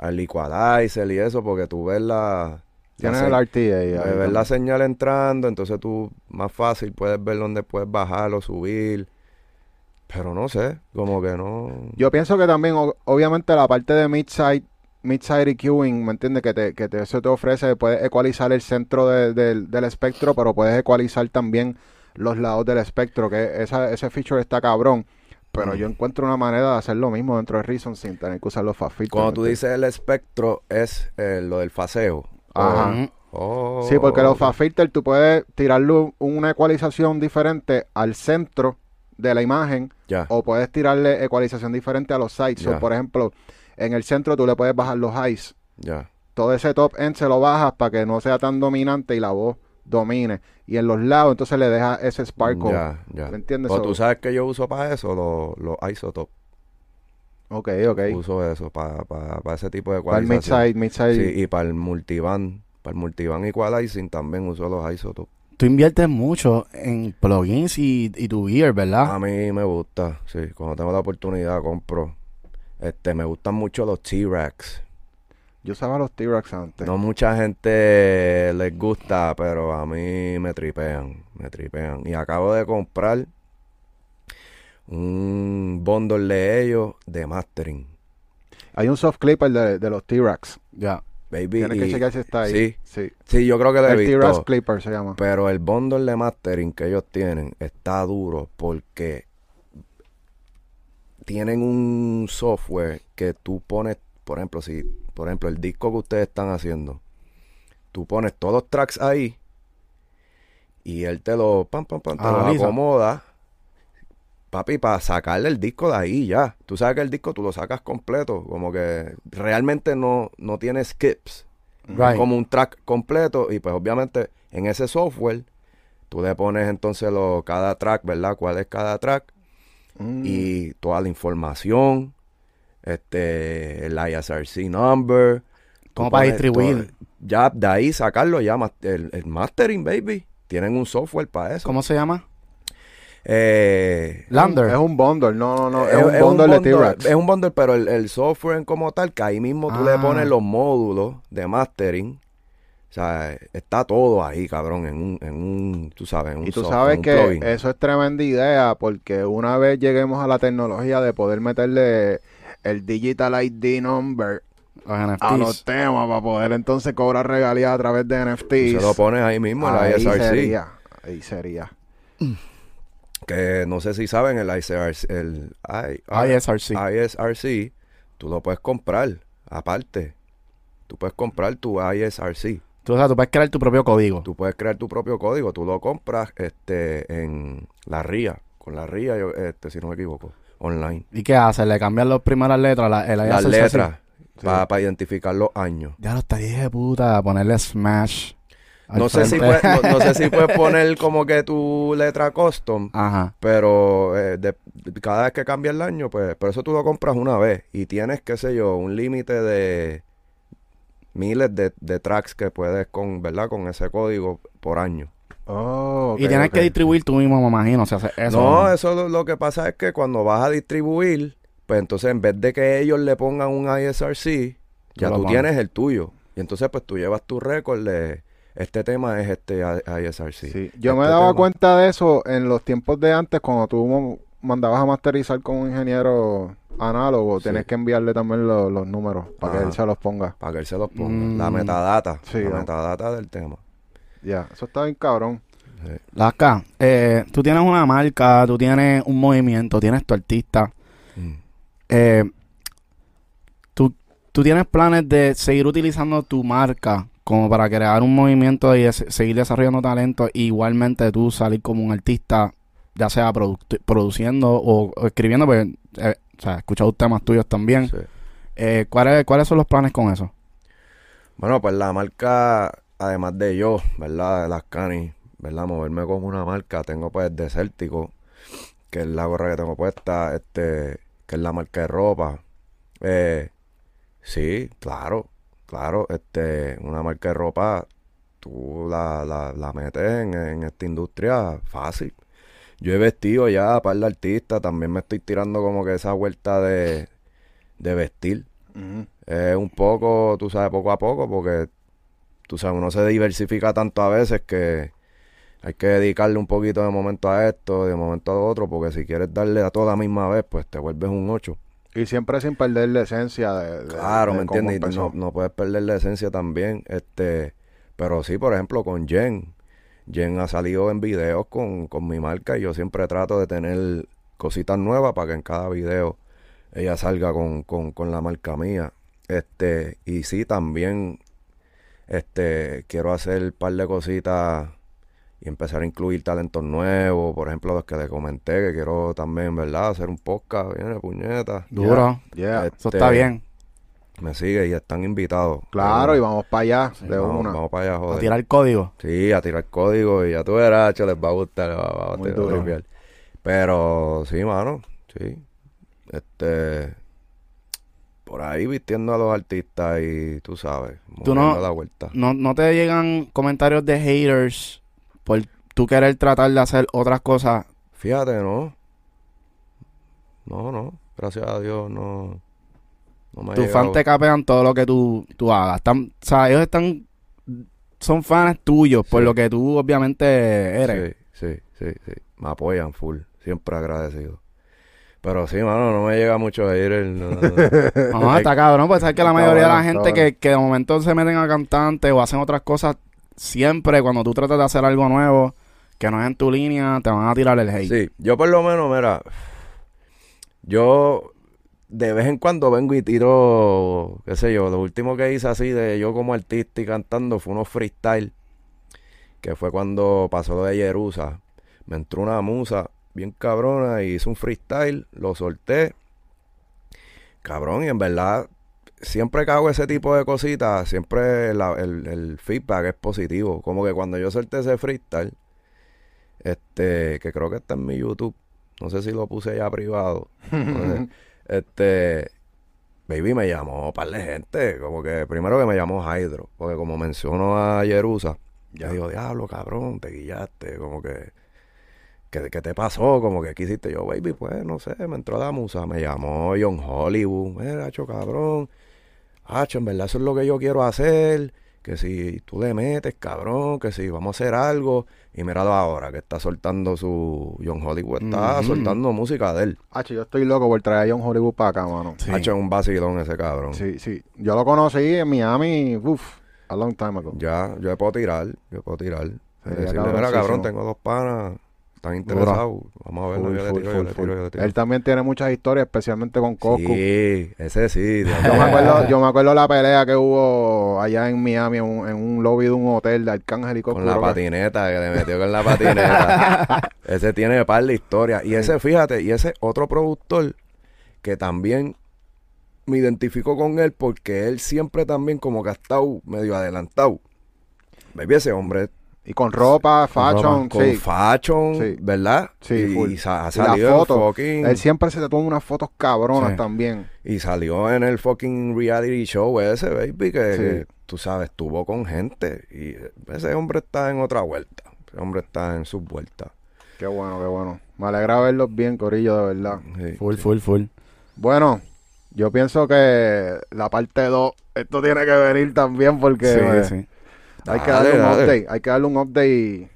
[SPEAKER 1] el, equalizer y eso, porque tú ves la...
[SPEAKER 3] Tienes el RTA
[SPEAKER 1] ves la señal entrando, entonces tú más fácil puedes ver dónde puedes bajar o subir. Pero no sé, como que no...
[SPEAKER 3] Yo pienso que también, obviamente, la parte de mid-side, mid-side EQing, ¿me entiendes? Que, te, que te, eso te ofrece, puedes ecualizar el centro de- del- del espectro, pero puedes ecualizar también los lados del espectro, que esa, ese feature está cabrón. Pero
[SPEAKER 1] Mm.
[SPEAKER 3] yo encuentro una manera de hacer lo mismo dentro de Reason sin tener que usar los fast filters,
[SPEAKER 1] Cuando
[SPEAKER 3] ¿me
[SPEAKER 1] tú dices el espectro es eh, lo del faseo.
[SPEAKER 3] Ajá.
[SPEAKER 2] Ujú.
[SPEAKER 1] Oh,
[SPEAKER 3] Sí, porque los fast filters tú puedes tirarle una ecualización diferente al centro de la imagen
[SPEAKER 1] Ya.
[SPEAKER 3] o puedes tirarle ecualización diferente a los sides. So,
[SPEAKER 1] Ya.
[SPEAKER 3] por ejemplo, en el centro tú le puedes bajar los highs.
[SPEAKER 1] Ya.
[SPEAKER 3] Todo ese top end se lo bajas para que no sea tan dominante y la voz domine. Y en los lados entonces le deja ese sparkle.
[SPEAKER 1] Ya, ya.
[SPEAKER 3] ¿Me entiendes?
[SPEAKER 1] O
[SPEAKER 3] So-
[SPEAKER 1] tú sabes que yo uso para eso, los los isotop.
[SPEAKER 3] Ok, ok.
[SPEAKER 1] Uso eso para, para, para ese tipo de
[SPEAKER 3] Para el
[SPEAKER 1] ecualización.
[SPEAKER 3] mid-side, mid-side.
[SPEAKER 1] Sí, y para el multiband, para el multiband equalizing también uso los isotop.
[SPEAKER 2] Tú inviertes mucho en plugins y, y tu gear, ¿verdad?
[SPEAKER 1] A mí me gusta, sí, cuando tengo la oportunidad compro. Este, me gustan mucho los T-Rex.
[SPEAKER 3] Yo usaba los T-Rex antes.
[SPEAKER 1] No mucha gente les gusta, pero a mí me tripean, me tripean. Y acabo de comprar un bundle de ellos de mastering.
[SPEAKER 3] Hay un soft clipper de, de los T-Rex.
[SPEAKER 2] Ya.
[SPEAKER 1] Baby,
[SPEAKER 3] Tienes que checar si está ahí.
[SPEAKER 1] Sí,
[SPEAKER 3] Sí.
[SPEAKER 1] sí, yo creo que lo he
[SPEAKER 3] El T-Rex
[SPEAKER 1] visto.
[SPEAKER 3] clipper se llama.
[SPEAKER 1] Pero el bundle de mastering que ellos tienen está duro porque tienen un software que tú pones, por ejemplo, si, por ejemplo, el disco que ustedes están haciendo, tú pones todos los tracks ahí y él te lo, pam, pam, pam, te lo
[SPEAKER 2] Analiza.
[SPEAKER 1] acomoda. Papi, para sacarle el disco de ahí ya. Tú sabes que el disco tú lo sacas completo. Como que realmente no, no tiene skips.
[SPEAKER 2] Right.
[SPEAKER 1] Es como un track completo y pues obviamente en ese software tú le pones entonces lo, cada track, ¿verdad? ¿Cuál es cada track?
[SPEAKER 3] Mm.
[SPEAKER 1] Y toda la información, este, el ISRC number.
[SPEAKER 2] Como
[SPEAKER 1] tú
[SPEAKER 2] para distribuir.
[SPEAKER 1] todo- ya de ahí sacarlo ya, el, el mastering, baby. Tienen un software para eso.
[SPEAKER 2] ¿Cómo se llama?
[SPEAKER 1] Eh,
[SPEAKER 2] Lander.
[SPEAKER 3] Es un bundle, no, no, no. Es,
[SPEAKER 1] es,
[SPEAKER 3] un
[SPEAKER 1] es
[SPEAKER 3] bundle de T-Rex.
[SPEAKER 1] Es un bundle, pero el, el software en como tal, que ahí mismo tú le
[SPEAKER 2] Ah.
[SPEAKER 1] pones los módulos de mastering. O sea, está todo ahí, cabrón, en un, en un tú sabes, en un
[SPEAKER 3] Y tú
[SPEAKER 1] software,
[SPEAKER 3] sabes
[SPEAKER 1] un
[SPEAKER 3] que
[SPEAKER 1] plugin.
[SPEAKER 3] eso es tremenda idea porque una vez lleguemos a la tecnología de poder meterle el Digital ID Number
[SPEAKER 2] Los
[SPEAKER 3] a los temas para poder entonces cobrar regalías a través de NFTs.
[SPEAKER 1] se lo pones ahí mismo en la ISRC.
[SPEAKER 3] sería, ahí sería.
[SPEAKER 1] Que no sé si saben, el ISRC, el
[SPEAKER 2] ISRC.
[SPEAKER 1] ISRC, tú lo puedes comprar aparte. Tú puedes comprar tu ISRC.
[SPEAKER 2] Tú, o sea, tú puedes crear tu propio código.
[SPEAKER 1] Tú puedes crear tu propio código, tú lo compras este en la RIA, con la RIA, yo, este, si no me equivoco, online.
[SPEAKER 2] ¿Y qué haces? Le cambian las primeras letras, la, el
[SPEAKER 1] Las letras
[SPEAKER 3] Sí.
[SPEAKER 1] para identificar los años.
[SPEAKER 2] Ya lo estaría de puta ponerle Smash.
[SPEAKER 1] No sé, si puedes, no, no sé si puedes poner como que tu letra custom,
[SPEAKER 2] Ajá.
[SPEAKER 1] pero eh, de- cada vez que cambia el año, pues, pero eso tú lo compras una vez y tienes, qué sé yo, un límite de miles de, de tracks que puedes con, ¿verdad? Con ese código por año.
[SPEAKER 3] Oh,
[SPEAKER 2] y tienes que distribuir tú mismo, me imagino. O sea, hace eso.
[SPEAKER 1] no, eso lo, lo que pasa es que cuando vas a distribuir, pues entonces en vez de que ellos le pongan un ISRC, ya tú tienes el tuyo. Y entonces pues tú llevas tu récord de este tema es este ISRC.
[SPEAKER 3] Sí, Yo
[SPEAKER 1] Este
[SPEAKER 3] me daba
[SPEAKER 1] tema.
[SPEAKER 3] cuenta de eso en los tiempos de antes, cuando tú mandabas a masterizar con un ingeniero análogo,
[SPEAKER 1] Sí.
[SPEAKER 3] tienes que enviarle también lo- los números para que él se los ponga.
[SPEAKER 1] Para que él se los ponga.
[SPEAKER 2] Mm.
[SPEAKER 1] La metadata.
[SPEAKER 3] Sí,
[SPEAKER 1] la
[SPEAKER 3] ¿no?
[SPEAKER 1] metadata del tema.
[SPEAKER 3] Ya, eso está bien cabrón.
[SPEAKER 1] Sí.
[SPEAKER 2] Lasca, eh, tú tienes una marca, tú tienes un movimiento, tienes tu artista.
[SPEAKER 1] Mm.
[SPEAKER 2] Eh, tú, tú tienes planes de seguir utilizando tu marca como para crear un movimiento y des- seguir desarrollando talento. e igualmente tú salir como un artista, ya sea produciendo o, o escribiendo, porque eh, o sea, he escuchado temas tuyos también.
[SPEAKER 1] Sí.
[SPEAKER 2] Eh, ¿cuáles, ¿Cuáles son los planes con eso?
[SPEAKER 1] Bueno, pues la marca, además de yo, ¿verdad? De las canis, ¿verdad? Moverme con una marca, tengo pues Desértico, que es la gorra que tengo puesta, este, que es la marca de ropa. Eh, sí, claro, claro, este, una marca de ropa, tú la, la, la metes en, en esta industria fácil. Yo he vestido ya a par de artistas, también me estoy tirando como que esa vuelta de, de vestir. Es un poco, tú sabes, poco a poco, porque tú sabes, uno se diversifica tanto a veces que hay que dedicarle un poquito de momento a esto, de momento a lo otro, porque si quieres darle a todo la misma vez, pues te vuelves un 8.
[SPEAKER 3] Y siempre sin perder la esencia de, de-
[SPEAKER 1] Claro,
[SPEAKER 3] de
[SPEAKER 1] ¿me entiendes? No, no puedes perder la esencia también. este Pero sí, por ejemplo, con Jen. Jen ha salido en videos con, con mi marca y yo siempre trato de tener cositas nuevas para que en cada video ella salga con, con, con la marca mía. Este, y sí, también este quiero hacer un par de cositas y empezar a incluir talentos nuevos, por ejemplo, los que te comenté, que quiero también, ¿verdad? Hacer un podcast, viene puñeta.
[SPEAKER 2] Duro.
[SPEAKER 3] Yeah.
[SPEAKER 1] Este,
[SPEAKER 2] Eso está bien.
[SPEAKER 1] Me sigue y están invitados.
[SPEAKER 3] Claro,
[SPEAKER 1] Eh,
[SPEAKER 3] y vamos para allá de
[SPEAKER 1] vamos,
[SPEAKER 3] una.
[SPEAKER 1] vamos para allá,
[SPEAKER 2] A
[SPEAKER 1] joder.
[SPEAKER 2] tirar código.
[SPEAKER 1] Sí, a tirar código y ya tú verás, che, les va a gustar, les va, va-
[SPEAKER 3] Muy
[SPEAKER 1] a
[SPEAKER 3] duro.
[SPEAKER 1] Pero sí, mano, sí. Este, por ahí vistiendo a los artistas y tú sabes,
[SPEAKER 2] Tú no-
[SPEAKER 1] la vuelta.
[SPEAKER 2] No, no te llegan comentarios de haters por tú querer tratar de hacer otras cosas.
[SPEAKER 1] Fíjate, ¿no? No, no, gracias a Dios no, no me
[SPEAKER 2] Tus fans te capean todo lo que tú, tú hagas. Están, o sea, ellos están... Son fans tuyos por lo que tú obviamente eres.
[SPEAKER 1] Sí, sí, sí, sí. Me apoyan full, siempre agradecido. Pero sí, mano, no me llega mucho a ir el... no, no.
[SPEAKER 2] No, está cabrón, pues sabes que la mayoría de la gente que, que de momento se meten a cantante o hacen otras cosas, siempre cuando tú tratas de hacer algo nuevo, que no es en tu línea, te van a tirar el hate.
[SPEAKER 1] Sí, yo por lo menos, mira, yo de vez en cuando vengo y tiro, qué sé yo, lo último que hice así de yo como artista y cantando fue unos freestyle, que fue cuando pasó lo de Jerusa. Me entró una musa bien cabrona y hice un freestyle, lo solté. Cabrón, y en verdad, siempre que hago ese tipo de cositas, siempre la- el, el feedback es positivo. Como que cuando yo solté ese freestyle, este, que creo que está en mi YouTube. No sé si lo puse ya privado. Este, baby, me llamó par de gente. Como que primero que me llamó Hydro. Porque como menciono a Jerusa, ya digo, diablo, cabrón, te guillaste. Como que, ¿qué, qué te pasó? Como que quisiste yo, baby, pues no sé, me entró la musa. Me llamó John Hollywood. Mira, hacho, cabrón. Hacho, en verdad eso es lo que yo quiero hacer. Que si tú le metes, cabrón, que si vamos a hacer algo. Y míralo ahora, que está soltando su. John Hollywood está soltando música de él.
[SPEAKER 3] Hacho, yo estoy loco por traer a John Hollywood para acá, mano.
[SPEAKER 2] Sí.
[SPEAKER 1] Ha hecho un vacilón ese cabrón.
[SPEAKER 3] Sí, sí. Yo lo conocí en Miami, uff, a long time ago.
[SPEAKER 1] Ya, yo puedo tirar, yo puedo tirar. Decirle, mira, cabrón, tengo dos panas, están interesados. Vamos a verlo,
[SPEAKER 3] Full,
[SPEAKER 1] yo le tiro,
[SPEAKER 3] full,
[SPEAKER 1] yo le tiro, yo le tiro.
[SPEAKER 3] Él también tiene muchas historias, especialmente con Coscu.
[SPEAKER 1] Sí, ese sí.
[SPEAKER 3] Yo me acuerdo, yo me acuerdo la pelea que hubo allá en Miami, en un, en un lobby de un hotel de Arcángel y Coscu.
[SPEAKER 1] Con la patineta, que le metió con la patineta. ese tiene par de historias. Y ese, fíjate, y ese otro productor que también me identifico con él porque él siempre también como que ha estado medio adelantado. Baby, ese hombre
[SPEAKER 3] Y con ropa, fashion,
[SPEAKER 1] con
[SPEAKER 3] sí.
[SPEAKER 1] fashion,
[SPEAKER 3] Sí.
[SPEAKER 1] ¿verdad?
[SPEAKER 3] Sí,
[SPEAKER 1] y,
[SPEAKER 3] full.
[SPEAKER 1] y sa- ha
[SPEAKER 3] Y la
[SPEAKER 1] salido en
[SPEAKER 3] foto,
[SPEAKER 1] fucking-
[SPEAKER 3] Él siempre se toma unas fotos cabronas
[SPEAKER 2] Sí.
[SPEAKER 3] también.
[SPEAKER 1] y salió en el fucking reality show ese, baby, que, tú sabes, estuvo con gente. Y ese hombre está en otra vuelta. Ese hombre está en sus vueltas.
[SPEAKER 3] Qué bueno, qué bueno. Me alegra verlos bien, Corillo, de verdad.
[SPEAKER 1] Sí.
[SPEAKER 2] Full, full, full.
[SPEAKER 3] Bueno, yo pienso que la parte 2, esto tiene que venir también porque
[SPEAKER 2] Sí, sí.
[SPEAKER 3] Hay que
[SPEAKER 1] Dale,
[SPEAKER 3] darle un
[SPEAKER 1] dale.
[SPEAKER 3] update. Hay que darle un update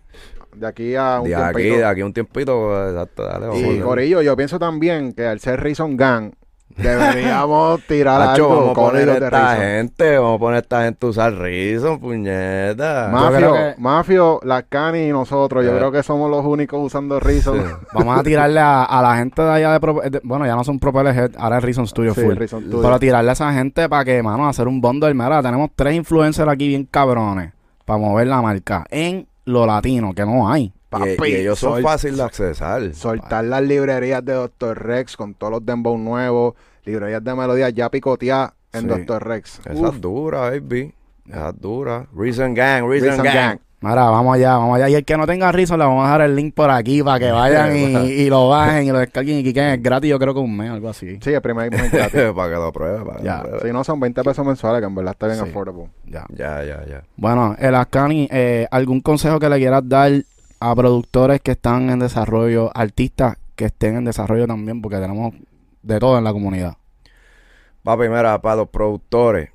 [SPEAKER 3] de aquí a un
[SPEAKER 1] De aquí,
[SPEAKER 3] tiempito.
[SPEAKER 1] de aquí a un tiempito, exacto, dale, vamos
[SPEAKER 3] Y. Corillo, yo pienso también que al ser Reason Gang, deberíamos tirar
[SPEAKER 1] Macho,
[SPEAKER 3] algo
[SPEAKER 1] vamos a
[SPEAKER 3] con
[SPEAKER 1] poner esta
[SPEAKER 3] Reason.
[SPEAKER 1] gente, vamos a poner esta gente a usar Reason, puñeta.
[SPEAKER 2] Ma-
[SPEAKER 3] Mafio,
[SPEAKER 2] que-
[SPEAKER 3] Mafio, la Cani y nosotros, yo
[SPEAKER 1] Eh.
[SPEAKER 3] creo que somos los únicos usando Reason.
[SPEAKER 1] Sí.
[SPEAKER 2] Vamos a tirarle a, a la gente de allá de, Pro- de- Bueno, ya no son Propeller Head, ahora es Reason Studio
[SPEAKER 3] Sí,
[SPEAKER 2] Full.
[SPEAKER 3] Reason Studio.
[SPEAKER 2] Pero tirarle a esa gente para que, mano, hacer un bundle. Mira, tenemos tres influencers aquí bien cabrones para mover la marca en lo latino, que no hay.
[SPEAKER 1] Y,
[SPEAKER 3] Papi,
[SPEAKER 1] y ellos son fáciles de accesar.
[SPEAKER 3] Soltar las librerías de Dr. Rex con todos los dembow nuevos, librerías de melodías ya picoteadas en
[SPEAKER 2] Sí.
[SPEAKER 3] Dr. Rex.
[SPEAKER 1] Esa
[SPEAKER 3] Uf,
[SPEAKER 1] es dura, baby. Esa es dura. Reason Gang, Reason,
[SPEAKER 3] Reason
[SPEAKER 1] Gang.
[SPEAKER 3] Gang.
[SPEAKER 2] Mira, vamos allá, vamos allá. Y el que no tenga Reason, le vamos a dejar el link por aquí para que vayan y, y lo bajen y lo descarguen y quiquen. Es gratis, yo creo que un mes, algo así.
[SPEAKER 3] Sí, el primer mes gratis.
[SPEAKER 1] para que lo pruebe, para
[SPEAKER 2] Ya.
[SPEAKER 1] lo pruebe.
[SPEAKER 3] Si no, son 20 pesos mensuales, que en verdad está bien
[SPEAKER 2] Sí.
[SPEAKER 3] affordable.
[SPEAKER 2] Ya.
[SPEAKER 1] Ya, ya, ya.
[SPEAKER 2] Bueno, el Ascani, eh, ¿algún consejo que le quieras dar a productores que están en desarrollo, artistas que estén en desarrollo también? Porque tenemos de todo en la comunidad.
[SPEAKER 1] Papi, mira, para los productores,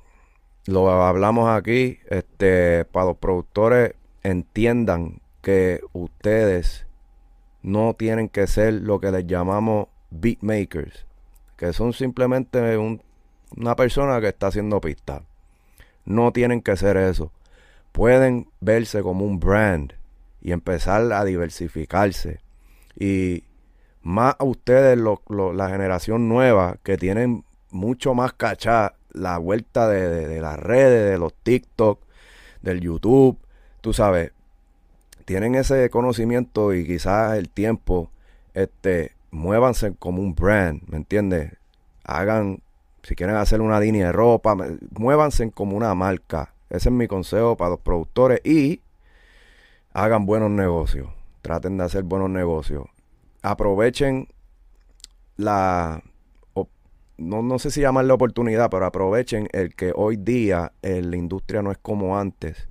[SPEAKER 1] lo hablamos aquí, este, para los productores entiendan que ustedes no tienen que ser lo que les llamamos beatmakers, que son simplemente un- una persona que está haciendo pistas. No tienen que ser eso. Pueden verse como un brand y empezar a diversificarse. Y más ustedes, la generación nueva, que tienen mucho más cachá la vuelta de, de- de las redes, de los TikTok, del YouTube, tú sabes, tienen ese conocimiento y quizás el tiempo, este, muévanse como un brand, ¿me entiendes? Hagan, si quieren hacer una línea de ropa, muévanse como una marca. Ese es mi consejo para los productores y hagan buenos negocios. Traten de hacer buenos negocios. Aprovechen la no, no sé si llamarle oportunidad, pero aprovechen el que hoy día eh, la industria no es como antes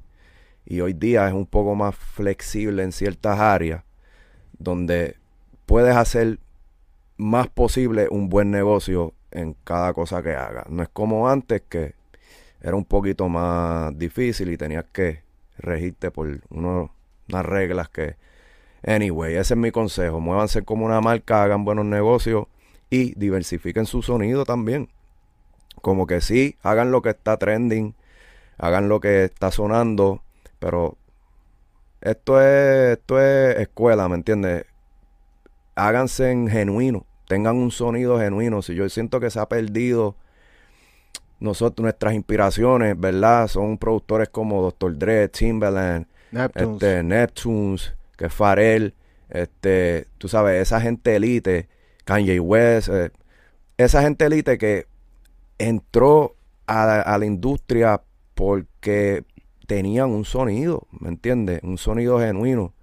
[SPEAKER 1] y hoy día es un poco más flexible en ciertas áreas donde puedes hacer más posible un buen negocio en cada cosa que hagas. No es como antes que era un poquito más difícil y tenías que regirte por uno- unas reglas que... Anyway, ese es mi consejo. Muévanse como una marca, hagan buenos negocios y diversifiquen su sonido también. Como que sí, hagan lo que está trending, hagan lo que está sonando, pero esto es, esto es escuela, ¿me entiendes? Háganse en genuino, tengan un sonido genuino. Si yo siento que se ha perdido nosotros, nuestras inspiraciones, ¿verdad? Son productores como Dr. Dre, Timbaland,
[SPEAKER 3] Neptunes.
[SPEAKER 1] este, Neptunes, que es Pharrell, este, tú sabes, esa gente elite, Kanye West, eh, esa gente elite que entró a, la- a la industria porque tenían un sonido, ¿me entiendes? Un sonido genuino.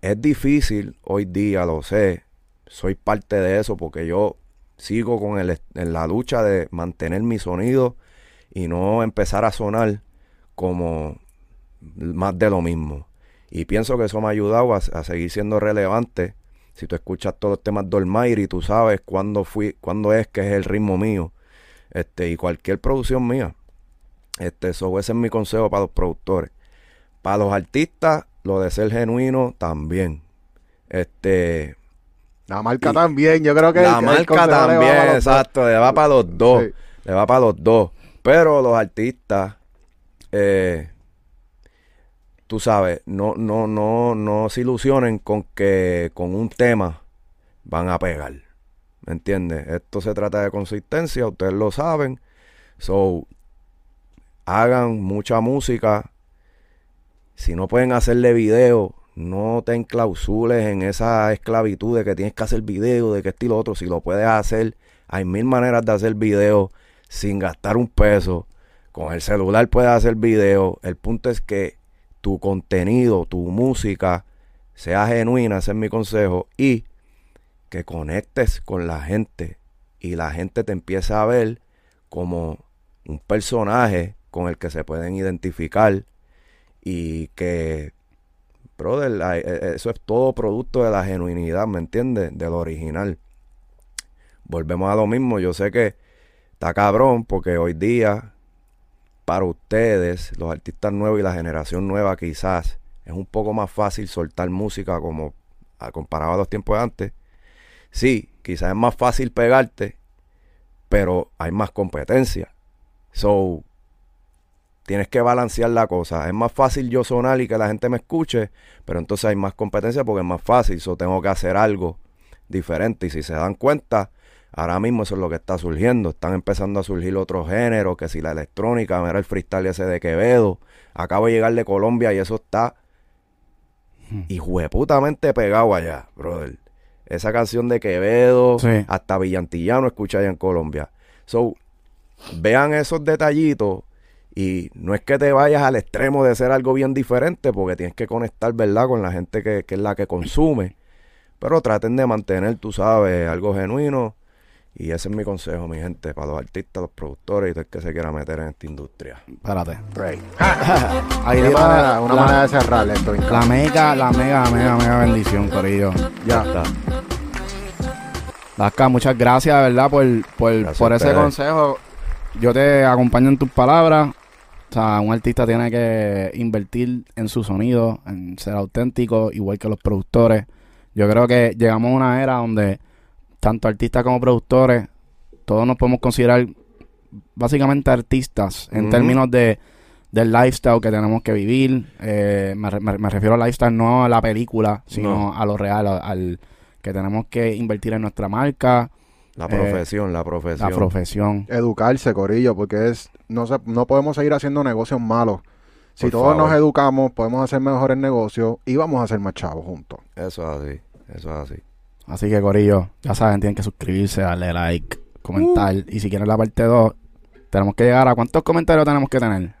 [SPEAKER 1] Es difícil hoy día, lo sé, soy parte de eso porque yo sigo con el, en la lucha de mantener mi sonido y no empezar a sonar como más de lo mismo. Y pienso que eso me ha ayudado a, seguir siendo relevante. Si tú escuchas todos los temas de Almighty, tú sabes cuándo fui, cuándo es que es el ritmo mío. Este, y cualquier producción mía. Este, so, ese es mi consejo para los productores. Para los artistas, lo de ser genuino también. Este,
[SPEAKER 3] La marca
[SPEAKER 1] y-
[SPEAKER 3] también, yo creo que
[SPEAKER 1] la
[SPEAKER 3] el-
[SPEAKER 1] marca también, exacto, le va para los dos.
[SPEAKER 3] Sí.
[SPEAKER 1] Le va para los dos. Pero los artistas, eh, tú sabes, no, no, no, no se ilusionen con que con un tema van a pegar. ¿Me entiendes? Esto se trata de consistencia, ustedes lo saben. So, hagan mucha música. Si no pueden hacerle video, no te enclausules en esa esclavitud de que tienes que hacer video, de que estilo otro. Si lo puedes hacer, hay mil maneras de hacer video sin gastar un peso. Con el celular puedes hacer video. El punto es que tu contenido, tu música sea genuina, ese es mi consejo. Y que conectes con la gente y la gente te empieza a ver como un personaje con el que se pueden identificar y que, brother, ay, eh, eso es todo producto de la genuinidad, ¿me entiendes? De lo original. volvemos a lo mismo. Yo sé que está cabrón porque hoy día, para ustedes, los artistas nuevos y la generación nueva, quizás es un poco más fácil soltar música como a- comparado a los tiempos antes. Sí, quizás es más fácil pegarte, pero hay más competencia. So, tienes que balancear la cosa. Es más fácil yo sonar y que la gente me escuche, pero entonces hay más competencia porque es más fácil. So, tengo que hacer algo diferente. Y si se dan cuenta, ahora mismo eso es lo que está surgiendo. Están empezando a surgir otros géneros, que si la electrónica, mira el freestyle ese de Quevedo. Acabo de llegar de Colombia y eso está hijueputamente pegado allá, brother. Esa canción de Quevedo,
[SPEAKER 2] Sí.
[SPEAKER 1] hasta Villantillano escucha allá en Colombia. So, vean esos detallitos y no es que te vayas al extremo de ser algo bien diferente porque tienes que conectar, ¿verdad? Con la gente que, que es la que consume. Pero traten de mantener, tú sabes, algo genuino. Y ese es mi consejo, mi gente, para los artistas, los productores y todo el que se quiera meter en esta industria.
[SPEAKER 2] Espérate. Ahí
[SPEAKER 3] Una manera, una
[SPEAKER 2] la,
[SPEAKER 3] manera de cerrar esto.
[SPEAKER 2] La mega, la mega, mega, mega bendición, Corillo.
[SPEAKER 3] Ya.
[SPEAKER 1] Está.
[SPEAKER 2] Lasca, muchas gracias, verdad, por, por,
[SPEAKER 1] Gracias
[SPEAKER 2] por ese consejo. Yo te acompaño en tus palabras. O sea, un artista tiene que invertir en su sonido, en ser auténtico, igual que los productores. Yo creo que llegamos a una era donde tanto artistas como productores, todos nos podemos considerar básicamente artistas en términos de del lifestyle que tenemos que vivir. Eh, me, re- me- me refiero al lifestyle no a la película, sino
[SPEAKER 1] No.
[SPEAKER 2] a lo real, al que tenemos que invertir en nuestra marca,
[SPEAKER 1] La
[SPEAKER 2] Eh,
[SPEAKER 1] profesión, la profesión.
[SPEAKER 2] la profesión.
[SPEAKER 3] Educarse, Corillo, porque es no se, no podemos seguir haciendo negocios malos. Si
[SPEAKER 1] Por
[SPEAKER 3] todos nos educamos, podemos hacer mejores negocios y vamos a hacer más chavos juntos.
[SPEAKER 1] Eso es así, eso es así.
[SPEAKER 2] Así que, Corillo, ya saben, tienen que suscribirse, darle like, comentar. Y si quieren la parte 2, tenemos que llegar a cuántos comentarios tenemos que tener.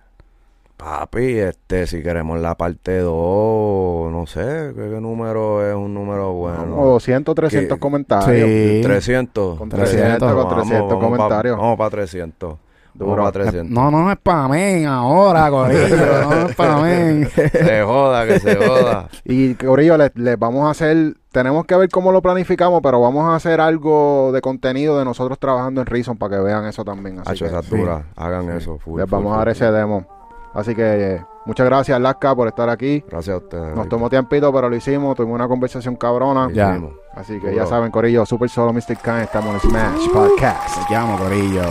[SPEAKER 1] Papi, este, si queremos la parte 2, no sé, ¿qué, qué número es un número bueno?
[SPEAKER 3] Como 200, 300
[SPEAKER 1] ¿Qué?
[SPEAKER 3] comentarios.
[SPEAKER 2] Sí.
[SPEAKER 1] 300.
[SPEAKER 3] Con
[SPEAKER 2] 300,
[SPEAKER 3] 300, con 300
[SPEAKER 1] vamos
[SPEAKER 3] comentarios.
[SPEAKER 1] Pa, vamos para 300.
[SPEAKER 3] Duro.
[SPEAKER 1] Vamos para 300.
[SPEAKER 2] No, no es para mí ahora, Corillo. no es para mí.
[SPEAKER 1] Se joda, que se joda.
[SPEAKER 3] Y Corillo, les, les vamos a hacer, tenemos que ver cómo lo planificamos, pero vamos a hacer algo de contenido de nosotros trabajando en Reason para que vean eso también. Así
[SPEAKER 1] Hacho,
[SPEAKER 3] que
[SPEAKER 2] sí.
[SPEAKER 1] Hagan eso. full,
[SPEAKER 3] les
[SPEAKER 1] full,
[SPEAKER 3] vamos a dar
[SPEAKER 1] full.
[SPEAKER 3] ese demo. Así que eh, muchas gracias, Lasca, por estar aquí.
[SPEAKER 1] Gracias a ustedes.
[SPEAKER 3] Nos tomó tiempito, pero lo hicimos. Tuvimos una conversación cabrona.
[SPEAKER 2] Ya.
[SPEAKER 3] Así que
[SPEAKER 1] Duro.
[SPEAKER 3] ya saben, Corillo, Super Solo Mystic Khan, estamos en Smash Podcast.
[SPEAKER 2] Te llamo, Corillo.